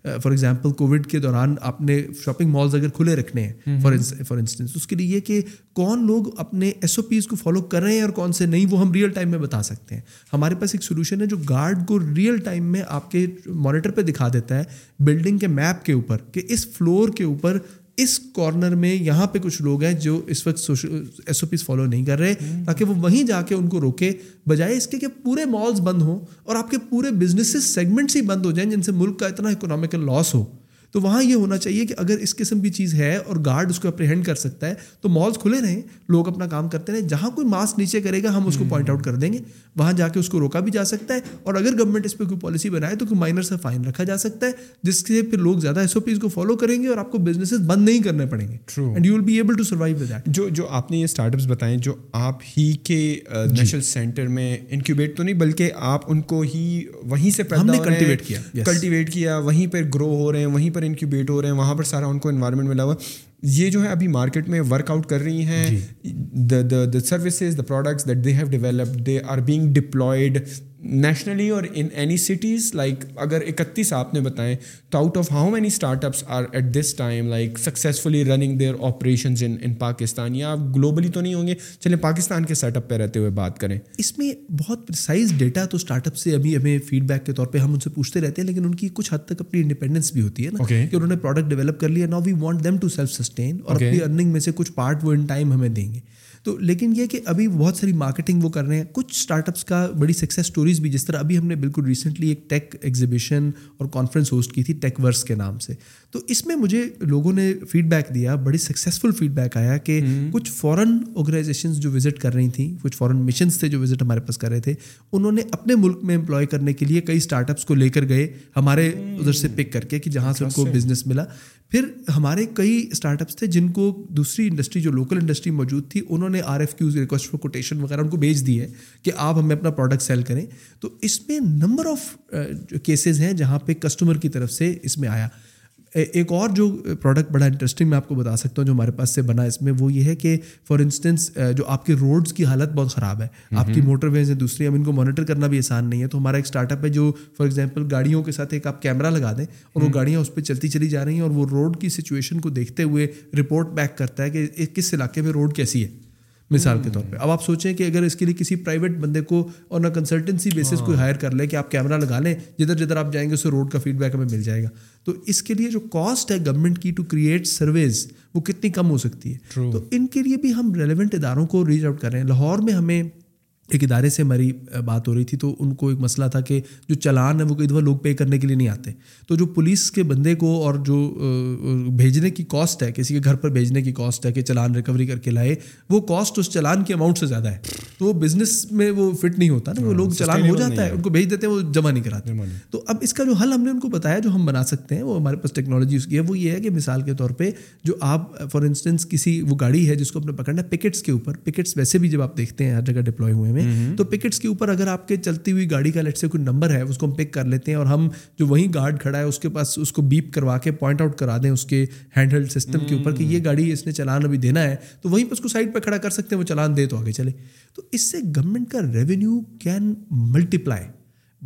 فار ایگزامپل کووڈ کے دوران آپ نے شاپنگ مالز اگر کھلے رکھنے ہیں فار انسٹنس اس کے لیے یہ کہ کون لوگ اپنے ایس او پیز کو فالو کر رہے ہیں اور کون سے نہیں وہ ہم ریئل ٹائم میں بتا سکتے ہیں۔ ہمارے پاس ایک سولوشن ہے جو گارڈ کو ریئل ٹائم میں آپ کے مانیٹر پہ دکھا دیتا ہے بلڈنگ کے میپ کے اوپر کہ اس فلور کے اوپر اس کارنر میں یہاں پہ کچھ لوگ ہیں جو اس وقت social S O Ps follow نہیں کر رہے تاکہ وہ وہیں جا کے ان کو روکے بجائے اس کے کہ پورے مالز بند ہوں اور آپ کے پورے بزنسز سیگمنٹس ہی بند ہو جائیں جن سے ملک کا اتنا اکنامیکل لاس ہو۔ تو وہاں یہ ہونا چاہیے کہ اگر اس قسم کی چیز ہے اور گارڈ اس کو اپریہینڈ کر سکتا ہے تو مالس کھلے رہیں لوگ اپنا کام کرتے رہیں۔ جہاں کوئی ماسک نیچے کرے گا ہم اس کو پوائنٹ آؤٹ کر دیں گے۔ وہاں جا کے اس کو روکا بھی جا سکتا ہے۔ اور اگر گورنمنٹ اس پہ کوئی پالیسی بنائے تو کوئی مائنر سا فائن رکھا جا سکتا ہے جس سے پھر لوگ زیادہ ایس او پیز کو فالو کریں گے اور آپ کو بزنس بند نہیں کرنے پڑیں گے۔ And you will be able to survive with that جو جو آپ نے یہ اسٹارٹ اپس بتائیں جو آپ ہی کے نیشنل سینٹر میں انکیوبیٹ تو نہیں بلکہ آپ ان کو ہی وہیں سے ہم نے کلٹیویٹ کیا۔ کلٹیویٹ کیا وہیں پر گرو ہو رہے ہیں وہیں پر انکیوبیٹ ہو رہے ہیں وہاں پر سارا ان کو انوائرمنٹ ملا ہوا۔ یہ جو ہے ابھی مارکیٹ میں ورک آؤٹ کر رہی ہیں۔ The services the products that they have developed they are being deployed nationally اور ان اینی سٹیز لائک اگر اکتیس آپ نے بتائیں تو out of how many startups are at this time like successfully running their operations in in Pakistan یا آپ گلوبلی تو نہیں ہوں گے چلیں پاکستان کے سیٹ اپ پہ رہتے ہوئے بات کریں اس میں بہت پرسائز ڈیٹا تو اسٹارٹ اپ سے ابھی ہمیں فیڈ بیک کے طور پہ ہم ان سے پوچھتے رہتے ہیں لیکن ان کی کچھ حد تک اپنی انڈیپینڈنس بھی ہوتی ہے نا کہ انہوں نے پروڈکٹ ڈیولپ کر لیا نا we want them to self sustain اور اپنی ارننگ میں سے کچھ پارٹ وہ ان ٹائم ہمیں دیں گے تو لیکن یہ کہ ابھی بہت ساری مارکیٹنگ وہ کر رہے ہیں۔ کچھ اسٹارٹ اپس کا بڑی سکسیز اسٹوریز بھی جس طرح ابھی ہم نے بالکل ریسنٹلی ایک ٹیک ایگزیبیشن اور کانفرنس ہوسٹ کی تھی ٹیک ورس کے نام سے۔ تو اس میں مجھے لوگوں نے فیڈ بیک دیا بڑی سکسیزفل فیڈ بیک آیا کہ کچھ فورن آرگنائزیشنز جو وزٹ کر رہی تھیں کچھ فورن مشنس تھے جو وزٹ ہمارے پاس کر رہے تھے انہوں نے اپنے ملک میں امپلائی کرنے کے لیے کئی اسٹارٹ اپس کو لے کر گئے ہمارے ادھر سے پک کر کے کہ جہاں سے ان کو بزنس ملا۔ پھر ہمارے کئی اسٹارٹ اپس تھے جن کو دوسری انڈسٹری جو لوکل انڈسٹری موجود تھی، انہوں نے R F Qs request for quotation وغیرہ ان کو بھیج دی ہے کہ آپ ہمیں اپنا پروڈکٹ سیل کریں۔ تو اس میں نمبر آف کیسز ہیں جہاں پہ کسٹمر کی طرف سے اس میں آیا۔ ایک اور جو پروڈکٹ بڑا انٹرسٹنگ میں آپ کو بتا سکتا ہوں جو ہمارے پاس سے بنا اس میں وہ یہ ہے کہ فار انسٹنس جو آپ کے روڈس کی حالت بہت خراب ہے۔ آپ کی موٹر ویز ہیں دوسری اب ان کو مانیٹر کرنا بھی آسان نہیں ہے۔ تو ہمارا ایک اسٹارٹ اپ ہے جو فار ایگزامپل گاڑیوں کے ساتھ ایک آپ کیمرہ لگا دیں اور وہ گاڑیاں اس پہ چلتی چلی جا رہی ہیں اور وہ روڈ کی سچویشن کو دیکھتے ہوئے رپورٹ بیک کرتا ہے کہ کس علاقے میں روڈ کیسی ہے۔ مثال کے طور پہ۔ اب آپ سوچیں کہ اگر اس کے لیے کسی پرائیویٹ بندے کو اور نہ کنسلٹنسی بیسس کو ہائر کر لیں کہ آپ کیمرہ لگا لیں جدھر جدھر آپ جائیں گے اس سے روڈ کا فیڈ بیک ہمیں مل جائے گا۔ تو اس کے لیے جو کاسٹ ہے گورنمنٹ کی ٹو کریٹ سروس وہ کتنی کم ہو سکتی ہے؟ تو ان کے لیے بھی ہم ریلیونٹ اداروں کو ریچ آؤٹ کر رہے ہیں۔ لاہور میں ہمیں ایک ادارے سے ہماری بات ہو رہی تھی تو ان کو ایک مسئلہ تھا کہ جو چلان ہے وہ کئی دفعہ لوگ پے کرنے کے لیے نہیں آتے۔ تو جو پولیس کے بندے کو اور جو بھیجنے کی کاسٹ ہے کسی کے گھر پر بھیجنے کی کاسٹ ہے کہ چلان ریکوری کر کے لائے وہ کاسٹ اس چلان کے اماؤنٹ سے زیادہ ہے۔ تو وہ بزنس میں وہ فٹ نہیں ہوتا نا وہ لوگ چلان ہو جاتا ہے ان کو بھیج دیتے ہیں وہ جمع نہیں کراتے۔ تو اب اس کا جو حل ہم نے ان کو بتایا جو ہم بنا سکتے ہیں وہ ہمارے پاس ٹیکنالوجی اس کی ہے۔ وہ یہ ہے کہ مثال کے طور پہ جو آپ فار انسٹنس کسی وہ گاڑی ہے جس کو اپنے پکڑنا ہے پکٹس کے اوپر پکٹس ویسے بھی جب آپ دیکھتے ہیں ہر جگہ ڈپلوائے ہوئے۔ میں تو پکٹس کے اوپر اگر آپ کے چلتی ہوئی گاڑی کا لیٹ سے کوئی نمبر ہے اس کو ہم پک کر لیتے ہیں اور ہم جو وہیں گارڈ کھڑا ہے اس کے پاس اس کو بیپ کروا کے پوائنٹ آؤٹ کرا دیں اس کے ہینڈ ہیلڈ سسٹم کے اوپر کہ یہ گاڑی اس نے چلان ابھی دینا ہے تو وہیں پہ اس کو سائڈ پہ کھڑا کر سکتے ہیں وہ چلان دے تو آگے چلے۔ تو اس سے گورنمنٹ کا ریونیو کین ملٹیپلائی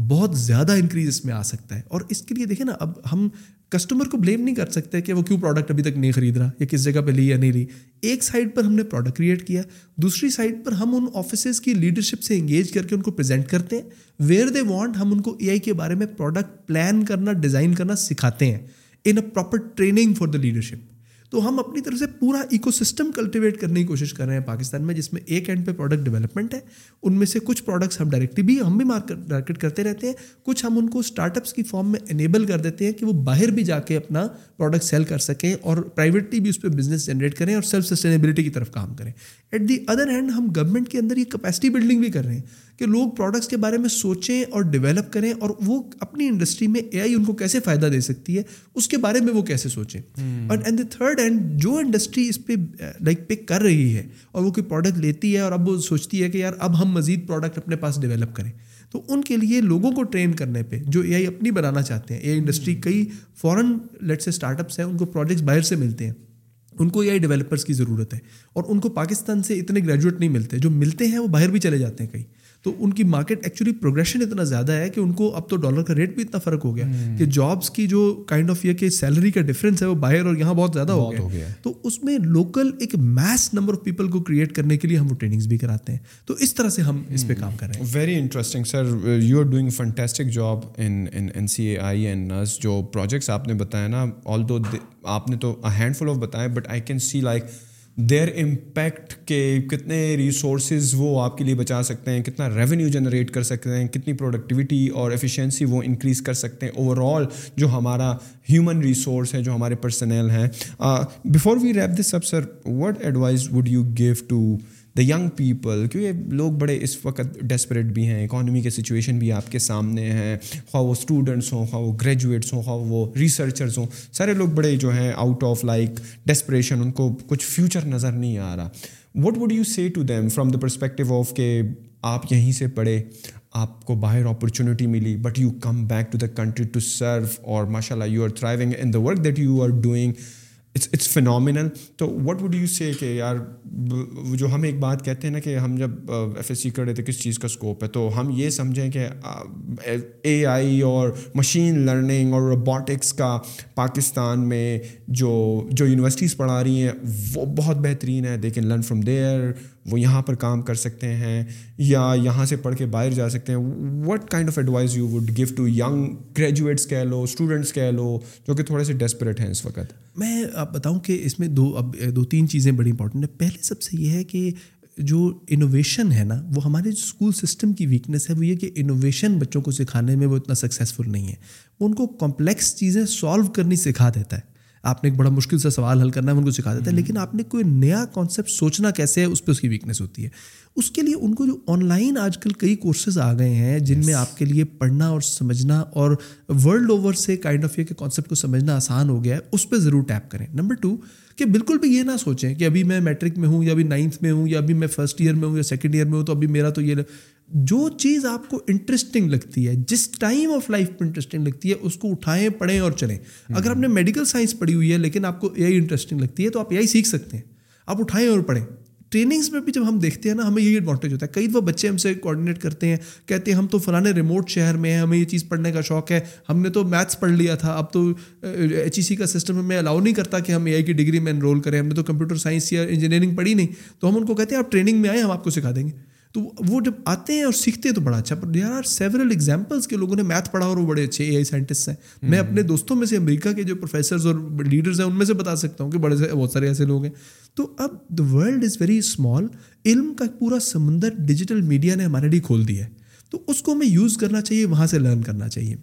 بہت زیادہ انکریز اس میں آ سکتا ہے۔ اور اس کے لیے دیکھیں نا اب ہم کسٹمر کو بلیم نہیں کر سکتے کہ وہ کیوں پروڈکٹ ابھی تک نہیں خرید رہا یا کس جگہ پہ لی یا نہیں لی۔ ایک سائڈ پر ہم نے پروڈکٹ کریٹ کیا، دوسری سائڈ پر ہم ان آفیسز کی لیڈرشپ سے انگیج کر کے ان کو پریزنٹ کرتے ہیں۔ ویئر دے وانٹ ہم ان کو اے آئی کے بارے میں پروڈکٹ پلان کرنا ڈیزائن کرنا سکھاتے ہیں۔ In a proper training for the leadership تو ہم اپنی طرف سے پورا ایکو سسٹم کلٹیویٹ کرنے کی کوشش کر رہے ہیں پاکستان میں، جس میں ایک اینڈ پہ پروڈکٹ ڈیولپمنٹ ہے۔ ان میں سے کچھ پروڈکٹس ہم ڈائریکٹلی بھی، ہم بھی مارکیٹ کرتے رہتے ہیں۔ کچھ ہم ان کو اسٹارٹ اپس کی فارم میں انیبل کر دیتے ہیں کہ وہ باہر بھی جا کے اپنا پروڈکٹ سیل کر سکیں اور پرائیویٹلی بھی اس پہ بزنس جنریٹ کریں اور سیلف سسٹینیبلٹی کی طرف کام کریں۔ ایٹ دی ادر ہینڈ ہم گورنمنٹ کے اندر یہ کیپیسٹی بلڈنگ بھی کر رہے ہیں۔ کہ لوگ پروڈکٹس کے بارے میں سوچیں اور ڈیولپ کریں اور وہ اپنی انڈسٹری میں اے آئی ان کو کیسے فائدہ دے سکتی ہے اس کے بارے میں وہ کیسے سوچیں۔ اور اینڈ دا تھرڈ اینڈ جو انڈسٹری اس پہ لائک پک کر رہی ہے اور وہ کوئی پروڈکٹ لیتی ہے اور اب وہ سوچتی ہے کہ یار اب ہم مزید پروڈکٹ اپنے پاس ڈیولپ کریں۔ تو ان کے لیے لوگوں کو ٹرین کرنے پہ جو اے آئی اپنی بنانا چاہتے ہیں اے آئی انڈسٹری کئی فورن لیٹ سے اسٹارٹ اپس ہیں ان کو پروجیکٹس باہر سے ملتے ہیں۔ ان کو اے آئی ڈیولپرس کی ضرورت ہے اور ان کو پاکستان سے اتنے گریجویٹ نہیں ملتے جو ملتے ہیں وہ باہر بھی چلے جاتے ہیں کہیں۔ تو ان کی مارکیٹ ایکچولی پروگریشن اتنا زیادہ ہے کہ ان کو اب تو ڈالر کا ریٹ بھی اتنا فرق ہو گیا کہ جابس کی جو کائنڈ آف یہ کہ سیلری کا ڈفرینس ہے وہ باہر اور یہاں بہت زیادہ ہو گیا۔ تو اس میں لوکل ایک میس نمبر آف پیپل کو کریٹ کرنے کے لیے ہم وہ ٹریننگس بھی کراتے ہیں۔ تو اس طرح سے ہم اس پہ کام کر رہے ہیں۔ Very interesting sir you are doing fantastic job in C A I and nurse جو پروجیکٹس آپ نے بتایا نا آل دو آپ نے تو ہینڈ فل آف بتایا but I can see like their impact کے کتنے ریسورسز وہ آپ کے لیے بچا سکتے ہیں، کتنا ریونیو جنریٹ کر سکتے ہیں، کتنی پروڈکٹیوٹی اور ایفیشینسی وہ انکریز کر سکتے ہیں اوور آل جو ہمارا ہیومن ریسورس ہے، جو ہمارے پرسنل ہیں۔ Before we wrap this sub sir what advice would you give to the young people کیونکہ لوگ بڑے اس وقت ڈیسپریٹ بھی ہیں اکانومی کے سچویشن بھی آپ کے سامنے ہیں۔ خواہ وہ اسٹوڈنٹس ہوں، خواہ وہ گریجویٹس ہوں، خواہ وہ ریسرچرز ہوں۔ سارے لوگ بڑے جو ہیں آؤٹ آف لائک ڈیسپریشن ان کو کچھ فیوچر نظر نہیں آ رہا۔ What would you say to them from the perspective of کہ آپ یہیں سے پڑھے، آپ کو باہر اپرچونیٹی ملی but you come back to the country to serve اور ماشاء اللہ you are thriving in the work that you are doing it's it's phenomenal تو وٹ وڈ یو سے کہ یار، جو ہم ایک بات کہتے ہیں نا کہ ہم جب ایف ایس سی کر رہے تھے، کس چیز کا اسکوپ ہے؟ تو ہم یہ سمجھیں کہ اے آئی اور مشین لرننگ اور روبوٹکس کا پاکستان میں جو جو یونیورسٹیز پڑھا رہی ہیں، وہ بہت بہترین ہے۔ They can learn from there وہ یہاں پر کام کر سکتے ہیں یا یہاں سے پڑھ کے باہر جا سکتے ہیں۔ What kind of advice you would give to young graduates کہہ لو اسٹوڈنٹس کہہ لو، جو کہ تھوڑے سے ڈیسپریٹ ہیں اس وقت؟ میں آپ بتاؤں کہ اس میں دو، اب دو تین چیزیں بڑی امپورٹنٹ ہیں۔ پہلے سب سے یہ ہے کہ جو انوویشن ہے نا، وہ ہمارے جو اسکول سسٹم کی ویکنیس ہے، وہ یہ کہ انوویشن بچوں کو سکھانے میں وہ اتنا سکسیزفل نہیں ہے۔ وہ ان کو کمپلیکس چیزیں سالو کرنی سکھا دیتا ہے۔ آپ نے ایک بڑا مشکل سے سوال حل کرنا ہے ان کو سکھا دیتا ہے لیکن آپ نے کوئی نیا کانسیپٹ سوچنا کیسے ہے اس پہ اس کی ویکنیس ہوتی ہے۔ اس کے لیے ان کو جو آن لائن آج کل کئی کورسز آ گئے ہیں جن میں آپ کے لیے پڑھنا اور سمجھنا اور ورلڈ اوور سے کائنڈ آف یہ کہ کانسیپٹ کو سمجھنا آسان ہو گیا ہے اس پہ ضرور ٹیپ کریں۔ نمبر ٹو کہ بالکل بھی یہ نہ سوچیں کہ ابھی میں میٹرک میں ہوں یا ابھی نائنتھ میں ہوں یا ابھی میں فرسٹ ایئر میں ہوں یا سیکنڈ ایئر میں ہوں تو ابھی میرا تو یہ جو چیز آپ کو انٹرسٹنگ لگتی ہے، جس ٹائم آف لائف پہ انٹرسٹنگ لگتی ہے، اس کو اٹھائیں، پڑھیں اور چلیں۔ اگر آپ نے میڈیکل سائنس پڑھی ہوئی ہے، لیکن آپ کو اے آئی انٹرسٹنگ لگتی ہے، تو آپ اے آئی سیکھ سکتے ہیں۔ آپ اٹھائیں اور پڑھیں۔ ٹریننگس میں بھی جب ہم دیکھتے ہیں نا، ہمیں یہی ایڈوانٹیج ہوتا ہے۔ کئی دفعہ بچے ہم سے کوآڈینیٹ کرتے ہیں، کہتے ہیں، ہم تو فلاں ریموٹ شہر میں ہیں، ہمیں یہ چیز پڑھنے کا شوق ہے۔ ہم نے تو میتھس پڑھ لیا تھا، اب تو ایچ ای سی کا سسٹم میں الاؤ نہیں کرتا کہ ہم اے آئی کی ڈگری میں انرول کریں۔ ہم نے تو کمپیوٹر سائنس یا انجینئرنگ پڑھی نہیں۔ تو ہم ان کو کہتے ہیں، آپ ٹریننگ میں آئیں، ہم آپ کو سکھا دیں گے۔ تو وہ جب آتے ہیں اور سیکھتے ہیں تو بڑا اچھا پر دیر آر سیورل ایگزامپلس کے لوگوں نے میتھ پڑھا اور وہ بڑے اچھے اے آئی سائنٹسٹ ہیں میں اپنے دوستوں میں سے امریکہ کے جو پروفیسرز اور لیڈرز ہیں ان میں سے بتا سکتا ہوں کہ بڑے بہت سارے ایسے لوگ ہیں۔ تو اب the world is very small علم کا پورا سمندر ڈیجیٹل میڈیا نے ہمارے لیے کھول دیا ہے۔ تو اس کو ہمیں یوز کرنا چاہیے وہاں سے لرن کرنا چاہیے۔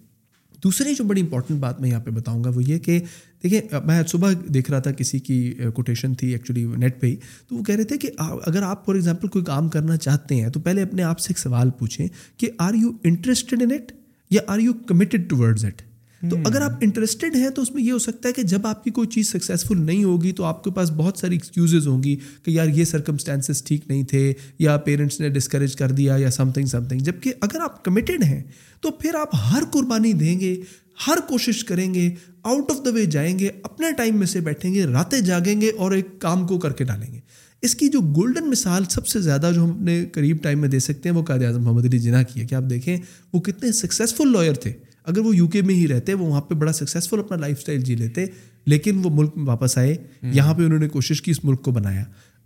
دوسری جو بڑی امپورٹنٹ بات میں یہاں پہ بتاؤں گا وہ یہ کہ دیکھیں، میں صبح دیکھ رہا تھا کسی کی کوٹیشن تھی ایکچولی نیٹ پہ ہی، تو وہ کہہ رہے تھے کہ اگر آپ فار ایگزامپل کوئی کام کرنا چاہتے ہیں تو پہلے اپنے آپ سے ایک سوال پوچھیں کہ are you interested in it یا are you committed towards it تو اگر آپ انٹرسٹڈ ہیں تو اس میں یہ ہو سکتا ہے کہ جب آپ کی کوئی چیز سکسیزفل نہیں ہوگی تو آپ کے پاس بہت ساری ایکسکیوزز ہوں گی کہ یار یہ سرکمسٹانسز ٹھیک نہیں تھے یا پیرنٹس نے ڈسکریج کر دیا یا سم تھنگ سم تھنگ جبکہ اگر آپ کمیٹیڈ ہیں تو پھر آپ ہر قربانی دیں گے ہر کوشش کریں گے آؤٹ آف دا وے جائیں گے اپنے ٹائم میں سے بیٹھیں گے راتیں جاگیں گے اور ایک کام کو کر کے ڈالیں گے۔ اس کی جو گولڈن مثال سب سے زیادہ جو ہم اپنے قریب ٹائم میں دے سکتے ہیں وہ قائد اعظم محمد علی جناح کی ہے۔ کہ آپ دیکھیں؟ وہ کتنے سکسیزفل لائر تھے۔ اگر وہ یو کے میں ہی رہتے وہ وہاں پہ بڑا سکسیزفل اپنا لائف اسٹائل جی لیتے لیکن وہ ملک میں واپس آئے یہاں پہ انہوں نے کوشش کی اس ملک کو بنایا۔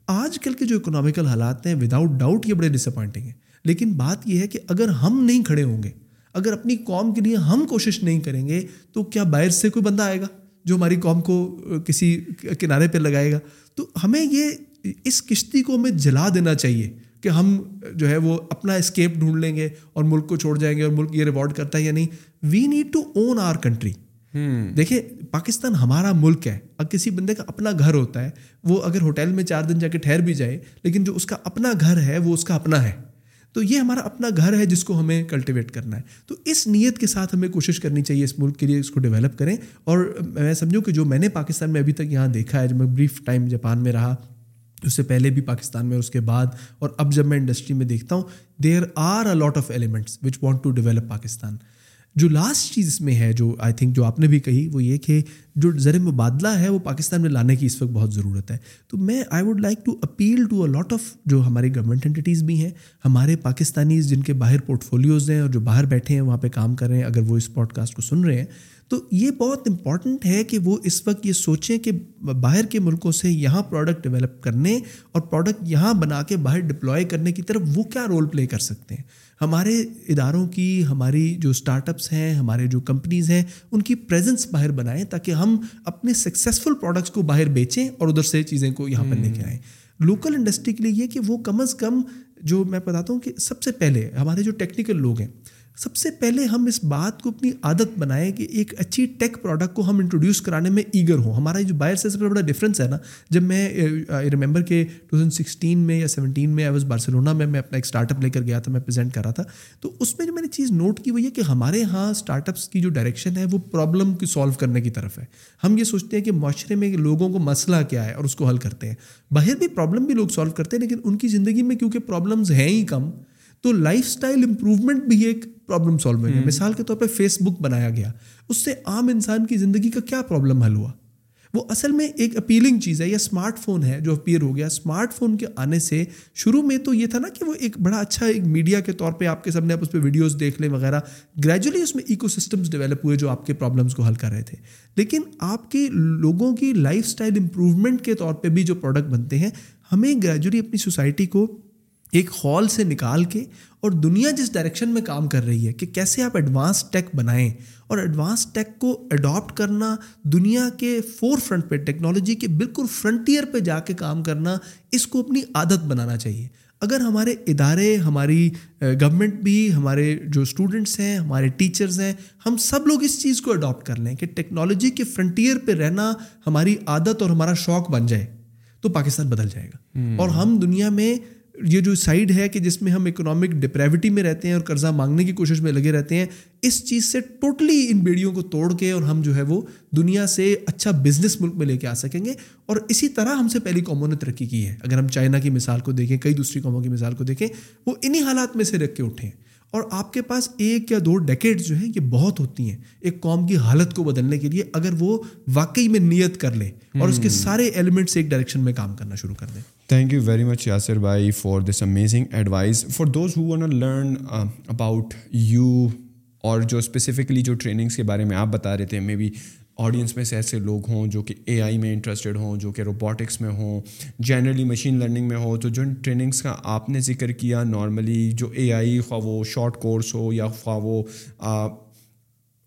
آج کل کے جو اکنامیکل حالات ہیں وداؤٹ ڈاؤٹ یہ بڑے ڈس اپوائنٹنگ ہیں۔ لیکن بات یہ ہے کہ اگر ہم نہیں کھڑے ہوں گے اگر اپنی قوم کے لیے ہم کوشش نہیں کریں گے تو کیا باہر سے کوئی بندہ آئے گا جو ہماری قوم کو کسی کنارے پہ لگائے گا؟ تو ہمیں یہ اس کشتی کو ہمیں جلا دینا چاہیے۔ کہ ہم جو ہے وہ اپنا اسکیپ ڈھونڈ لیں گے اور ملک کو چھوڑ جائیں گے اور ملک یہ ریوارڈ کرتا ہے یا نہیں we need to own our country دیکھیں پاکستان ہمارا ملک ہے۔ اب کسی بندے کا اپنا گھر ہوتا ہے وہ اگر ہوٹل میں چار دن جا کے ٹھہر بھی جائے لیکن جو اس کا اپنا گھر ہے وہ اس کا اپنا ہے۔ تو یہ ہمارا اپنا گھر ہے جس کو ہمیں کلٹیویٹ کرنا ہے۔ تو اس نیت کے ساتھ ہمیں کوشش کرنی چاہیے اس ملک کے لیے اس کو ڈیولپ کریں۔ اور میں سمجھوں کہ جو میں نے پاکستان میں ابھی تک یہاں دیکھا ہے جب میں بریف ٹائم جاپان میں رہا اس سے پہلے بھی پاکستان میں اور اس کے بعد، اور اب جب میں انڈسٹری میں دیکھتا ہوں there are a lot of elements which want to develop Pakistan. جو لاسٹ چیز اس میں ہے، جو آئی تھنک جو آپ نے بھی کہی، وہ یہ کہ جو زر مبادلہ ہے، وہ پاکستان میں لانے کی اس وقت بہت ضرورت ہے۔ تو میں I would like to appeal to a lot of جو ہماری گورنمنٹ انٹیٹیز بھی ہیں، ہمارے پاکستانیز جن کے باہر پورٹ فولیوز ہیں اور جو باہر بیٹھے ہیں، وہاں پہ کام کر رہے ہیں، اگر وہ اس پوڈ کاسٹ کو سن رہے ہیں تو یہ بہت امپورٹنٹ ہے کہ وہ اس وقت یہ سوچیں کہ باہر کے ملکوں سے یہاں پروڈکٹ ڈیولپ کرنے اور پروڈکٹ یہاں بنا کے باہر ڈپلوائے کرنے کی طرف وہ کیا رول پلے کر سکتے ہیں؟ ہمارے اداروں کی ہماری جو اسٹارٹ اپس ہیں ہمارے جو کمپنیز ہیں ان کی پریزنس باہر بنائیں تاکہ ہم اپنے سکسیزفل پروڈکٹس کو باہر بیچیں اور ادھر سے چیزیں کو یہاں پر لے کے آئیں۔ لوکل انڈسٹری کے لیے یہ کہ وہ کم از کم جو میں بتاتا ہوں کہ سب سے پہلے ہمارے جو ٹیکنیکل لوگ ہیں سب سے پہلے ہم اس بات کو اپنی عادت بنائیں کہ ایک اچھی ٹیک پروڈکٹ کو ہم انٹروڈیوس کرانے میں ایگر ہوں۔ ہمارا جو باہر سے سب سے بڑا ڈفرینس ہے نا۔ جب میں ریممبر کہ ٹو تھاؤزنڈ سکسٹین میں یا سیونٹین میں آئی واز بارسلونا میں میں اپنا ایک اسٹارٹ اپ لے کر گیا تھا، میں پریزنٹ کر رہا تھا۔ تو اس میں جو میں نے چیز نوٹ کی وہ یہ کہ ہمارے یہاں اسٹارٹ اپس کی جو ڈائریکشن ہے وہ پرابلم کی سالو کرنے کی طرف ہے۔ ہم یہ سوچتے ہیں کہ معاشرے میں لوگوں کو مسئلہ کیا ہے اور اس کو حل کرتے ہیں۔ باہر بھی پرابلم بھی لوگ سالو کرتے ہیں، لیکن ان کی زندگی میں کیونکہ پرابلمز ہیں ہی کم تو لائف اسٹائل امپروومنٹ بھی ایک پرابلم سالونگ ہے۔ مثال کے طور پہ فیس بک بنایا گیا۔ اس سے عام انسان کی زندگی کا کیا پرابلم حل ہوا؟ وہ اصل میں ایک اپیلنگ چیز ہے یا اسمارٹ فون ہے جو اپیئر ہو گیا۔ اسمارٹ فون کے آنے سے شروع میں تو یہ تھا نا کہ وہ ایک بڑا اچھا ایک میڈیا کے طور پہ آپ کے سامنے آپ اس پہ ویڈیوز دیکھ لیں وغیرہ۔ گریجولی اس میں ایکو سسٹمس ڈیولپ ہوئے جو آپ کے پرابلمس کو حل کر رہے تھے۔ لیکن آپ کے لوگوں کی لائف اسٹائل امپروومنٹ کے طور پہ بھی جو پروڈکٹ بنتے ہیں ہمیں گریجولی اپنی سوسائٹی کو ایک ہال سے نکال کے اور دنیا جس ڈائریکشن میں کام کر رہی ہے کہ کیسے آپ ایڈوانس ٹیک بنائیں اور ایڈوانس ٹیک کو اڈاپٹ کرنا دنیا کے فور فرنٹ پہ ٹیکنالوجی کے بالکل فرنٹیئر پہ جا کے کام کرنا اس کو اپنی عادت بنانا چاہیے۔ اگر ہمارے ادارے ہماری گورنمنٹ بھی ہمارے جو اسٹوڈنٹس ہیں ہمارے ٹیچرز ہیں ہم سب لوگ اس چیز کو اڈاپٹ کر لیں کہ ٹیکنالوجی کے فرنٹیئر پہ رہنا ہماری عادت اور ہمارا شوق بن جائے تو پاکستان بدل جائے گا۔ اور ہم دنیا میں یہ جو سائڈ ہے کہ جس میں ہم اکنامک ڈپریوٹی میں رہتے ہیں اور قرضہ مانگنے کی کوشش میں لگے رہتے ہیں، اس چیز سے ٹوٹلی ان بیڑیوں کو توڑ کے اور ہم جو ہے وہ دنیا سے اچھا بزنس ملک میں لے کے آ سکیں گے۔ اور اسی طرح ہم سے پہلی قوموں نے ترقی کی ہے۔ اگر ہم چائنا کی مثال کو دیکھیں، کئی دوسری قوموں کی مثال کو دیکھیں، وہ انہی حالات میں سے رکھ کے اٹھیں اور آپ کے پاس ایک یا دو ڈیکیڈ جو ہیں یہ بہت ہوتی ہیں ایک قوم کی حالت کو بدلنے کے لیے اگر وہ واقعی میں نیت کر لے اور اس کے سارے ایلیمنٹس ایک ڈائریکشن میں کام کرنا شروع کر دیں thank you very much Yasir بھائی for this amazing advice for those who learn about you اور جو اسپیسیفکلی جو ٹریننگس کے بارے میں آپ بتا رہے تھے مے بی آڈینس میں سے ایسے لوگ ہوں جو کہ اے آئی میں انٹرسٹیڈ ہوں، جو کہ روبوٹکس میں ہوں جنرلی مشین لرننگ میں ہو، تو جو ٹریننگس کا آپ نے ذکر کیا نارملی جو اے آئی خواہ وہ شارٹ کورس ہو یا خواہ وہ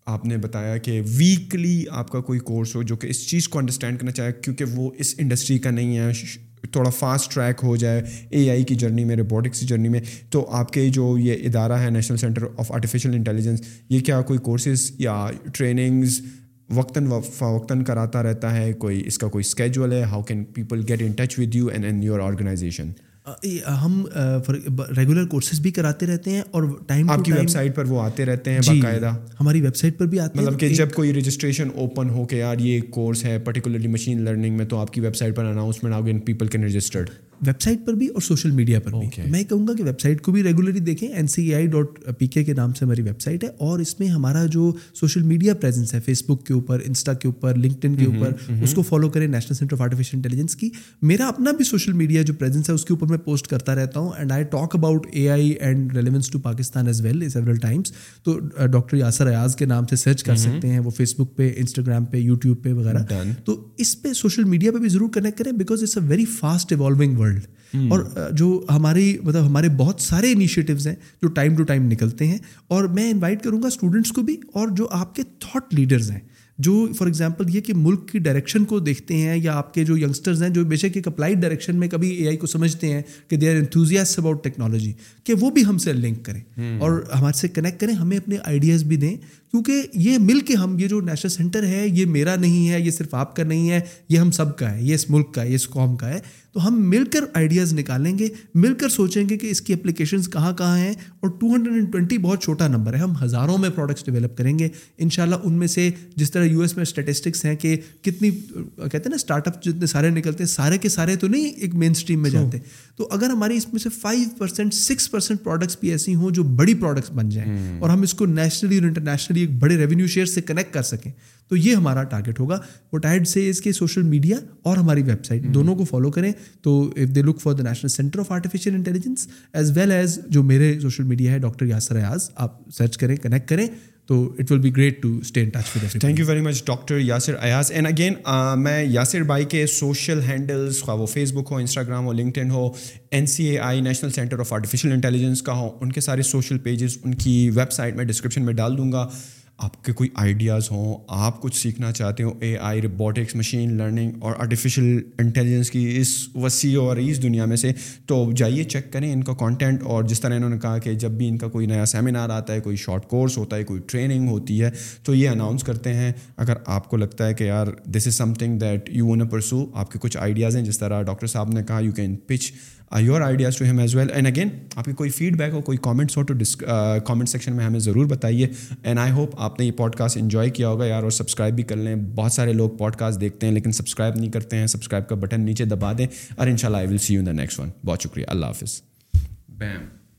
آپ نے بتایا کہ ویکلی آپ کا کوئی کورس ہو جو کہ اس چیز کو انڈرسٹینڈ کرنا چاہے، کیونکہ وہ اس انڈسٹری کا نہیں ہے تھوڑا فاسٹ ٹریک ہو جائے اے آئی کی جرنی میں روبوٹکس کی جرنی میں، تو آپ کے جو یہ ادارہ ہے national centre of artificial intelligence یہ کیا کوئی کورسز یا ٹریننگز وقتاً فوقتاً کراتا رہتا ہے کوئی اس کا کوئی اسکیجول ہے how can people get in touch with you and in your organisation ہم ریگولر کورسز بھی کراتے رہتے ہیں اور ٹائم آپ کی ویب سائٹ پر وہ آتے رہتے ہیں جی، باقاعدہ؟ ہماری ویب سائٹ پر بھی آتے ہیں۔ مطلب کہ جب کوئی رجسٹریشن اوپن ہو کہ یار یہ کورس ہے پرٹیکولرلی مشین لرننگ میں تو آپ کی ویب سائٹ پر اناؤنسمنٹ آؤ گے people can registered website پر بھی اور سوشل میڈیا پر بھی. میں کہوں گا کہ ویب سائٹ کو بھی ریگولرلی دیکھیں. این سی آئی ڈاٹ پی کے کے نام سے ہماری ویب سائٹ ہے اور اس میں ہمارا جو سوشل میڈیا پریزنس ہے فیس بک کے اوپر انسٹا کے اوپر لنکڈ ان کے اوپر اس کو فالو کریں national centre of artificial intelligence کی. میرا اپنا بھی سوشل میڈیا جو پریزنس ہے اس کے اوپر میں پوسٹ کرتا رہتا ہوں and I talk about A I and relevance to Pakistan as well several times تو ڈاکٹر یاسر ایاز کے نام سے سرچ کر سکتے ہیں وہ فیس بک پہ انسٹاگرام پہ یوٹیوب پہ وغیرہ. تو اس پہ سوشل میڈیا پہ بھی ضرور کنیکٹ کریں because it's a very fast evolving world اور جو ہماری مطلب ہمارے بہت سارے انیشیٹوز ہیں جو ٹائم ٹو ٹائم نکلتے ہیں اور میں انوائٹ کروں گا اسٹوڈنٹس کو بھی اور جو آپ کے تھاٹ لیڈرز ہیں جو فار ایگزامپل یہ کہ ملک کی ڈائریکشن کو دیکھتے ہیں یا آپ کے جو ینگسٹرز ہیں جو بے شک ایک اپلائڈ ڈائریکشن میں کبھی اے آئی کو سمجھتے ہیں کہ they are enthusiastic about technology کہ وہ بھی ہم سے لنک کریں اور ہمارے سے کنیکٹ کریں ہمیں اپنے آئیڈیاز بھی دیں کیونکہ یہ مل کے ہم یہ جو نیشنل سینٹر ہے یہ میرا نہیں ہے یہ صرف آپ کا نہیں ہے یہ ہم سب کا ہے یہ اس ملک کا ہے یہ اس قوم کا ہے۔ تو ہم مل کر آئیڈیاز نکالیں گے مل کر سوچیں گے کہ اس کی اپلیکیشنز کہاں کہاں ہیں۔ اور ٹو ہنڈریڈ اینڈ ٹوئنٹی بہت چھوٹا نمبر ہے۔ ہم ہزاروں میں پروڈکٹس ڈیولپ کریں گے۔ ان شاء اللہ ان میں سے جس طرح یو ایس میں اسٹیٹسٹکس ہیں کہ کتنی کہتے ہیں نا اسٹارٹ اپ جتنے سارے نکلتے ہیں سارے کے سارے تو نہیں ایک مین اسٹریم میں جاتے۔ تو اگر ہماری اس میں سے five percent six percent products بھی ایسی ہوں جو بڑی پروڈکٹس بن جائیں اور ہم اس کو نیشنلی اور انٹرنیشنلی ایک بڑے ریونیو شیئر سے کنیکٹ کر سکیں۔ تو یہ ہمارا ٹارگیٹ ہوگا۔ وہ ٹائڈ سے اس کے سوشل میڈیا اور ہماری ویب سائٹ دونوں کو فالو کریں۔ تو if they look for the national centre of artificial intelligence as well as جو میرے سوشل میڈیا ہے ڈاکٹر یاسر ایاز آپ سرچ کریں کنیکٹ کریں۔ تو it will be great to stay in touch with thank you very much doctor Yasir Ayaz and again میں یاسر بھائی کے سوشل ہینڈلس خواہ وہ فیس بک ہو انسٹاگرام ہو LinkedIn who N C A I national centre of artificial intelligence کا ہو، ان کے سارے سوشل پیجز ان کی ویب سائٹ میں ڈسکرپشن میں ڈال دوں گا۔ آپ کے کوئی آئیڈیاز ہوں، آپ کچھ سیکھنا چاہتے ہو A I robotics machine learning اور آرٹیفیشیل انٹیلیجنس کی اس وسیع اور اس دنیا میں سے، تو جائیے چیک کریں ان کا کانٹینٹ اور جس طرح انہوں نے کہا کہ جب بھی ان کا کوئی نیا سیمینار آتا ہے، کوئی شارٹ کورس ہوتا ہے، کوئی ٹریننگ ہوتی ہے، تو یہ اناؤنس کرتے ہیں۔ اگر آپ کو لگتا ہے کہ یار this is something that you want pursue آپ کے کچھ آئیڈیاز ہیں، جس طرح ڈاکٹر صاحب نے کہا you can pitch your ideas to him as well and again آپ کی کوئی فیڈ بیک ہو، کوئی کامنٹس ہو تو کامنٹ سیکشن میں ہمیں ضرور بتائیے. اینڈ آئی ہوپ آپ نے یہ پوڈ کاسٹ انجوائے کیا ہوگا یار اور سبسکرائب بھی کر لیں. بہت سارے لوگ پوڈ کاسٹ دیکھتے ہیں لیکن سبسکرائب نہیں کرتے ہیں. سبسکرائب کا بٹن نیچے دبا دیں اور ان شاء اللہ I will see you in the next one بہت شکریہ. اللہ حافظ. بیم